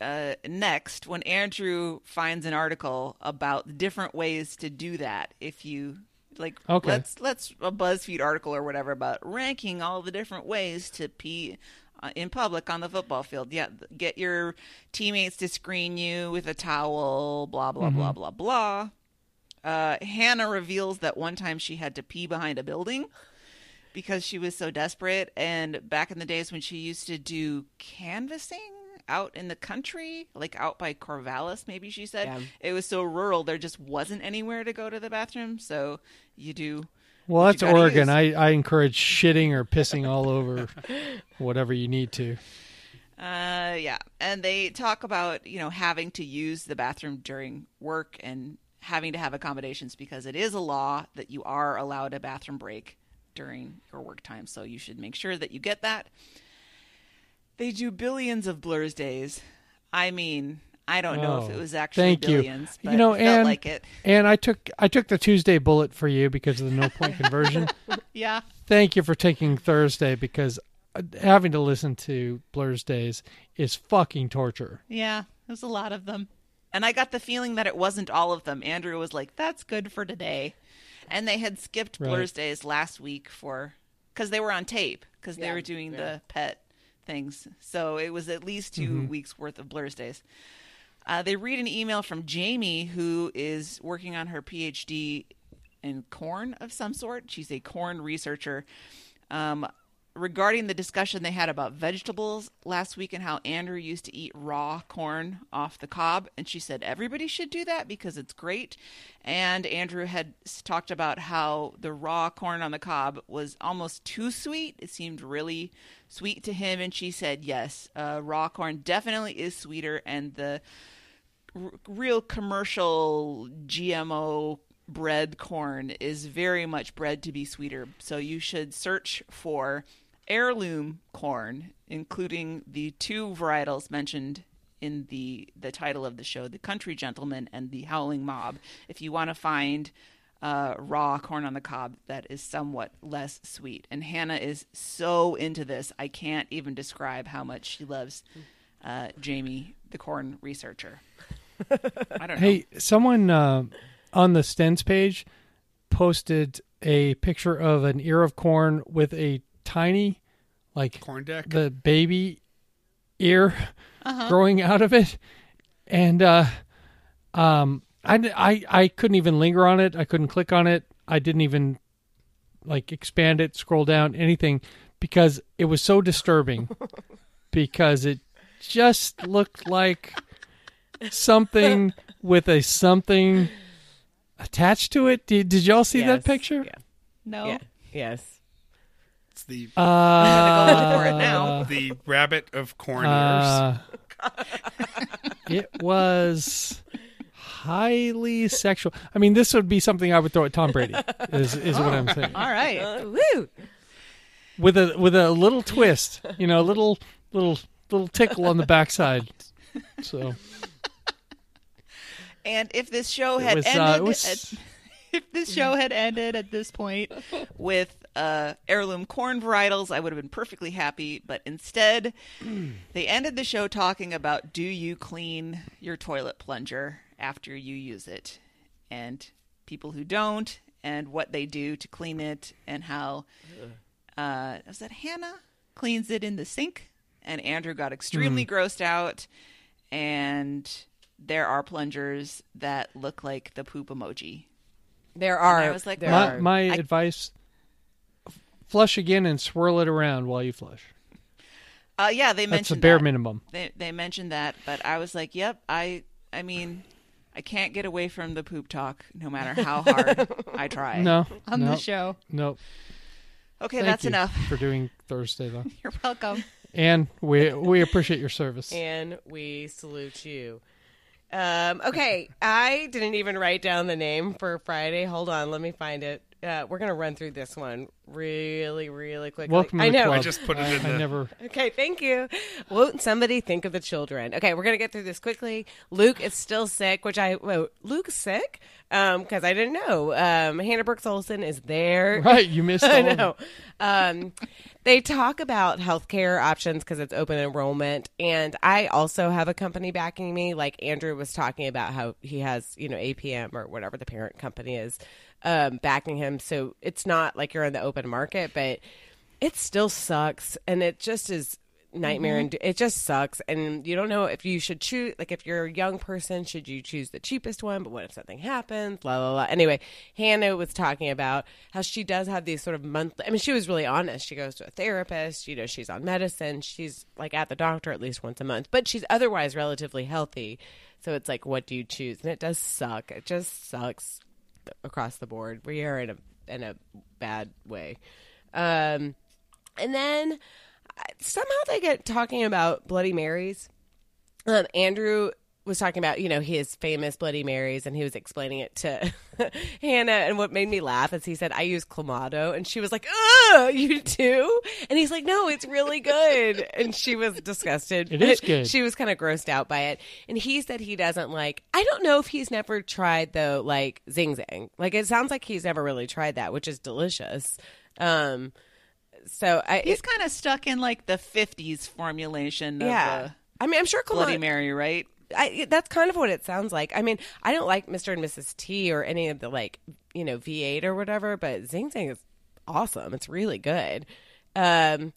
uh, next when Andrew finds an article about different ways to do that. If you like, Okay. let's let's a BuzzFeed article or whatever about ranking all the different ways to pee uh, in public on the football field. Yeah, get your teammates to screen you with a towel. Blah blah blah blah blah. Uh, Hannah reveals that one time she had to pee behind a building because she was so desperate. And back in the days when she used to do canvassing out in the country, like out by Corvallis, maybe she said, Yeah. it was so rural, there just wasn't anywhere to go to the bathroom. So you do. Well, that's Oregon. use. I, I encourage shitting or pissing all over whatever you need to. Uh, yeah. And they talk about, you know, having to use the bathroom during work and having to have accommodations because it is a law that you are allowed a bathroom break during your work time. So you should make sure that you get that. They do billions of Blurs days. I mean, I don't know if Oh, it was actually thank you. billions, but You know, and- like it. And I took I took the Tuesday bullet for you because of the no point conversion. yeah. Thank you for taking Thursday because uh, having to listen to Blur's Days is fucking torture. Yeah. There's a lot of them. And I got the feeling that it wasn't all of them. Andrew was like, "That's good for today," and they had skipped Right. Blur's Days last week for because they were on tape because they Yeah, were doing yeah. the pet things. So it was at least 2 Mm-hmm. weeks worth of Blur's Days. Uh, they read an email from Jamie, who is working on her PhD in corn of some sort. She's a corn researcher. Um, regarding the discussion they had about vegetables last week and how Andrew used to eat raw corn off the cob, and she said everybody should do that because it's great. And Andrew had talked about how the raw corn on the cob was almost too sweet. It seemed really sweet to him, and she said yes, uh, raw corn definitely is sweeter, and the r- real commercial GMO bred corn is very much bred to be sweeter. So you should search for heirloom corn, including the two varietals mentioned in the the title of the show, the Country Gentleman and the Howling Mob. If you want to find uh, raw corn on the cob that is somewhat less sweet, and Hannah is so into this, I can't even describe how much she loves uh, Jamie, the corn researcher. I don't know. Hey, someone uh, on the Stens page posted a picture of an ear of corn with a tiny, like Corn deck. the baby ear growing out of it, and uh, um, I, I I couldn't even linger on it. I couldn't click on it. I didn't even like expand it, scroll down, anything, because it was so disturbing. because it just looked like something with a something attached to it. Did, did y'all see that picture? Yeah. No. Yeah. Yes. It's the Uh, gonna go for it now. the rabbit of corn ears. uh, it was highly sexual. I mean, this would be something I would throw at Tom Brady. Is is what I'm saying. All right. Uh, woo. With a with a little twist, you know, a little little little tickle on the backside. So And if this show it had was, uh, ended, it was at- If this show had ended at this point, with uh, heirloom corn varietals, I would have been perfectly happy. But instead, they ended the show talking about do you clean your toilet plunger after you use it, and people who don't, and what they do to clean it, and how uh, was that Hannah cleans it in the sink, and Andrew got extremely grossed out, and there are plungers that look like the poop emoji. There are. I was like, there my are. my I- advice: flush again and swirl it around while you flush. Uh, yeah, they mentioned That's mentioned the bare that. minimum. They they mentioned that, but I was like, "Yep, I I mean, I can't get away from the poop talk, no matter how hard I try." No, on no, the show. no. Okay, Thank that's you enough. for doing Thursday though, You're welcome. and we we appreciate your service. and we salute you. Um, okay, I didn't even write down the name for Friday. Hold on, let me find it. Uh, we're gonna run through this one really, really quickly. Welcome to I the know. club. I just put it I, in I the- never. Okay, thank you. Won't somebody think of the children? Okay, we're gonna get through this quickly. Luke is still sick, which I whoa, Luke's sick because I didn't know. Um, Hannah Brooks Olsen is there. Right, you missed. All I know. Um, they talk about healthcare options because it's open enrollment, and I also have a company backing me. Like Andrew was talking about how he has, you know, APM or whatever the parent company is um, backing him. So it's not like you're in the open market, but it still sucks, and it just is nightmare and it just sucks. And you don't know if you should choose like if you're a young person should you choose the cheapest one? But what if something happens? Blah blah blah anyway hannah was talking about how she does have these sort of monthly i mean she was really honest. She goes to a therapist you know she's on medicine. She's like at the doctor at least once a month but she's otherwise relatively healthy. So it's like what do you choose? And it does suck. It just sucks across the board we are in a in a bad way um and then uh, somehow they get talking about Bloody Marys. Um, Andrew was talking about, you know, his famous Bloody Marys, and he was explaining it to Hannah. And what made me laugh is he said, I use Clamato. And she was like, Ugh, you do? And he's like, No, it's really good. And she was disgusted. It is good. She was kind of grossed out by it. And he said he doesn't like, I don't know if he's never tried, though, like Zing Zang. Like, it sounds like he's never really tried that, which is delicious. Um, so I, He's kind of stuck in like the '50s formulation yeah. I mean, I'm sure Bloody Mary, right? I, that's kind of what it sounds like. I mean, I don't like Mr. and Mrs. T or any of the like, you know, V8 or whatever, but Zing Zing is awesome. It's really good. Um,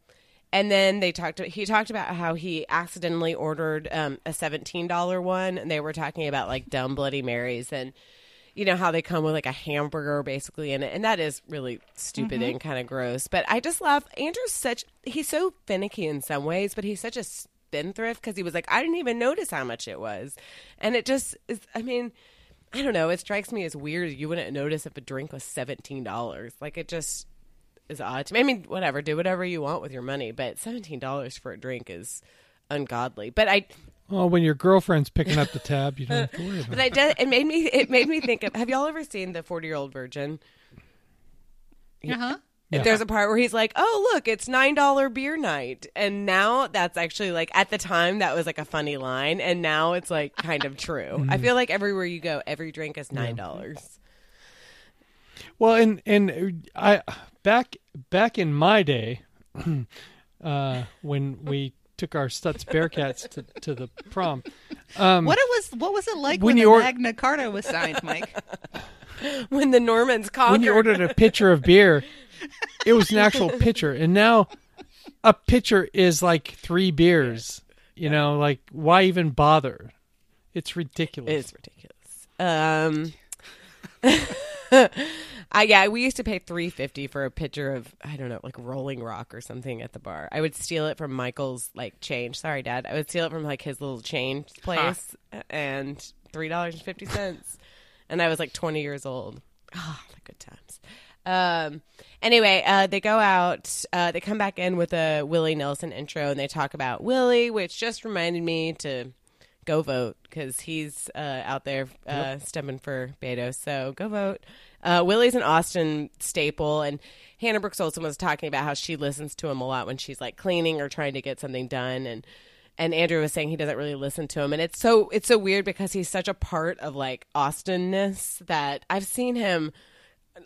and then they talked. He talked about how he accidentally ordered um, a seventeen dollar one, and they were talking about like dumb Bloody Marys and you know how they come with like a hamburger basically in it, and that is really stupid and kind of gross. But I just love Andrew's such. He's so finicky in some ways, but he's such a spendthrift because he was like, I didn't even notice how much it was, and it just is. I mean. I don't know. It strikes me as weird. You wouldn't notice if a drink was seventeen dollars. Like it just is odd to me. I mean, whatever. Do whatever you want with your money, but seventeen dollars for a drink is ungodly. But I, Well, when your girlfriend's picking up the tab, you don't have to worry about but it. I did. It made me. It made me think of. Have y'all ever seen the Forty Year Old Virgin? Uh huh. Yeah. There's a part where he's like, "Oh, look, it's nine dollar beer night," and now that's actually like at the time that was like a funny line, and now it's like kind of true. I feel like everywhere you go, every drink is nine dollars. Well, and and I back back in my day, uh, when we took our Stutz Bearcats to, to the prom, um, What it was? What was it like When when, you the or- Magna Carta was signed? Signed, Mike. When the Normans conquered, when you ordered a pitcher of beer, it was an actual pitcher, and now a pitcher is like three beers. You know, like why even bother? It's ridiculous. it's ridiculous. Um, I yeah, we used to pay three fifty for a pitcher of I don't know, like Rolling Rock or something at the bar. I would steal it from Michael's like change. Sorry, Dad. I would steal it from like his little change place, and three dollars and fifty cents. And I was like twenty years old. Ah, the good times. Um. Anyway, uh, they go out. Uh, they come back in with a Willie Nelson intro, and they talk about Willie, which just reminded me to go vote because he's uh, out there uh, stepping for Beto. So go vote. Uh, Willie's an Austin staple, and Hannah Brooks Olsen was talking about how she listens to him a lot when she's like cleaning or trying to get something done, and and Andrew was saying he doesn't really listen to him, and it's so it's so weird because he's such a part of like Austinness that I've seen him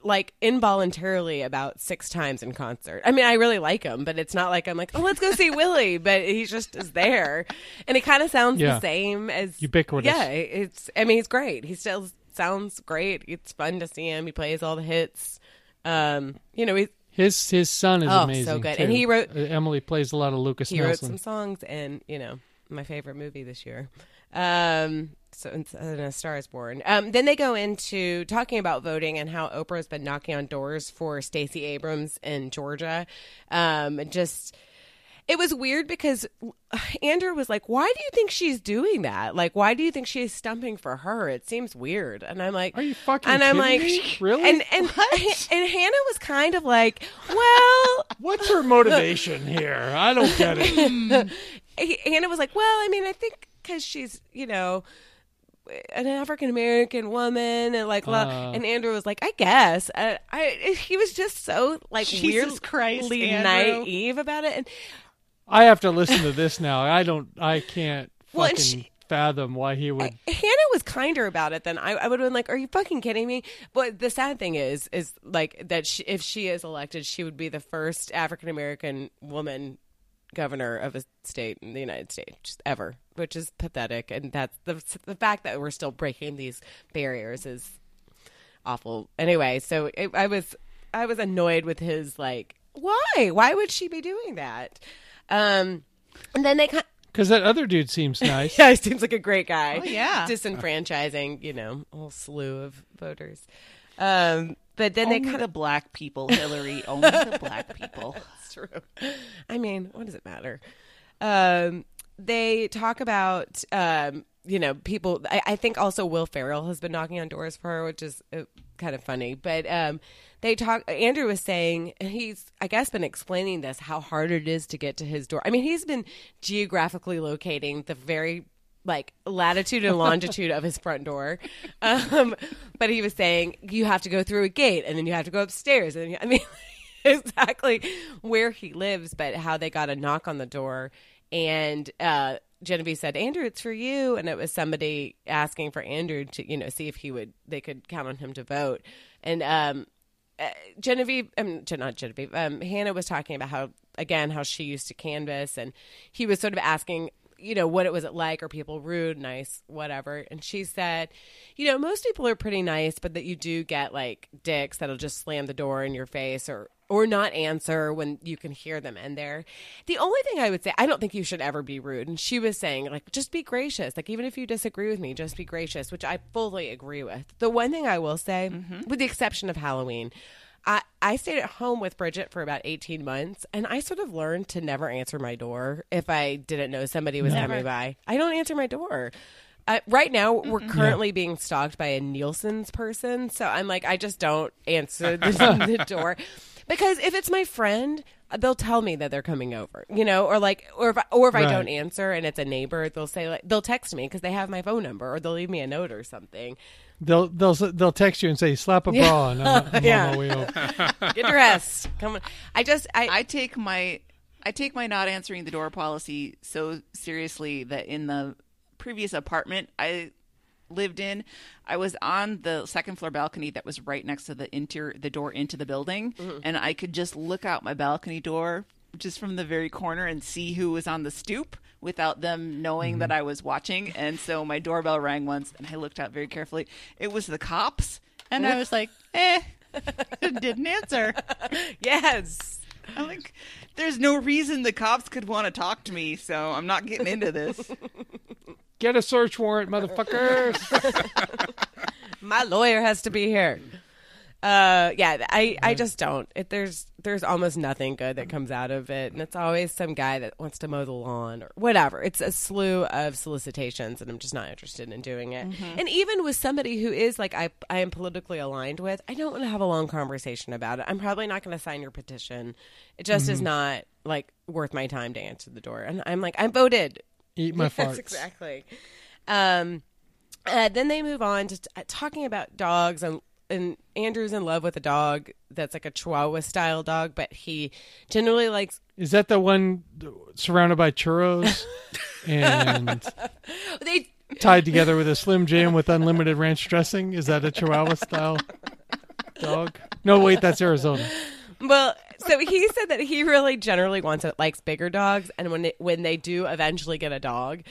like involuntarily about six times in concert. I mean, I really like him, but it's not like I'm like, oh, let's go see Willie, but he just is there, and it kind of sounds Yeah. the same as Ubiquitous. Yeah, it's. I mean, he's great. He still sounds great. It's fun to see him. He plays all the hits. Um, you know, he's His his son is Oh, so amazing. good. too. And he wrote- Uh, Emily plays a lot of Lukas he wrote some songs, and you know, my favorite movie this year. Um, so and A Star Is Born. Um, then they go into talking about voting and how Oprah's been knocking on doors for Stacey Abrams in Georgia. Um, just it was weird because Andrew was like, "Why do you think she's doing that? Like, why do you think she's stumping for her? It seems weird." And I'm like, Are you fucking And I'm kidding like, me? Really? And and and Hannah was kind of like, "Well." What's her motivation here? I don't get it. Hannah was like, "Well, I mean, I think because she's, you know, an African American woman, and like, Uh. and Andrew was like, I guess, I, I he was just so like Jesus Christ, weirdly Andrew. naive about it, and I have to listen to this now. I don't. I can't Well, fucking she- fathom why he would. Hannah was kinder about it than I, I would have been like, "Are you fucking kidding me?" But the sad thing is, is like that she, if she is elected, she would be the first African American woman governor of a state in the United States ever, which is pathetic. And that's the the fact that we're still breaking these barriers is awful. Anyway, so it, I was I was annoyed with his like, why? Why would she be doing that? Um, and then they kind. Because that other dude seems nice. Yeah, he seems like a great guy. Oh, yeah. Disenfranchising, you know, a whole slew of voters. Um, but then Only they kind the black people, Hillary. Only the black people. That's true. I mean, what does it matter? Um, they talk about, um, you know, people. I, I think also Will Ferrell has been knocking on doors for her, which is uh, kind of funny. But um, they talk. Andrew was saying he's, I guess, been explaining this how hard it is to get to his door. I mean, he's been geographically locating the very like latitude and longitude of his front door. Um, but he was saying you have to go through a gate and then you have to go upstairs. And I mean, exactly where he lives, but how they got a knock on the door. And uh, Genevieve said, Andrew, it's for you. And it was somebody asking for Andrew to, you know, see if he would, they could count on him to vote. And um, uh, Genevieve, um, not Genevieve, um, Hannah was talking about how, again, how she used to canvas. And he was sort of asking, you know, what it was it like? Are people rude, nice, whatever? And she said, you know, most people are pretty nice, but that you do get like dicks that'll just slam the door in your face or or not answer when you can hear them in there. The only thing I would say, I don't think you should ever be rude. And she was saying, like, just be gracious. Like, even if you disagree with me, just be gracious, which I fully agree with. The one thing I will say, mm-hmm. with the exception of Halloween, I, I stayed at home with Bridget for about 18 months, and I sort of learned to never answer my door if I didn't know somebody was coming by. I don't answer my door. Uh, right now, we're currently being stalked by a Nielsen's person, so I'm like, I just don't answer the, the door because if it's my friend, they'll tell me that they're coming over, you know, or like, or if I, or if I don't answer and it's a neighbor, they'll say like, they'll text me because they have my phone number, or they'll leave me a note or something. They'll they'll they'll text you and say slap a bra and I'm, I'm Yeah. on my way over. Get dressed. Come on. I just, I, I take my I take my not answering the door policy so seriously that in the previous apartment I lived in, I was on the second floor balcony that was right next to the inter the door into the building, and I could just look out my balcony door just from the very corner and see who was on the stoop without them knowing that I was watching. And so my doorbell rang once, and I looked out very carefully. It was the cops. And I was like, eh, didn't answer. yes. I'm like, there's no reason the cops could want to talk to me, so I'm not getting into this. Get a search warrant, motherfuckers. My lawyer has to be here. Uh, yeah, I, I just don't. It, there's there's almost nothing good that comes out of it, and it's always some guy that wants to mow the lawn or whatever. It's a slew of solicitations, and I'm just not interested in doing it. And even with somebody who is like I I am politically aligned with, I don't want to have a long conversation about it. I'm probably not going to sign your petition. It just is not like worth my time to answer the door. And I'm like, I voted. Eat my Yes, farts. exactly. Um, uh, then they move on to t- uh, talking about dogs, and, and Andrew's in love with a dog that's like a Chihuahua style dog, but he generally likes. Is that the one surrounded by churros and They tied together with a Slim Jim with unlimited ranch dressing? Is that a Chihuahua style dog? No, wait, that's Arizona. well, so he said that he really generally wants it likes bigger dogs, and when it, when they do eventually get a dog.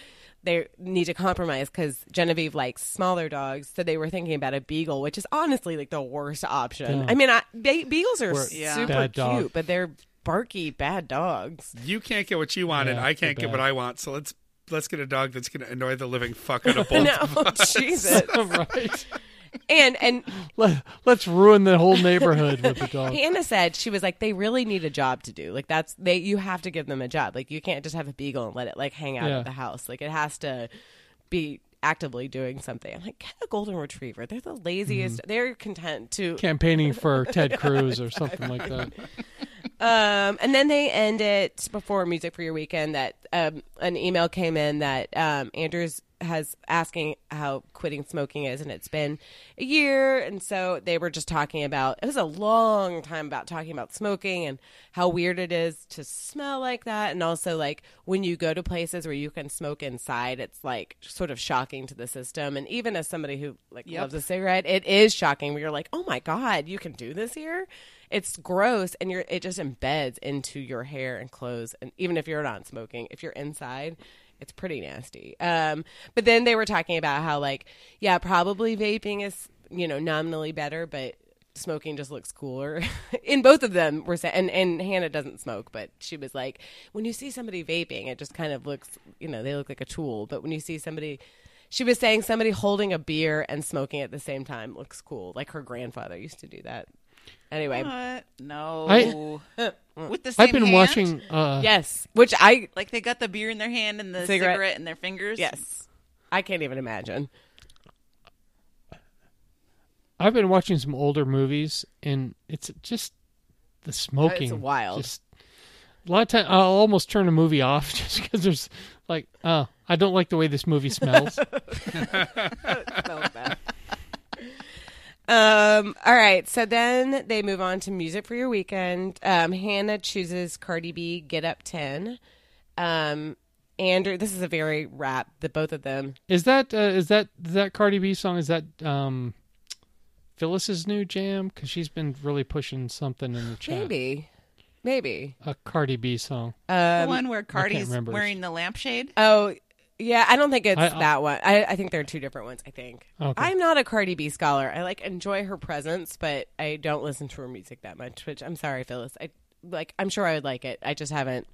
They need to compromise because Genevieve likes smaller dogs, so they were thinking about a beagle, which is honestly like the worst option. Yeah. I mean, I, be- beagles are We're- super Bad cute, dog. but they're barky bad dogs. You can't get what you want, and I can't get what. I want. So let's let's get a dog that's going to annoy the living fuck out of both. no, of us. Jesus. right. And and Let, let's ruin the whole neighborhood with the dog. Hannah said she was like they really need a job to do. Like that's they you have to give them a job. Like you can't just have a beagle and let it like hang out Yeah. at the house. Like it has to be actively doing something. I'm like get a golden retriever. They're the laziest. Mm-hmm. They're content to Campaigning for Ted Cruz or something like that. Um, and then they end it before Music for Your Weekend that um, an email came in that um, Andrews has asking how quitting smoking is, and it's been a year. And so they were just talking about it was a long time about talking about smoking and how weird it is to smell like that. And also, like when you go to places where you can smoke inside, it's like sort of shocking to the system. And even as somebody who like Yep. loves a cigarette, it is shocking where you're like, oh my God, you can do this here it's gross and you're it just embeds into your hair and clothes. And even if you're not smoking if you're inside it's pretty nasty. Um but then they were talking about how like yeah probably vaping is you know nominally better but smoking just looks cooler. In both of them were saying and, and hannah doesn't smoke but she was like when you see somebody vaping it just kind of looks you know they look like a tool. But when you see somebody she was saying somebody holding a beer and smoking at the same time looks cool. Like her grandfather used to do that anyway What? No. I- With the same I've been hand? watching. Uh, Yes, which I Like they got the beer in their hand and the Cigarette. cigarette, in their fingers. yes, I can't even imagine. I've been watching some older movies, and it's just the smoking. wild. Just, a lot of time, I'll almost turn a movie off just because there's like, oh, I don't like the way this movie smells. Um. All right. So then they move on to music for your weekend. Um, Hannah chooses Cardi B, "Get Up 10. Um, Andrew, this is a very rap. The both of them. is that uh, is that that Cardi B song? Is that um, Phyllis's new jam? Because she's been really pushing something in the chat. Maybe, maybe. a Cardi B song. The Um. one where Cardi's remember. wearing the lampshade. Oh, yeah. I don't think it's I- I- that one. I, I think there are two different ones. I think. Okay. I'm not a Cardi B scholar. I like enjoy her presence, but I don't listen to her music that much. Which I'm sorry, Phyllis. I like. I'm sure I would like it. I just haven't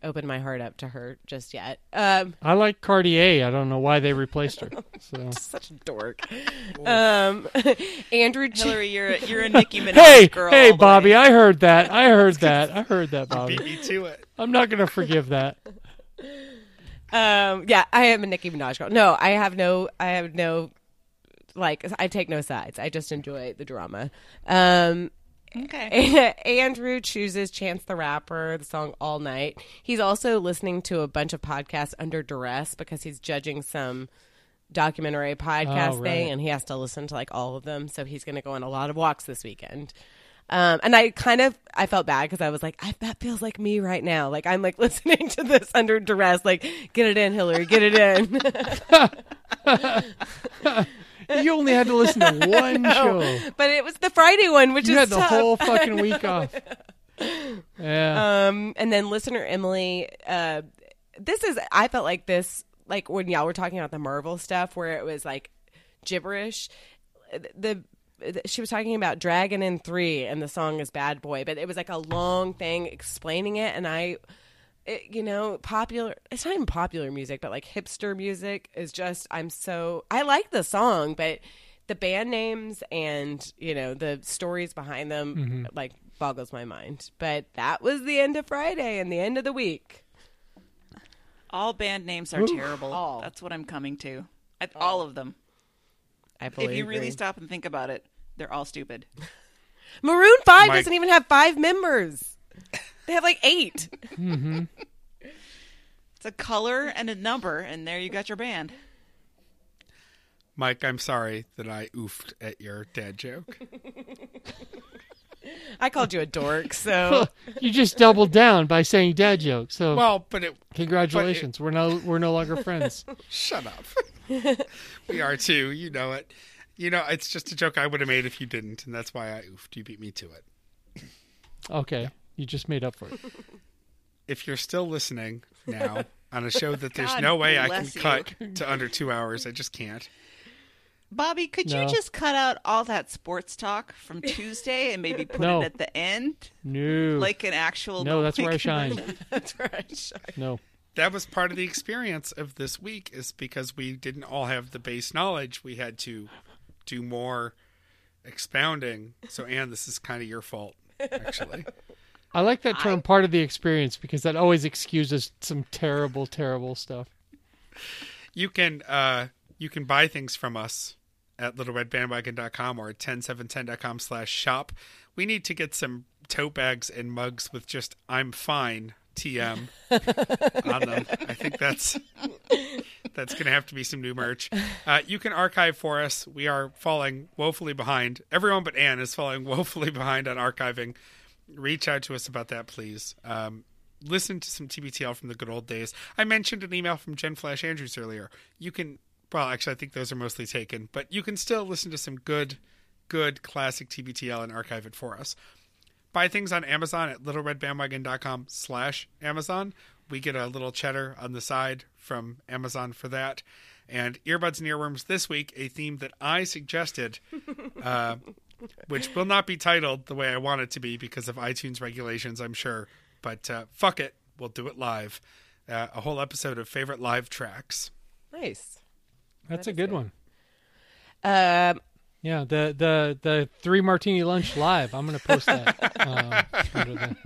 opened my heart up to her just yet. Um, I like Cartier. I don't know why they replaced her. So such a dork. Um, Andrew. Ch- Hillary, you're a, you're a Nicki Minaj hey, girl. hey, Bobby, way. I heard that. I heard that. I heard that, Bobby. Beat me to it. I'm not gonna forgive that. Um, yeah, I am a Nicki Minaj girl. No, I have no. I have no. Like, I take no sides. I just enjoy the drama. Um, Okay. Andrew chooses Chance the Rapper, the song All Night. He's also listening to a bunch of podcasts under duress because he's judging some documentary podcast Oh, thing and he has to listen to like all of them. So he's going to go on a lot of walks this weekend. Um, and I kind of I felt bad because I was like, I, that feels like me right now. Like I'm like listening to this under duress. Like, get it in, Hillary, get it in. You only had to listen to one show. but it was the Friday one, which You is had the tough. whole fucking week off. Yeah. Um, and then listener Emily, uh, this is I felt like this like when y'all were talking about the Marvel stuff where it was like gibberish. The, the she was talking about Dragon in three and the song is Bad Boy, but it was like a long thing explaining it, and I. It, you know, popular. It's not even popular music, but like hipster music is just. I'm so. I like the song, but the band names and you know the stories behind them mm-hmm. like boggles my mind. But that was the end of Friday and the end of the week. All band names are terrible. All. That's what I'm coming to. I, all of them. I fully if you really agree. stop and think about it, they're all stupid. Maroon Five Mike- doesn't even have five members. They have like eight. Mm-hmm. It's a color and a number, and there you got your band. Mike, I'm sorry that I oofed at your dad joke. I called you a dork, so you just doubled down by saying dad joke. So Well, but it congratulations. we're no we're no longer friends. shut up. we are too. You know it. You know it's just a joke I would have made if you didn't, and that's why I oofed. You beat me to it. Okay, you just made up for it. If you're still listening now on a show that there's God no way I can you. cut to under two hours, I just can't. Bobby, could No. you just cut out all that sports talk from Tuesday and maybe put No. it at the end, No, like an actual? no, that's where I shine. that's where I shine. No, That was part of the experience of this week, is because we didn't all have the base knowledge. We had to do more expounding. So, Anne, this is kind of your fault, actually. I like that term "part of the experience" because that always excuses some terrible, terrible stuff. you can uh you can buy things from us at littleredbandwagon.com or at 10710.com slash shop we need to get some tote bags and mugs with just i'm fine tm on them i think that's that's gonna have to be some new merch uh, you can archive for us we are falling woefully behind everyone but anne is falling woefully behind on archiving reach out to us about that please um, listen to some TBTL from the good old days. I mentioned an email from Jen Flash Andrews earlier. You can, well, actually, I think those are mostly taken, but you can still listen to some good, good classic TBTL and archive it for us. Buy things on Amazon at littleredbandwagon.com slash Amazon. We get a little cheddar on the side from Amazon for that. And earbuds and earworms this week, a theme that I suggested, uh, which will not be titled the way I want it to be because of iTunes regulations, I'm sure. But uh, fuck it, we'll do it live. Uh, a whole episode of favorite live tracks. Nice. That's a good one. Um, Yeah, the the the three martini lunch live. I'm going to post that um, under the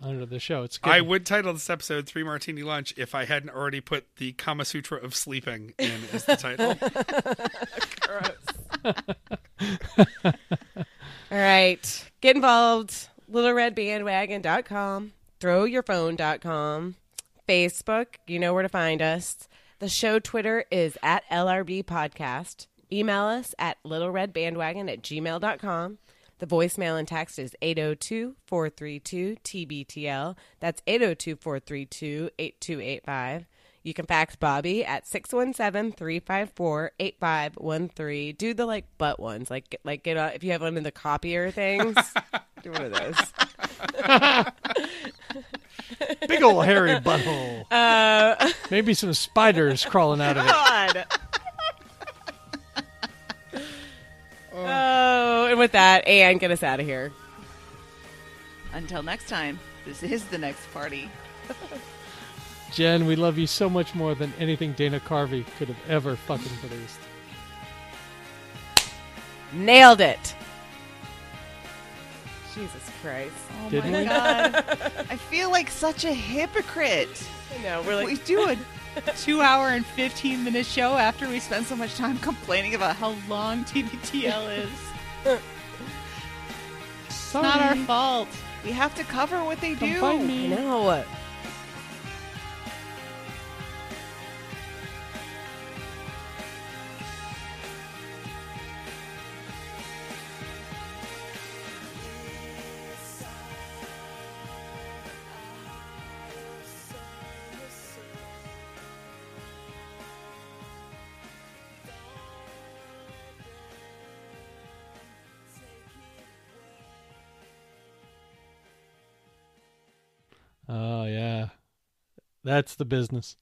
under the show. It's good. I would title this episode Three Martini Lunch if I hadn't already put the Kama Sutra of Sleeping in as the title. All right. Get involved. LittleRedBandwagon.com. ThrowYourPhone.com. Facebook. You know where to find us. The show Twitter is at LRB Podcast. Email us at littleredbandwagon at gmail.com. The voicemail and text is 802 432 TBTL. That's 802 432 8285. You can fax Bobby at 617 354 8513. Do the like butt ones. Like, like get if you have one of the copier things, do one of those. big old hairy butthole. Uh, Maybe some spiders crawling out of it. God. Oh, and with that, Anne, get us out of here. Until next time, this is the next party. Jen, we love you so much more than anything Dana Carvey could have ever fucking produced. Nailed it. Jesus Christ. Oh Didn't my we? god. I feel like such a hypocrite. I know, we're like, we do a two hour and 15 minute show after we spend so much time complaining about how long TBTL is. It's not our fault. We have to cover what they Come do. find I know. Oh yeah, that's the business.